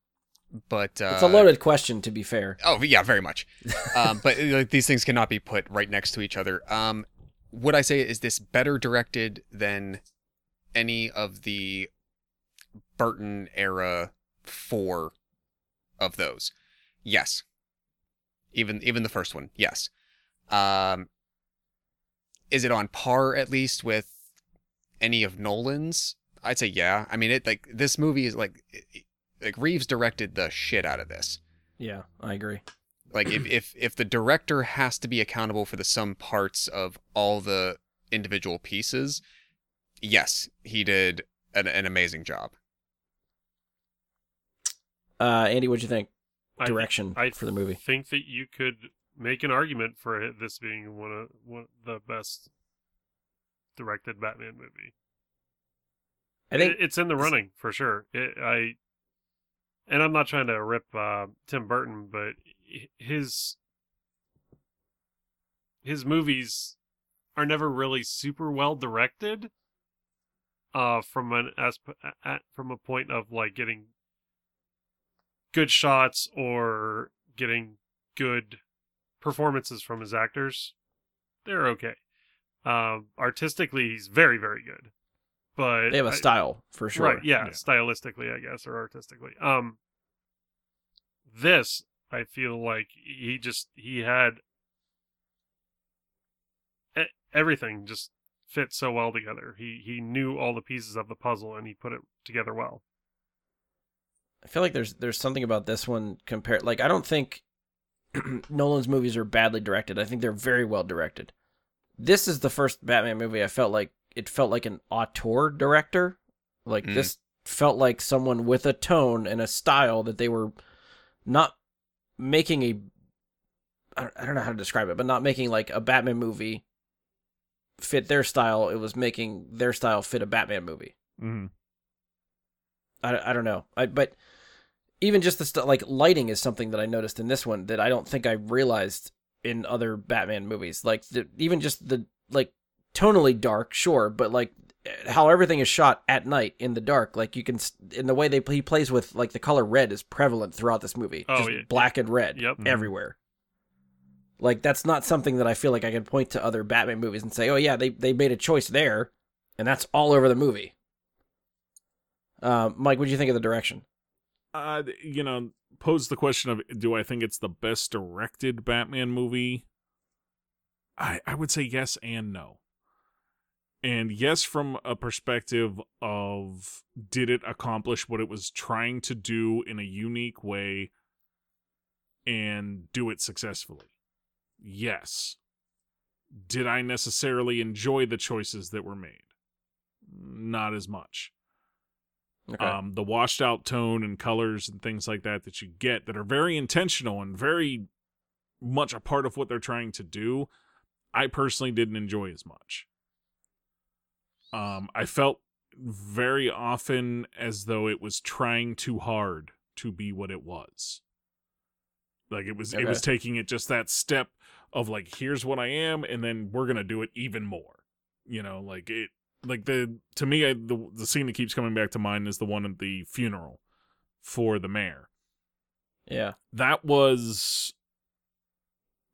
but uh, it's a loaded question to be fair. Oh yeah, very much. *laughs* um, but uh, like, these things cannot be put right next to each other. Um, would I say is this better directed than any of the Burton era four of those? Yes. Even even the first one, yes. Um, is it on par at least with any of Nolan's? I'd say yeah. I mean, it like this movie is like like Reeves directed the shit out of this Yeah, I agree. like if, if if the director has to be accountable for the sum parts of all the individual pieces yes he did an, an amazing job Uh, Andy, what'd you think? I- Direction I for the movie. think that you could make an argument for it, this being one of one of the best directed Batman movie. I think It- it's in the running for sure. It, I and I'm not trying to rip uh, Tim Burton, but his his movies are never really super well directed. Uh, from an as at, from a point of like getting good shots or getting good performances from his actors, they're okay. Um, artistically, he's very very good, but they have a I- style for sure. Right, yeah, Yeah. stylistically, I guess, or artistically. Um, this I feel like he just he had everything just fit so well together. He he knew all the pieces of the puzzle and he put it together well. I feel like there's there's something about this one compared. Like I don't think *clears throat* Nolan's movies are badly directed. I think they're very well directed. This is the first Batman movie I felt like it felt like an auteur director. Like Mm. this felt like someone with a tone and a style that they were not making a I don't, know how to describe it, but not making like a Batman movie fit their style. It was making their style fit a Batman movie. Mm-hmm. I, I don't know. I but even just the stuff like lighting is something that I noticed in this one that I don't think I realized in other Batman movies. Like the even just the like tonally dark, sure, but like how everything is shot at night in the dark, like you can in the way they he plays with like the color red is prevalent throughout this movie. Oh, just yeah. black and red Yep. Mhm. everywhere. Like that's not something that I feel like I can point to other Batman movies and say, "Oh yeah, they they made a choice there," and that's all over the movie. Uh, Mike, what do you think of the direction? uh, you know, pose the question of do I think it's the best directed Batman movie? I I would say yes and no. And yes, from a perspective of did it accomplish what it was trying to do in a unique way and do it successfully? Yes. Did I necessarily enjoy the choices that were made? Not as much Okay. um, the washed out tone and colors and things like that that you get that are very intentional and very much a part of what they're trying to do i personally didn't enjoy as much. Um, i felt very often as though it was trying too hard to be what it was. Like it was it was taking it just that step of like here's what i am and then we're gonna do it even more. You know like it like the to me I, the the scene that keeps coming back to mind is the one at the funeral for the mayor. yeah. That was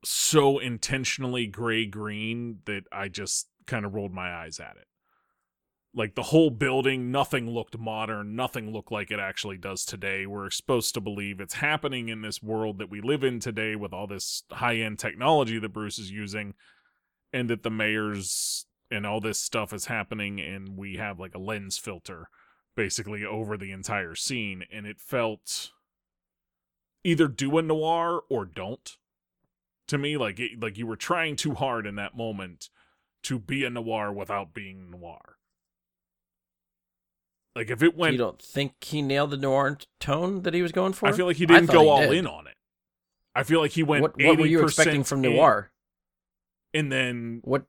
so intentionally gray green that I just kind of rolled my eyes at it. Like the whole building, nothing looked modern, nothing looked like it actually does today. We're supposed to believe it's happening in this world that we live in today with all this high end technology that Bruce is using, and that the mayor's and all this stuff is happening, and we have like a lens filter basically over the entire scene, and it felt either do a noir or don't to me like it, like you were trying too hard in that moment to be a noir without being noir like if it went you don't think he nailed the noir tone that he was going for? i feel like he didn't go he all did. in on it i feel like he went What, what were you 80% expecting from in, noir? and then What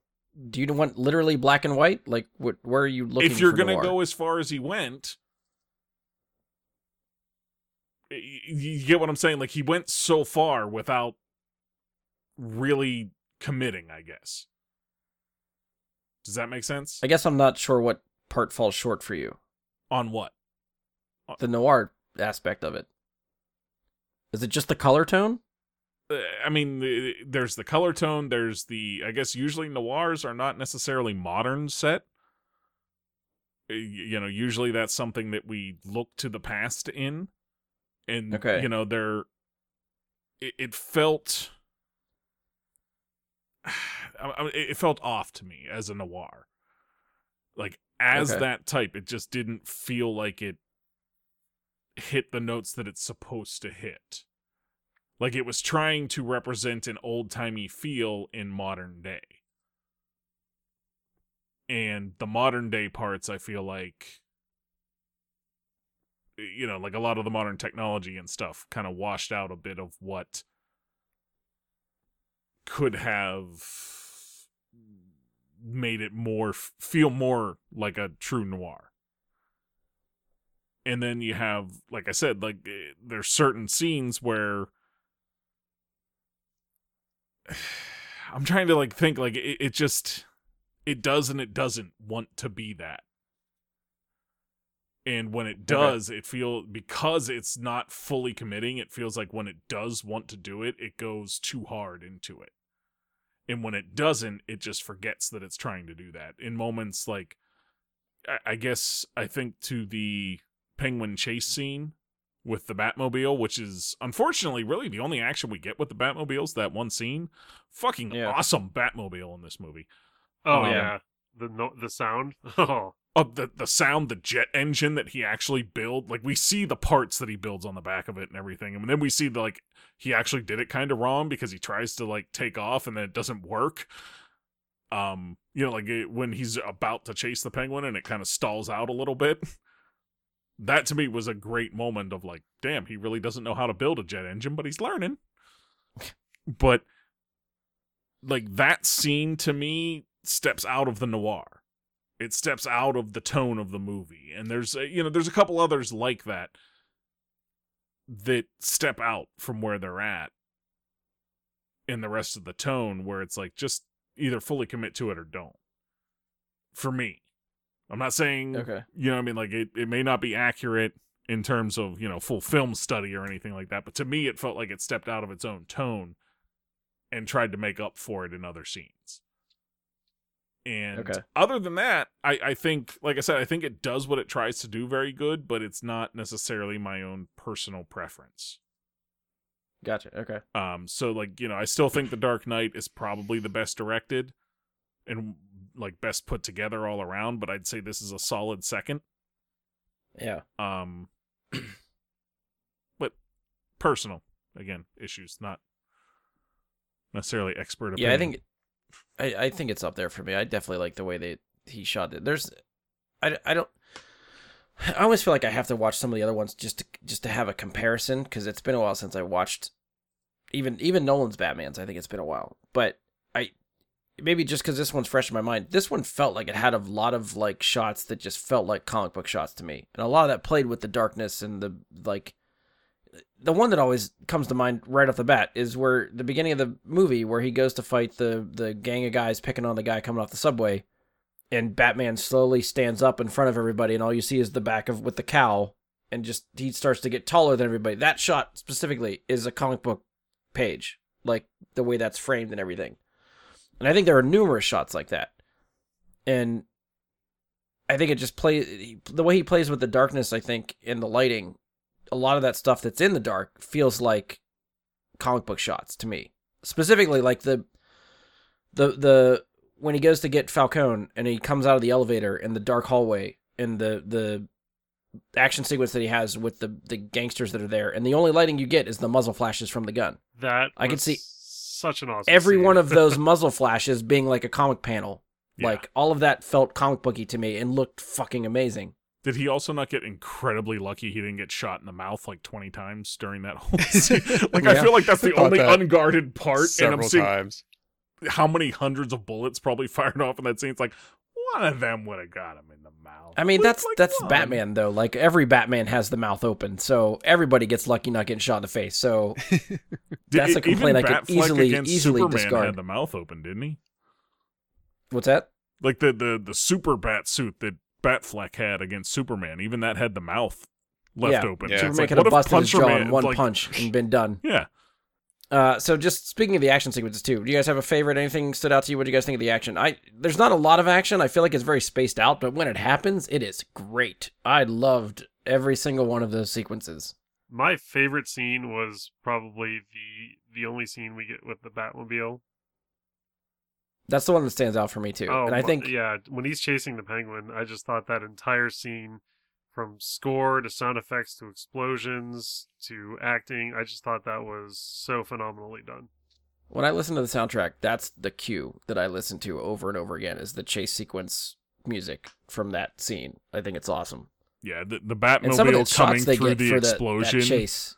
do you want? Literally black and white? Like what? Where are you looking? if you're gonna noir? go as far as he went you get what i'm saying like he went so far without really committing i guess does that make sense I guess I'm not sure what part falls short for you. on what The noir aspect of it. Is it just the color tone? I mean, the- there's the color tone. There's the, I guess, usually noirs are not necessarily modern set. You know, usually that's something that we look to the past in, and Okay. you know, they're. It, it felt. *sighs* It felt off to me as a noir. Like as Okay. that type, it just didn't feel like it hit the notes that it's supposed to hit. Like it was trying to represent an old timey feel in modern day. And the modern day parts, I feel like you know, like a lot of the modern technology and stuff kind of washed out a bit of what could have made it more feel more like a true noir. And then you have, like I said, like eh, there's certain scenes where *sighs* I'm trying to like think like it, it just it does and it doesn't want to be that. And when it does, it feel because it's not fully committing, it feels like when it does want to do it, it goes too hard into it. And when it doesn't, it just forgets that it's trying to do that. In moments like I, I guess I think to the penguin chase scene with the Batmobile, which is unfortunately really the only action we get with the Batmobiles, that one scene. Fucking Yeah. awesome Batmobile in this movie. Oh Um, yeah, the no- the sound. *laughs* Oh, Oh, the the sound, the jet engine that he actually built. Like we see the parts that he builds on the back of it and everything, and then we see the like he actually did it kind of wrong because he tries to like take off and then it doesn't work. Um, you know, like it, when he's about to chase the penguin and it kind of stalls out a little bit. *laughs* That to me was a great moment of like, damn, he really doesn't know how to build a jet engine, but he's learning. *laughs* but like that scene to me steps out of the noir. It steps out of the tone of the movie. And there's a, you know there's a couple others like that that step out from where they're at in the rest of the tone where it's like just either fully commit to it or don't. For me i'm not saying Okay. you know what i mean like it, it may not be accurate in terms of you know full film study or anything like that but to me it felt like it stepped out of its own tone and tried to make up for it in other scenes and Okay. other than that I, I think like i said i think it does what it tries to do very good but it's not necessarily my own personal preference Gotcha. Okay. um so like you know i still think the dark knight is probably the best directed and like best put together all around but i'd say this is a solid second Yeah. um *clears throat* but personal again issues not necessarily expert opinion. Yeah, I think I, I think it's up there for me. I definitely like the way they he shot it. There's I, I don't I always feel like I have to watch some of the other ones just to, just to have a comparison because it's been a while since I watched even even Nolan's Batman's. I think it's been a while, but maybe just because this one's fresh in my mind. This one felt like it had a lot of like shots that just felt like comic book shots to me, and a lot of that played with the darkness and the like. The one that always comes to mind right off the bat is where the beginning of the movie where he goes to fight the the gang of guys picking on the guy coming off the subway, and Batman slowly stands up in front of everybody, and all you see is the back of with the cowl, and just he starts to get taller than everybody. That shot specifically is a comic book page, like the way that's framed and everything. And I think there are numerous shots like that, and I think it just plays the way he plays with the darkness. I think in the lighting, a lot of that stuff that's in the dark feels like comic book shots to me. Specifically, like the the the when he goes to get Falcone and he comes out of the elevator in the dark hallway and the the action sequence that he has with the the gangsters that are there and the only lighting you get is the muzzle flashes from the gun. that I can was see such an awesome. Every scene. one of those *laughs* muzzle flashes being like a comic panel. Yeah. Like all of that felt comic booky to me and looked fucking amazing. Did he also not get incredibly lucky he didn't get shot in the mouth like 20 times during that whole *laughs* scene? *laughs* like, I feel like that's the Thought only that unguarded part. And I'm seeing times. how many hundreds of bullets probably fired off in that scene. It's like, one of them would have got him in the mouth. I mean, Like- that's like that's one. Batman though. Like every Batman has the mouth open, so everybody gets lucky not getting shot in the face. So *laughs* that's a complaint I could easily- against easily Superman discard. had the mouth open, didn't he? what's that? Like the, the, the super bat suit that Batfleck had against Superman, even that had the mouth left Yeah. open. Yeah. So it's Superman like, could what have if busted his jaw in one like- punch and been done. *laughs* Yeah. Uh, so just speaking of the action sequences too, do you guys have a favorite? Anything stood out to you? What do you guys think of the action? I there's not a lot of action. I feel like it's very spaced out, but when it happens, it is great. I loved every single one of those sequences. My favorite scene was probably the the only scene we get with the Batmobile. That's the one that stands out for me too. Oh, and I think yeah, when he's chasing the penguin, I just thought that entire scene, from score to sound effects to explosions to acting, I just thought that was so phenomenally done. when I listen to the soundtrack, that's the cue that I listen to over and over again is the chase sequence music from that scene. I think it's awesome. Yeah, the, the and some of the coming shots they through get the for the, explosion. that chase.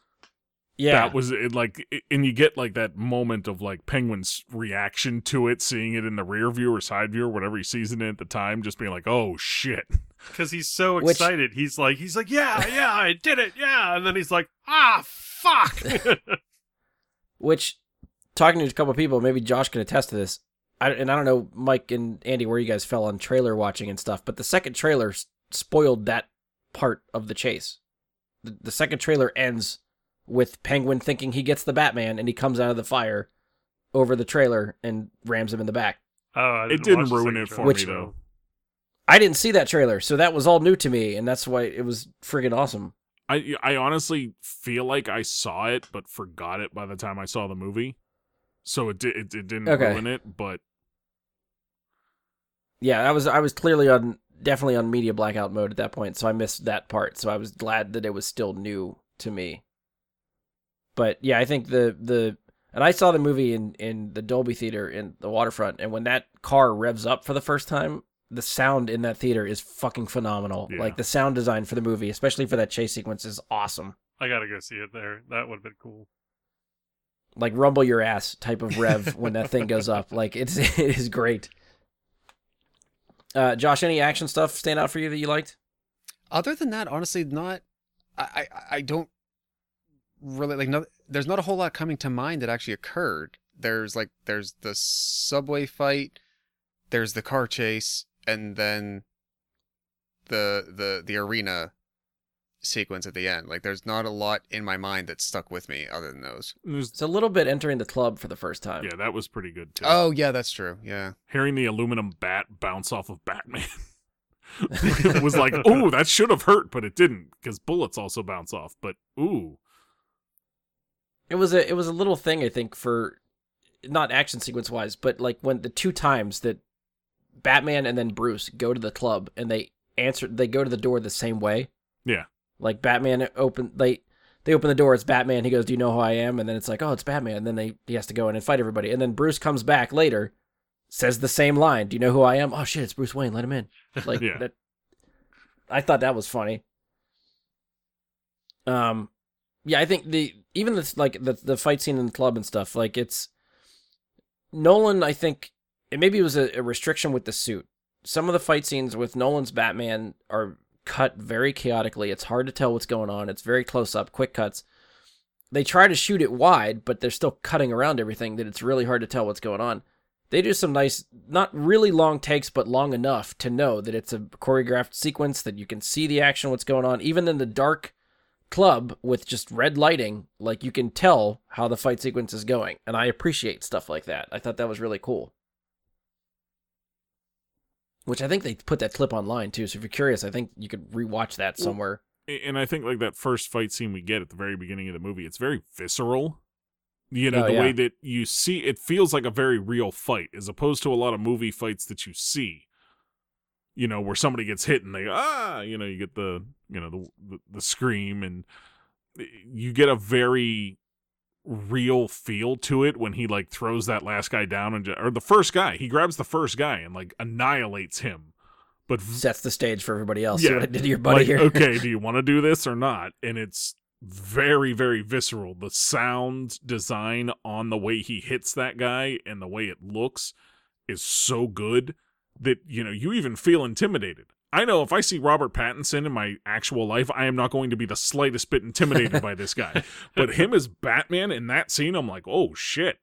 Yeah, That was it, like, it- and you get like that moment of like Penguin's reaction to it, seeing it in the rear view or side view or whatever he sees in it at the time, just being like, "Oh shit!" *laughs* because he's so Which- excited. He's like, he's like, yeah, yeah, I did it, yeah, and then he's like, ah, fuck. *laughs* which talking to a couple of people, maybe Josh can attest to this. I, and I don't know, Mike and Andy, where you guys fell on trailer watching and stuff, but the second trailer s- spoiled that part of the chase. The, the second trailer ends with Penguin thinking he gets the Batman, and he comes out of the fire over the trailer and rams him in the back. oh, I It didn't ruin second it for trailer, Which- me though. I didn't see that trailer, so that was all new to me, and that's why it was friggin' awesome. I I honestly feel like I saw it, but forgot it by the time I saw the movie. So it did it, it didn't Okay. ruin it, but Yeah, I was I was clearly on definitely on media blackout mode at that point, so I missed that part. So I was glad that it was still new to me. But yeah, I think the the and I saw the movie in in the Dolby theater in the waterfront, and when that car revs up for the first time, the sound in that theater is fucking phenomenal. Yeah. Like the sound design for the movie, especially for that chase sequence, is awesome. I gotta go see it there. That would have been cool. Like rumble your ass type of rev when that thing goes up. *laughs* Like it's *laughs* it is great. Uh, Josh, any action stuff stand out for you that you liked? Other than that, honestly, not. I I, I don't really like. No, there's not a whole lot coming to mind that actually occurred. There's like there's the subway fight, there's the car chase, and then the the the arena sequence at the end. Like there's not a lot in my mind that stuck with me other than those. there's, It's a little bit entering the club for the first time. yeah, that was pretty good too. Oh yeah, that's true. Yeah. Hearing the aluminum bat bounce off of Batman it *laughs* *laughs* was like, oh, that should have hurt, but it didn't because bullets also bounce off." But ooh, It was a it was a little thing I think for not action sequence wise, but like when the two times that Batman and then Bruce go to the club and they answer they go to the door the same way. Yeah. Like Batman open they they open the door, it's Batman, he goes, Do you know who I am? And then it's like, Oh, it's Batman, and then they he has to go in and fight everybody. And then Bruce comes back later, says the same line, Do you know who I am? Oh shit, it's Bruce Wayne, let him in. *laughs* Like Yeah. that I thought that was funny. Um yeah, I think the even this like the the fight scene in the club and stuff, like it's Nolan, I think it maybe it was a, a restriction with the suit. Some of the fight scenes with Nolan's Batman are cut very chaotically. It's hard to tell what's going on. It's very close up, quick cuts. They try to shoot it wide, but they're still cutting around everything that it's really hard to tell what's going on. They do some nice, not really long takes, but long enough to know that it's a choreographed sequence that you can see the action, what's going on. Even in the dark club with just red lighting, like you can tell how the fight sequence is going. And I appreciate stuff like that. I thought that was really cool. Which I think they put that clip online too. So if you're curious, I think you could rewatch that somewhere. and I think like that first fight scene we get at the very beginning of the movie, it's very visceral. You know, Oh, the yeah. way that you see it feels like a very real fight as opposed to a lot of movie fights that you see. You know, where somebody gets hit and they ah, you know, you get the you know the the, the scream and you get a very real feel to it when he like throws that last guy down and or the first guy he grabs the first guy and like annihilates him but v- Sets the stage for everybody else. See Yeah, what I did to your buddy like, here. *laughs* okay, do you want to do this or not? And it's very, very visceral. The sound design on the way he hits that guy and the way it looks is so good that, you know, you even feel intimidated. I know if I see Robert Pattinson in my actual life, I am not going to be the slightest bit intimidated by this guy. *laughs* But him as Batman in that scene, I'm like, oh shit.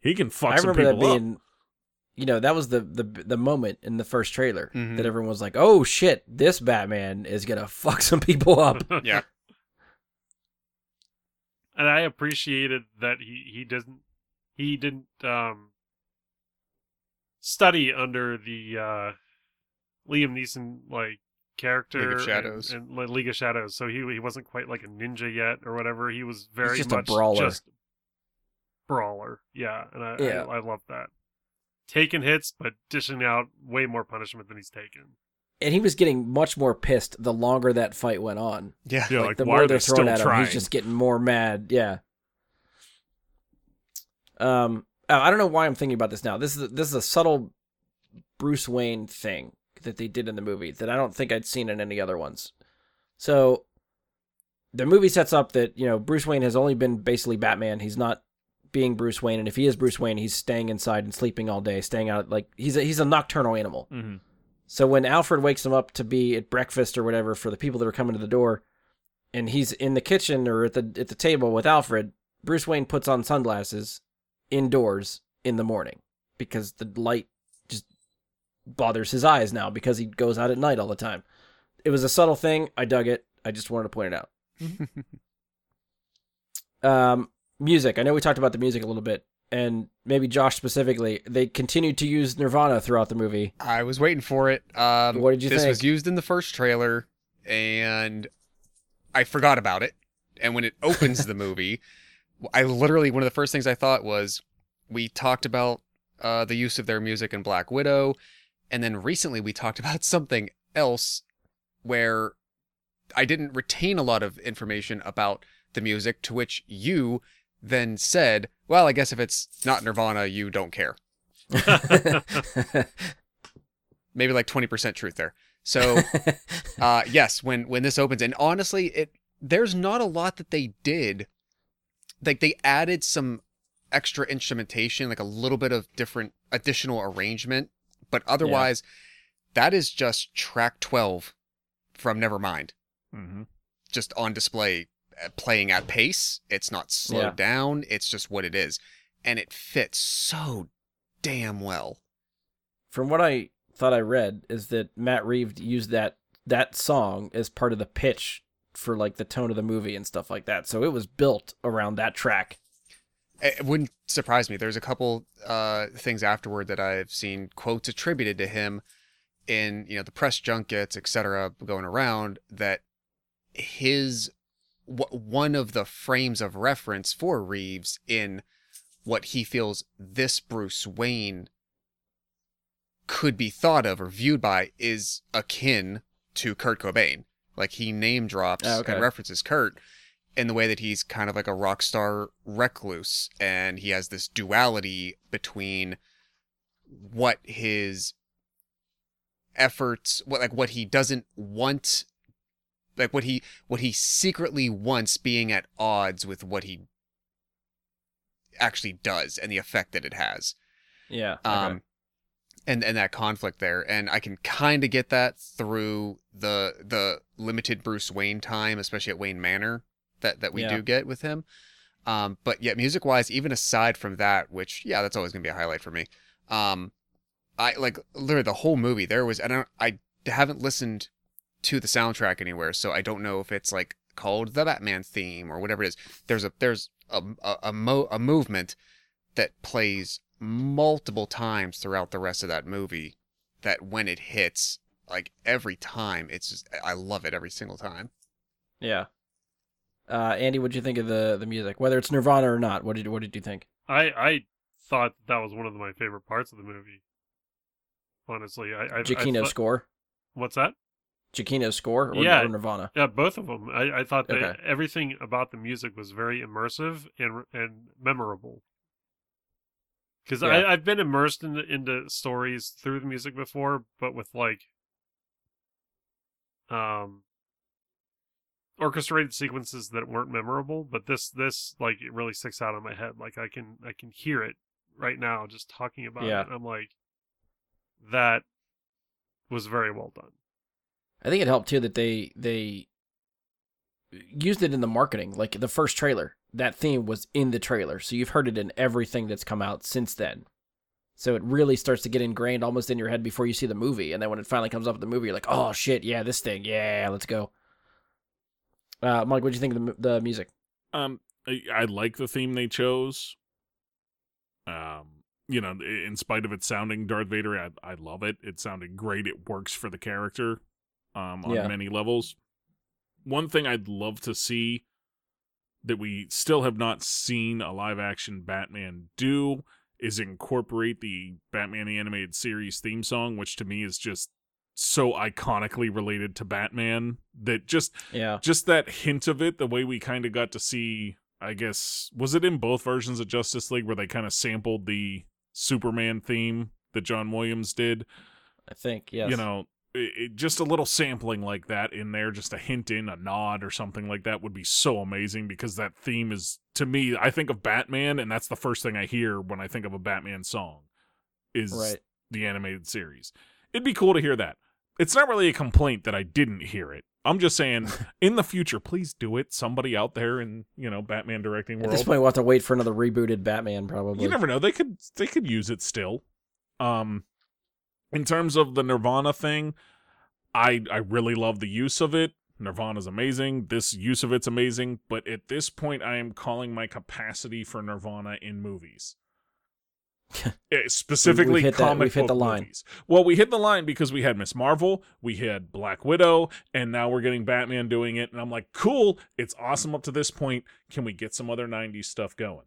He can fuck I some remember people that up. being, you know, that was the the the moment in the first trailer Mhm. that everyone was like, "Oh shit, this Batman is gonna *laughs* fuck some people up." *laughs* Yeah. and I appreciated that he he doesn't he didn't um study under the uh Liam Neeson like character League of and- Shadows. and, like, League of Shadows. So he he wasn't quite like a ninja yet or whatever. He was very just a much brawler. just brawler. Yeah, and I, Yeah. I I love that. Taking hits, but dishing out way more punishment than he's taken. and he was getting much more pissed the longer that fight went on. Yeah. Yeah, like, like, the why more are they're they throwing still at him, trying? he's just getting more mad. Yeah. Um, oh, I don't know why I'm thinking about this now. This is a, this is a subtle Bruce Wayne thing that they did in the movie that I don't think I'd seen in any other ones. So the movie sets up that, you know, Bruce Wayne has only been basically Batman. He's not being Bruce Wayne, and if he is Bruce Wayne, he's staying inside and sleeping all day, staying out like he's a he's a nocturnal animal. Mhm. So when Alfred wakes him up to be at breakfast or whatever for the people that are coming to the door, and he's in the kitchen or at the at the table with Alfred, Bruce Wayne puts on sunglasses indoors in the morning because the light just bothers his eyes now because he goes out at night all the time. It was a subtle thing. I dug it. I just wanted to point it out. *laughs* um, music. I know we talked about the music a little bit, and maybe Josh specifically. They continued to use Nirvana throughout the movie. I was waiting for it. Um, What did you this think? This was used in the first trailer, and I forgot about it. And when it opens the *laughs* movie, I literally one of the first things I thought was we talked about uh, the use of their music in Black Widow, and then recently we talked *laughs* about something else where I didn't retain a lot of information about the music. To which you then said, "Well, I guess if it's not Nirvana, you don't care." *laughs* Maybe like twenty percent truth there. So *laughs* uh yes when when this opens and honestly it there's not a lot that they did like they added some extra instrumentation like a little bit of different additional arrangement but otherwise that is just track 12 from nevermind. Mm-hmm. just on display uh, playing at pace. It's not slowed Yeah. down. It's just what it is. And it fits so damn well. From what I thought I read is that Matt Reeves used that that song as part of the pitch for like the tone of the movie and stuff like that. So it was built around that track. it wouldn't surprise me. There's a couple uh, things afterward that I've seen quotes attributed to him in you know the press junkets, etc., going around that his w- one of the frames of reference for Reeves in what he feels this Bruce Wayne could be thought of or viewed by is akin to Kurt Cobain. Like he name drops Oh, okay. and references Kurt in the way that he's kind of like a rock star recluse and he has this duality between what his efforts what like what he doesn't want like what he what he secretly wants being at odds with what he actually does and the effect that it has Yeah. um and and that conflict there. And i can kind of get that through the the limited bruce wayne time especially at wayne manor that that we Yeah. do get with him. Um but yet music wise even aside from that which yeah that's always gonna be a highlight for me um i like literally the whole movie there was i don't i haven't listened to the soundtrack anywhere so i don't know if it's like called the batman theme or whatever it is. There's a there's a a, a, mo- a movement that plays multiple times throughout the rest of that movie that when it hits like every time it's just i love it every single time Yeah. Uh, Andy, what did you think of the the music? Whether it's Nirvana or not, what did what did you think? I I thought that was one of my favorite parts of the movie. Honestly, I, I I thought- score, What's that? Giacchino score, or, Yeah. or Nirvana? Yeah, both of them. I, I thought that Okay. everything about the music was very immersive and and memorable. Because Yeah. I've been immersed in the, into stories through the music before, but with like um orchestrated sequences that weren't memorable. But this this like it really sticks out in my head. Like I can I can hear it right now just talking about Yeah. it. I'm like that was very well done. I think it helped too that they they used it in the marketing, like the first trailer. That theme was in the trailer, so you've heard it in everything that's come out since then. So it really starts to get ingrained almost in your head before you see the movie, and then when it finally comes up in the movie, you're like, "Oh shit, yeah, this thing, yeah, let's go." Uh, Mike, what do you think of the the music? Um, I, I like the theme they chose. Um, you know, in spite of it sounding Darth Vader, I, I love it. It sounded great. It works for the character, um, on Yeah. many levels. One thing I'd love to see that we still have not seen a live action Batman do is incorporate the Batman the Animated Series theme song, which to me is just so iconically related to Batman that just Yeah, just that hint of it, the way we kind of got to see, I guess, was it in both versions of Justice League where they kind of sampled the Superman theme that John Williams did? I think yes. You know, i- i- just a little sampling like that in there, just a hint in, a nod or something like that would be so amazing because that theme is to me. I think of Batman, and that's the first thing I hear when I think of a Batman song. Is Right. the animated series. It'd be cool to hear that. It's not really a complaint that I didn't hear it. I'm just saying, *laughs* in the future, please do it. Somebody out there in you know Batman directing world. At this point, we'll have to wait for another rebooted Batman, probably. you never know. They could they could use it still. Um, in terms of the Nirvana thing, I I really love the use of it. Nirvana's amazing. This use of it's amazing. But at this point, I am calling my capacity for Nirvana in movies. *laughs* Eh, Specifically, that- comic we've hit book the line. movies. Well, we hit the line because we had Miss Marvel, we had Black Widow, and now we're getting Batman doing it. And I'm like, cool, it's awesome up to this point. Can we get some other 90s stuff going?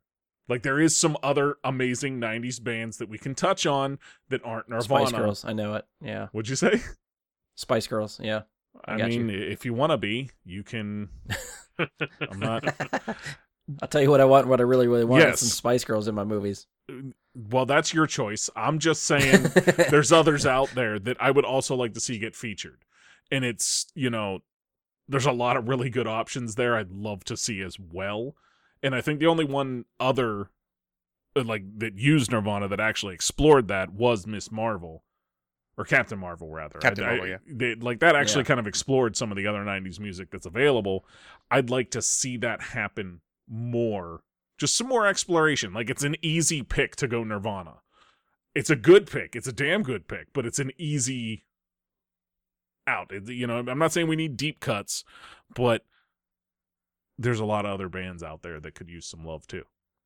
Like, there is some other amazing 90s bands that we can touch on that aren't Nirvana. Spice Girls, I know it. Yeah, Would you say? Spice Girls. Yeah. I I, mean, if you want to be, you can. *laughs* I'm not. I'll tell you what I want. What I really, really want Yes. is some Spice Girls in my movies. Uh, well, that's your choice. I'm just saying *laughs* there's others out there that I would also like to see get featured. And it's, you know, there's a lot of really good options there I'd love to see as well. And I think the only one other uh, like that used Nirvana that actually explored that was Miss Marvel or Captain Marvel rather. Captain I- I- Marvel, yeah. they- like that actually Yeah. kind of explored some of the other 90s music that's available. I'd like to see that happen more. Just some more exploration. Like it's an easy pick to go Nirvana. It's a good pick. It's a damn good pick, but it's an easy out. It- you know, I'm not saying we need deep cuts, but there's a lot of other bands out there that could use some love too.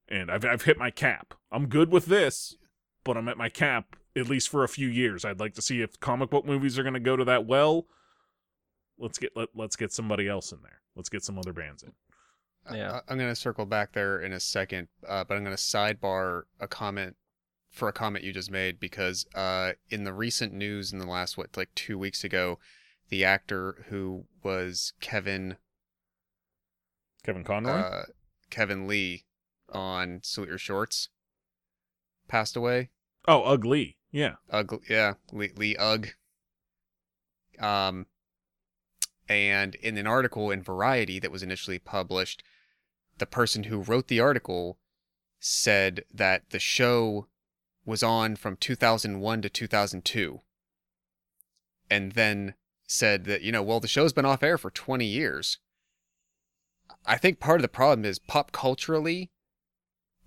And I've I've hit my cap. I'm good with this, but I'm at my cap at least for a few years. I'd like to see if comic book movies are going to go to that well. Let's get let, let's get somebody else in there. Let's get some other bands in. Yeah. I, am going to circle back there in a second, uh, but I'm going to sidebar a comment for a comment you just made because uh, in the recent news in the last what like two weeks ago, the actor who was Kevin Kevin Conroy. uh, Kevin Lee on Salute Your Shorts passed away. oh, ugly. Yeah. Ugly, yeah, Lee, Lee Ugg. Um, and in an article in Variety that was initially published, the person who wrote the article said that the show was on from 2001 to 2002, and then said that you know, well, the show's been off air for 20 years. I think part of the problem is pop culturally,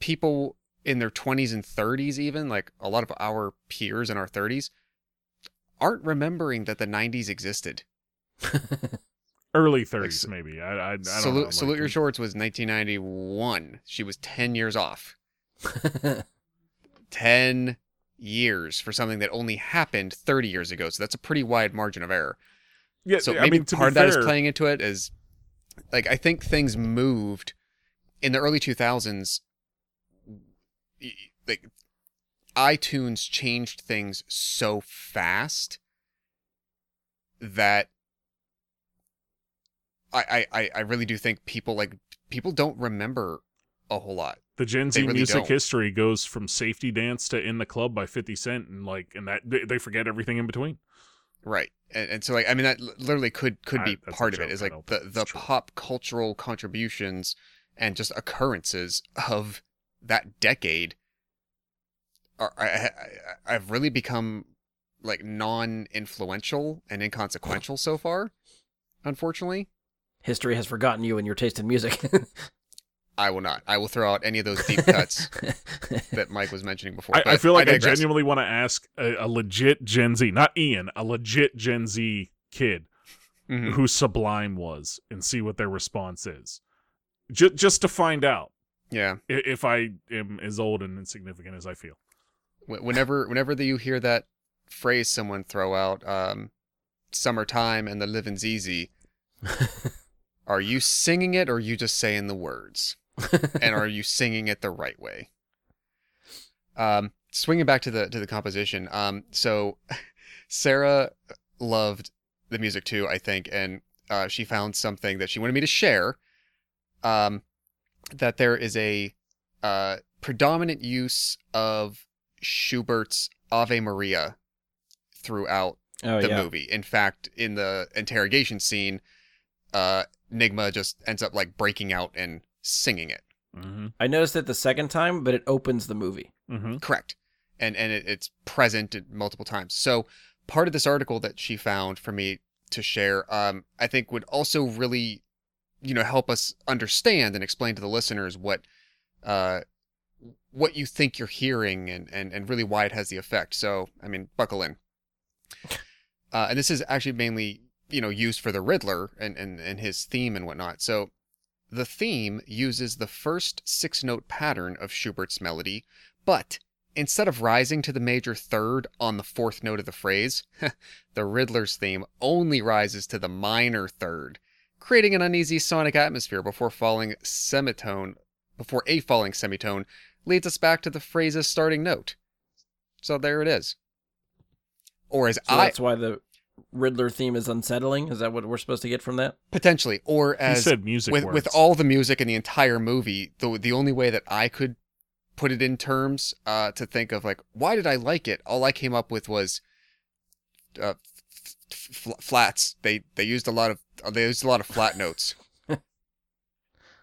people in their 20s and 30s even like a lot of our peers in our 30s aren't remembering that the 90s existed. *laughs* Early 30s s- maybe. I I, I don't salute, know. salute like- your hmm. shorts was 1991 she was 10 years off. *laughs* 10 years for something that only happened 30 years ago. So that's a pretty wide margin of error. Yeah, so I maybe mean, part of that is playing into it is like i think things moved in the early 2000s like itunes changed things so fast that I, I I- really do think people like people don't remember a whole lot The Gen Z really music don't. history goes from "Safety Dance" to "In the Club" by Fifty Cent, and like, and that they, they forget everything in between. Right and, and so like i mean that literally could could be that's a part of it joke, is I like the the true. pop cultural contributions and just occurrences of that decade are I, I I- i've really become like non-influential and inconsequential so far unfortunately History has forgotten you and your taste in music. *laughs* i will not i will throw out any of those deep *laughs* cuts that mike was mentioning before I, I feel like I, digress. genuinely want to ask a, a legit Gen Z, not Ian, a legit Gen Z kid Mhm. who Sublime was, and see what their response is, just just to find out yeah if I am as old and insignificant as I feel. Whenever whenever that you hear that phrase someone throw out um summertime and the living's easy *laughs* are you singing it or are you just saying the words and *laughs* are you singing it the right way um swinging back to the to the composition um so *laughs* sarah loved the music too i think and uh, she found something that she wanted me to share um that there is a uh predominant use of Schubert's Ave Maria throughout Oh the yeah. movie. In fact, in the interrogation scene, uh, Nygma just ends up like breaking out and singing it. Mm-hmm. I noticed it the second time, but it opens the movie. Mm-hmm. Correct. And and it, it's present at multiple times. So part of this article that she found for me to share, um, I think would also really, you know, help us understand and explain to the listeners what, uh, what you think you're hearing and and and really why it has the effect. So I mean, buckle in. Uh, and this is actually mainly you know used for the Riddler and and and his theme and whatnot. So the theme uses the first six note pattern of Schubert's melody, but instead of rising to the major third on the fourth note of the phrase, *laughs* the Riddler's theme only rises to the minor third, creating an uneasy sonic atmosphere before falling semitone before a falling semitone leads us back to the phrase's starting note. So there it is. Or as So I that's why the Riddler theme is unsettling. Is that what we're supposed to get from that? potentially, or He as said music with words. with all the music in the entire movie, the the only way that I could put it in terms uh, to think of like why did I like it? All I came up with was uh, f- f- f- flats. They they used a lot of uh, they used a lot of flat *laughs* notes.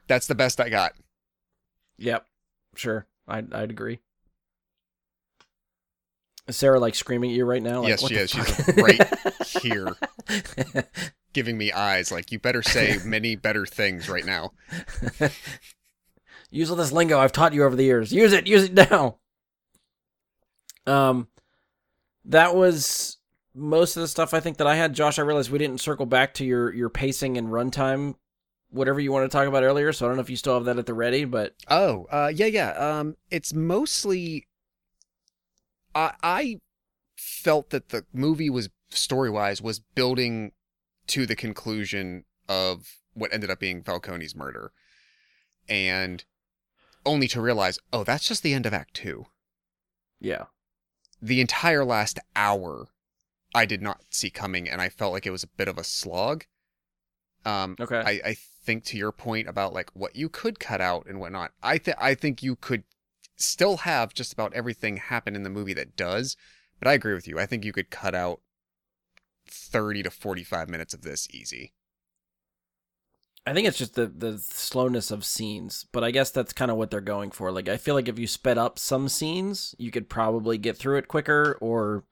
That's the best I got. Yep. Sure. I'd I'd agree. Is Sarah like screaming at you right now? Like, Yes, she is. She's right *laughs* here. Giving me eyes like you better say many better things right now. *laughs* use all this lingo I've taught you over the years. Use it. Use it now. Um, that was most of the stuff I think that I had. Josh, I realized we didn't circle back to your your pacing and runtime, whatever you want to talk about earlier. So I don't know if you still have that at the ready, but Oh, uh, yeah, yeah. Um, it's mostly. I I felt that the movie was story wise was building to the conclusion of what ended up being Falcone's murder, and only to realize, oh, that's just the end of Act Two. yeah, The entire last hour, I did not see coming, and I felt like it was a bit of a slog. Um, okay, I, I think to your point about like what you could cut out and whatnot, I think I think you could still have just about everything happen in the movie that does. But I agree with you. I think you could cut out thirty to forty-five minutes of this easy. I think it's just the the slowness of scenes, but I guess that's kind of what they're going for. Like I feel like if you sped up some scenes, you could probably get through it quicker or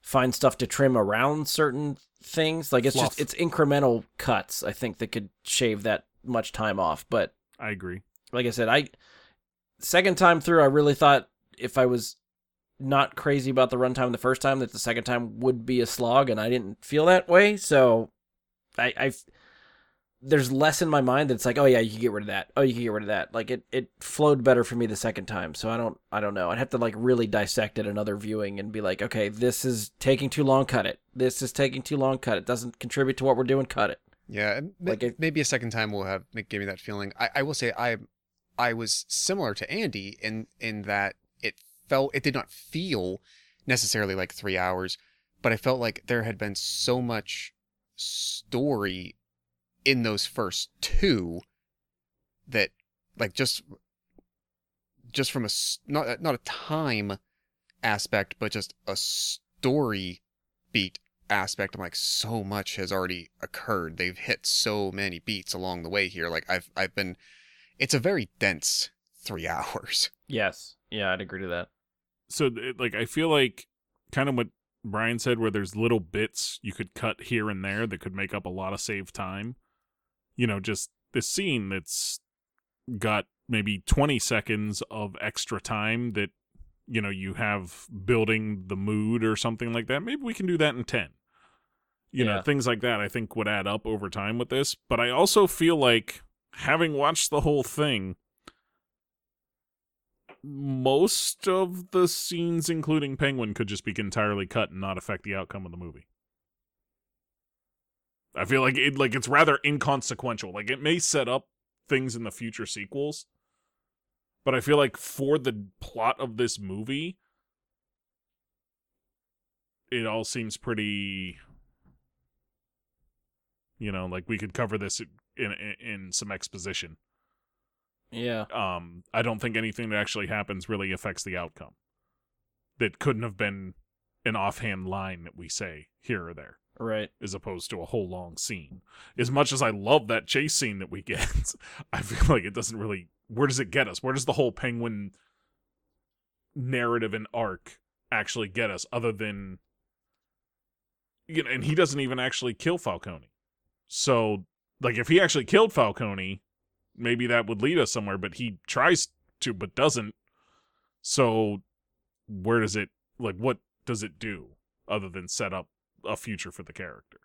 find stuff to trim around certain things. Like it's Fluff. just it's incremental cuts, I think that could shave that much time off, but I agree. like I said, I second time through I really thought if I was not crazy about the runtime the first time that the second time would be a slog and I didn't feel that way, so I I there's less in my mind that's like, oh yeah, you can get rid of that. Oh, you can get rid of that. Like it, it flowed better for me the second time. So I don't, I don't know. I'd have to like really dissect it another viewing and be like, okay, this is taking too long. Cut it. This is taking too long. Cut it. Doesn't contribute to what we're doing. Cut it. Yeah, Like maybe a second time will have give me that feeling. I, I will say I I was similar to Andy in in that it felt it did not feel necessarily like three hours, but I felt like there had been so much story in those first two that like just just from a not not a time aspect, but just a story beat aspect. I'm like, so much has already occurred. They've hit so many beats along the way here. Like I've I've been it's a very dense three *laughs* hours. Yes. Yeah, I'd agree to that. So, it, like, I feel like kind of what Brian said, where there's little bits you could cut here and there that could make up a lot of save time. You know, just this scene that's got maybe 20 seconds of extra time that, you know, you have building the mood or something like that. Maybe we can do that in 10. You know, things like that I think would add up over time with this. But I also feel like having watched the whole thing, most of the scenes, including Penguin, could just be entirely cut and not affect the outcome of the movie. I feel like it like it's rather inconsequential. Like it may set up things in the future sequels, but I feel like for the plot of this movie, it all seems pretty. You know, like we could cover this in in, in some exposition Yeah. um, I don't think anything that actually happens really affects the outcome. That couldn't have been an offhand line that we say here or there Right. as opposed to a whole long scene. As much as I love that chase scene that we get, *laughs* I feel like it doesn't really. Where does it get us? Where does the whole penguin narrative and arc actually get us, other than you know? And he doesn't even actually kill Falcone. So, like, if he actually killed Falcone, maybe that would lead us somewhere. But he tries to, but doesn't. So, where does it like? What does it do other than set up a future for the character?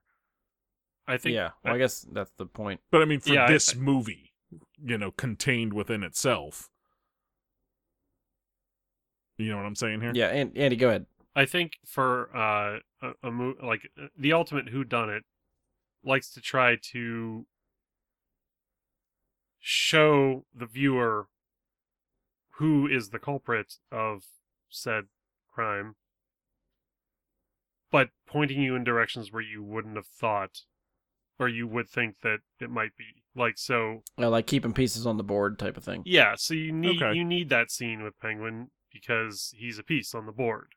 I think yeah. Well, I guess that's the point. But I mean, for Yeah, I- this movie, you know, contained within itself. You know what I'm saying here? Yeah. And Andy, go ahead. I think for uh, a, a mo- like the ultimate Who Done It likes to try to show the viewer who is the culprit of said crime, but pointing you in directions where you wouldn't have thought, or you would think that it might be. Like so, like keeping pieces on the board type of thing. yeah. So you need Okay. you need that scene with Penguin because he's a piece on the board.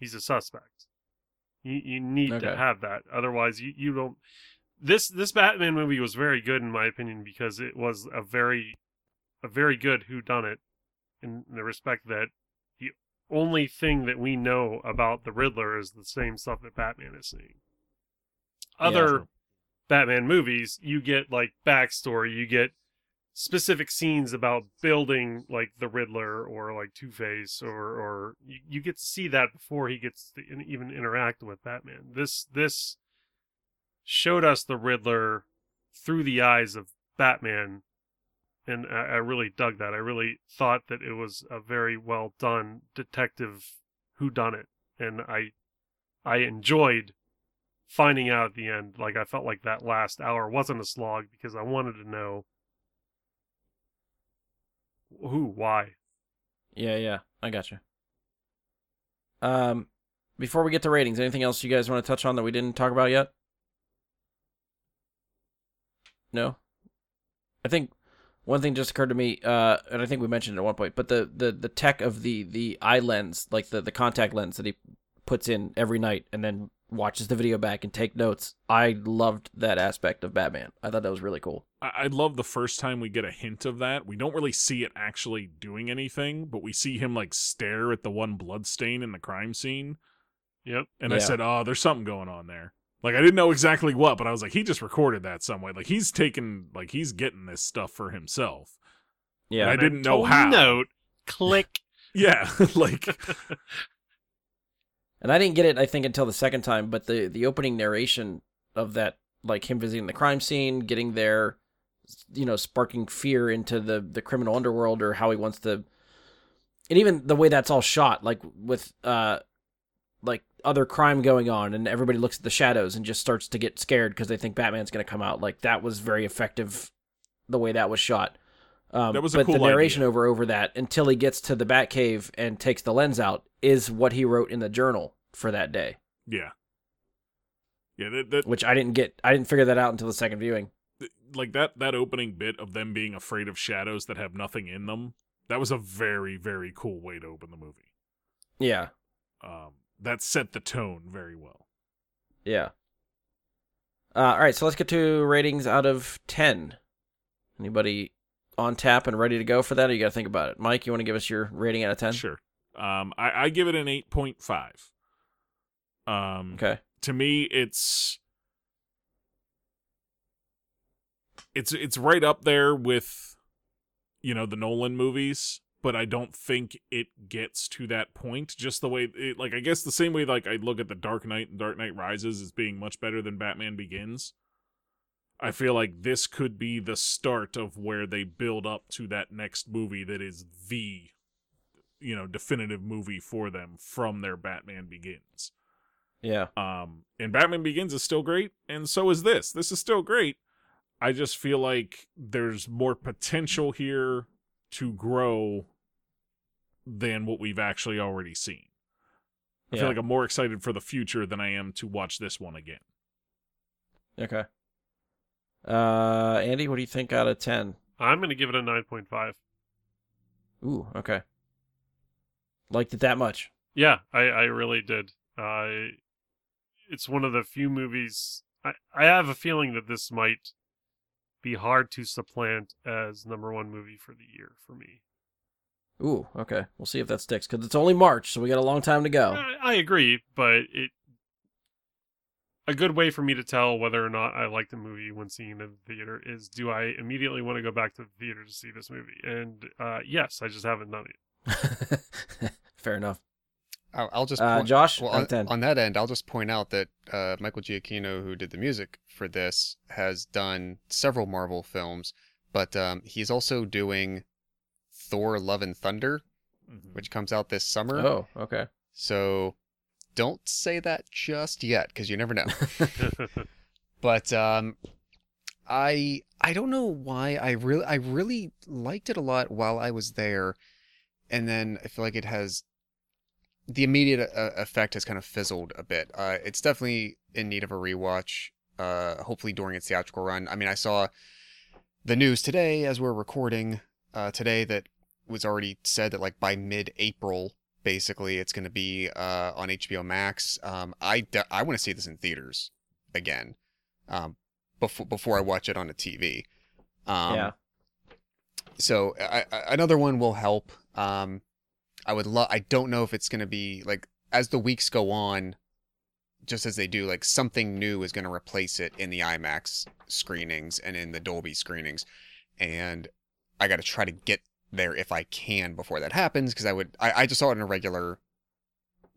He's a suspect. You you need Okay. to have that. Otherwise, you, you don't. This this Batman movie was very good in my opinion because it was a very a very good Who Done It in the respect that the only thing that we know about the Riddler is the same stuff that Batman is seeing. Other True. Batman movies, you get like backstory, you get specific scenes about building like the Riddler or like Two Face, or or you, you get to see that before he gets to in, even interact with Batman. This this showed us the Riddler through the eyes of Batman, and I, I really dug that. I really thought that it was a very well done detective who done it, and I I enjoyed finding out at the end. Like I felt like that last hour wasn't a slog because I wanted to know who, why. Yeah. Yeah. I got you. Um, before we get to ratings, anything else you guys want to touch on that we didn't talk about yet? No. I think one thing just occurred to me, uh, and I think we mentioned it at one point, but the, the, the tech of the, the eye lens, like the, the contact lens that he puts in every night and then watches the video back and take notes. I loved that aspect of Batman. I thought that was really cool. I, I love the first time we get a hint of that. We don't really see it actually doing anything, but we see him like stare at the one blood stain in the crime scene. Yep. And I said, "Oh, there's something going on there." Like I didn't know exactly what, but I was like, he just recorded that some way. Like he's taking, like he's getting this stuff for himself. Yeah. I didn't know Mental how. Note. Click. *laughs* Yeah, *laughs* like *laughs* And I didn't get it, I think, until the second time. But the the opening narration of that, like him visiting the crime scene, getting there, you know, sparking fear into the the criminal underworld, or how he wants to, and even the way that's all shot, like with uh, like other crime going on, and everybody looks at the shadows and just starts to get scared because they think Batman's going to come out. Like that was very effective, the way that was shot. Um, That was a but the narration idea. over over that until he gets to the Batcave and takes the lens out is what he wrote in the journal for that day, yeah, yeah. That, that which I didn't get. I didn't figure that out until the second viewing. like that that opening bit of them being afraid of shadows that have nothing in them. That was a very very cool way to open the movie. Yeah, Um, that set the tone very well. yeah. Uh, all right, so let's get to ratings out of ten. Anybody on tap and ready to go for that? Or you got to think about it. Mike, you want to give us your rating out of ten? Sure. Um, I, I give it an eight point five. Um, Okay. to me, it's it's it's right up there with you know the Nolan movies, but I don't think it gets to that point. Just the way, it, like I guess the same way, like I look at the Dark Knight and Dark Knight Rises as being much better than Batman Begins. I feel like this could be the start of where they build up to that next movie that is the you know definitive movie for them from their Batman Begins. Yeah. Um, and Batman Begins is still great, and so is this. This is still great. I just feel like there's more potential here to grow than what we've actually already seen. I Yeah. feel like I'm more excited for the future than I am to watch this one again. Okay. Uh, Andy, what do you think out of ten? I'm going to give it a 9.5. Ooh, okay. Liked it that much. Yeah, I, I really did. Uh, it's one of the few movies. I, I have a feeling that this might be hard to supplant as number one movie for the year for me. Ooh, okay. We'll see if that sticks because it's only March, so we got a long time to go. I, I agree, but it a good way for me to tell whether or not I like the movie when seeing it in the theater is do I immediately want to go back to the theater to see this movie? And uh, yes, I just haven't done it. *laughs* Fair enough. I'll, I'll just Uh, Josh, well, out on, on that end, I'll just point out that uh, Michael Giacchino, who did the music for this, has done several Marvel films, but um, he's also doing Thor: Love and Thunder, which comes out this summer. Oh, okay. So don't say that just yet, because you never know. *laughs* *laughs* but um, I I don't know why I really I really liked it a lot while I was there, and then I feel like it has the immediate uh, effect has kind of fizzled a bit. Uh, it's definitely in need of a rewatch. Uh, hopefully during its theatrical run. I mean, I saw the news today as we're recording uh, today that was already said that like by mid-April, basically, it's going to be uh, on HBO Max. Um, I de- I want to see this in theaters again um, before before I watch it on a TV. Um, yeah. So I, I, another one will help. Um, I would love. I don't know if it's going to be like as the weeks go on, just as they do, like something new is going to replace it in the IMAX screenings and in the Dolby screenings, and I got to try to get there if I can before that happens because I would. I, I just saw it in a regular,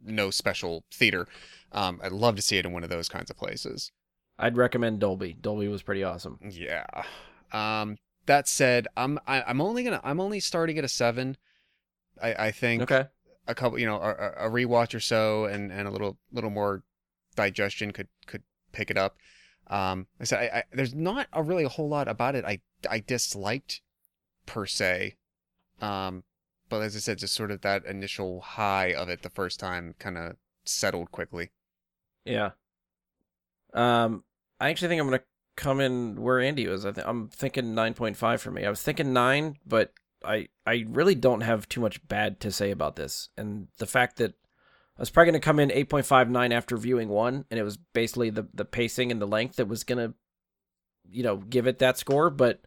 no special theater. Um, I'd love to see it in one of those kinds of places. I'd recommend Dolby. Dolby was pretty awesome. Yeah. Um, that said, I'm I, I'm only gonna I'm only starting at a seven. I I think Okay. a couple you know a, a rewatch or so and and a little little more digestion could could pick it up. Um, I said I, I there's not a really a whole lot about it I I disliked per se. Um, but as I said, just sort of that initial high of it the first time kind of settled quickly. Yeah. Um, I actually think I'm gonna come in where Andy was. I th- I'm thinking 9.5 for me. I was thinking nine, but I I really don't have too much bad to say about this. And the fact that I was probably gonna come in 8.59 after viewing one, and it was basically the the pacing and the length that was gonna, you know, give it that score. But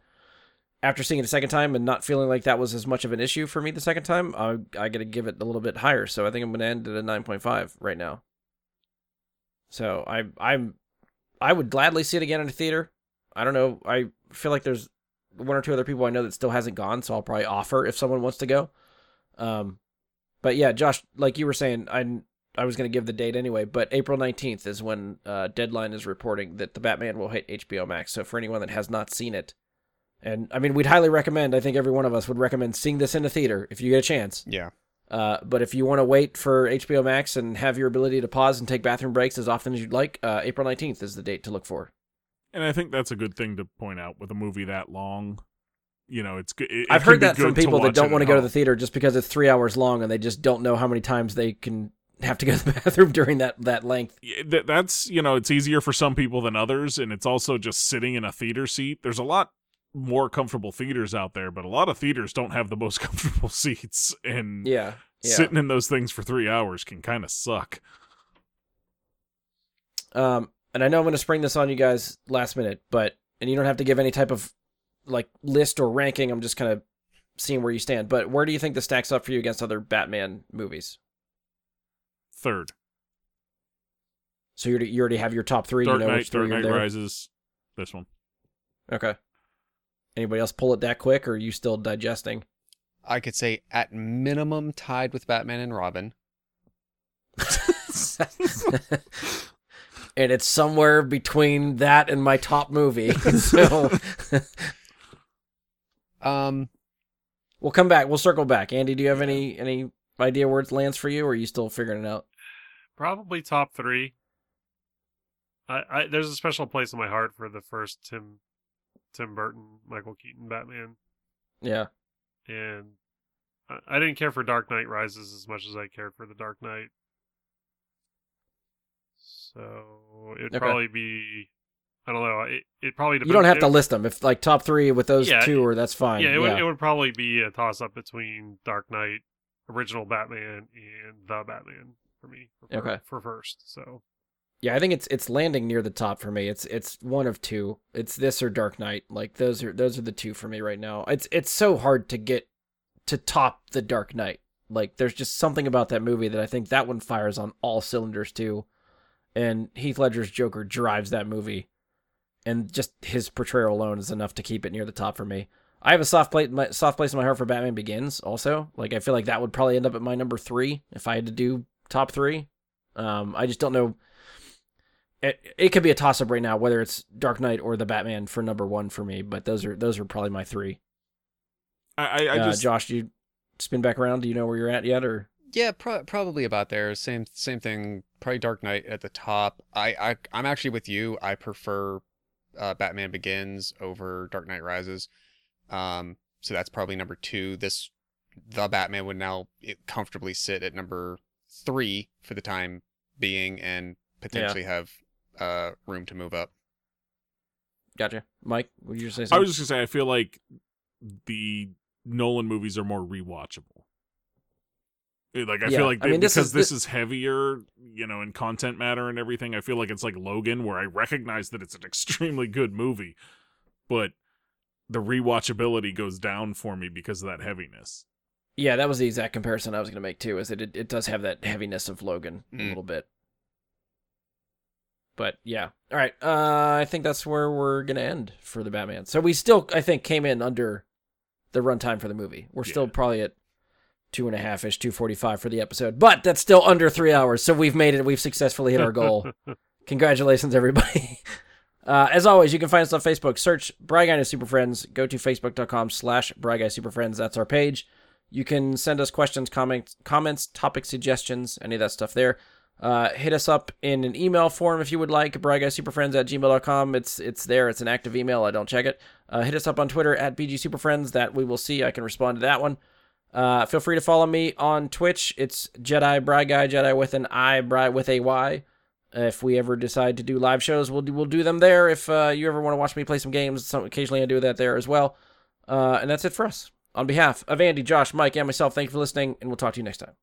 after seeing it a second time and not feeling like that was as much of an issue for me the second time, I I gotta give it a little bit higher. So I think I'm gonna end at a 9.5 right now. So I I'm I would gladly see it again in a theater. I don't know. I feel like there's one or two other people I know that still hasn't gone, so I'll probably offer if someone wants to go. Um, but yeah, Josh, like you were saying, I I was going to give the date anyway, but April 19th is when uh, Deadline is reporting that the Batman will hit HBO Max. So for anyone that has not seen it, and I mean, we'd highly recommend. I think every one of us would recommend seeing this in a theater if you get a chance. Yeah. Uh, but if you want to wait for HBO Max and have your ability to pause and take bathroom breaks as often as you'd like, uh, April 19th is the date to look for. And I think that's a good thing to point out with a movie that long. You know, it's good. it- it I've can heard that from people that don't want to go to the theater just because it's three hours long and they just don't know how many times they can have to go to the *laughs* bathroom during that, that length. That's you know it's easier for some people than others and it's also just sitting in a theater seat there's a lot more comfortable theaters out there but a lot of theaters don't have the most *laughs* comfortable seats and Yeah. Yeah. sitting in those things for three hours can kind of suck Um, and I know I'm going to spring this on you guys last minute, but and you don't have to give any type of like list or ranking. I'm just kind of seeing where you stand. But where do you think this stacks up for you against other Batman movies? third So you already, you already have your top three. dark you know knight which three dark are knight there. rises this one Okay. Anybody else pull it that quick, or are you still digesting? I could say at minimum tied with Batman and Robin. *laughs* *laughs* *laughs* and it's somewhere between that and my top movie. *laughs* so Um, we'll come back. We'll circle back. Andy, do you have any any idea where it lands for you, or are you still figuring it out? Probably top three. I, I there's a special place in my heart for the first Tim Tim Burton Michael Keaton Batman, Yeah. and I, I didn't care for Dark Knight Rises as much as I cared for the Dark Knight. So it'd Okay. probably be I don't know. It it probably You don't have it- to list them. If like top three with those Yeah, two, or that's fine. Yeah, Yeah. it would it would probably be a toss up between Dark Knight, original Batman, and the Batman. for me. For, Okay. For first, so Yeah, I think it's it's landing near the top for me. It's it's one of two. It's this or Dark Knight. Like those are those are the two for me right now. It's it's so hard to get to top the Dark Knight. Like there's just something about that movie that I think that one fires on all cylinders too. And Heath Ledger's Joker drives that movie. And just his portrayal alone is enough to keep it near the top for me. I have a soft place, my soft place in my heart for Batman Begins. Also, like I feel like that would probably end up at my number three if I had to do top three. Um, I just don't know it, it could be a toss up right now whether it's Dark Knight or the Batman for number one for me, but those are those are probably my three. I, I, I uh, just Josh, you spin back around? Do you know where you're at yet, or Yeah, pro- probably about there. Same same thing. Probably Dark Knight at the top. I, I I'm actually with you. I prefer uh, Batman Begins over Dark Knight Rises. Um, so that's probably number two. This the Batman would now comfortably sit at number three for the time being, and potentially have uh room to move up. gotcha? Mike, would you say Something? I was just gonna say I feel like the Nolan movies are more rewatchable. Like I Yeah, feel like I mean, this because is- this is heavier, you know, in content matter and everything. I feel like it's like Logan, where I recognize that it's an *laughs* extremely good movie, but the rewatchability goes down for me because of that heaviness. yeah, that was the exact comparison I was going to make too. Is that it, it does have that heaviness of Logan a Mm. little bit. But yeah, all right. Uh, I think that's where we're gonna end for the Batman. So we still, I think, came in under the runtime for the movie. We're still probably at two and a half ish, two forty five for the episode, but that's still under three hours. So we've made it. We've successfully hit our goal. *laughs* Congratulations, everybody. *laughs* Uh, as always, you can find us on Facebook. Search Bry Guy and Super Friends. Go to facebook.com slash Bry Guy Super Friends. That's our page. You can send us questions, comments, comments, topic suggestions, any of that stuff there. Uh, hit us up in an email form if you would like, bryguysuperfriends at gmail.com. It's it's there. It's an active email. I don't check it. Uh, hit us up on Twitter at BGSuperFriends. That we will see. I can respond to that one. Uh, feel free to follow me on Twitch. It's Jedi Bry Guy, Jedi with an I, Bry with a Y. If we ever decide to do live shows, we'll do, we'll do them there. If uh, you ever want to watch me play some games, some, occasionally I do that there as well. Uh, and that's it for us. On behalf of Andy, Josh, Mike, and myself, thank you for listening, and we'll talk to you next time.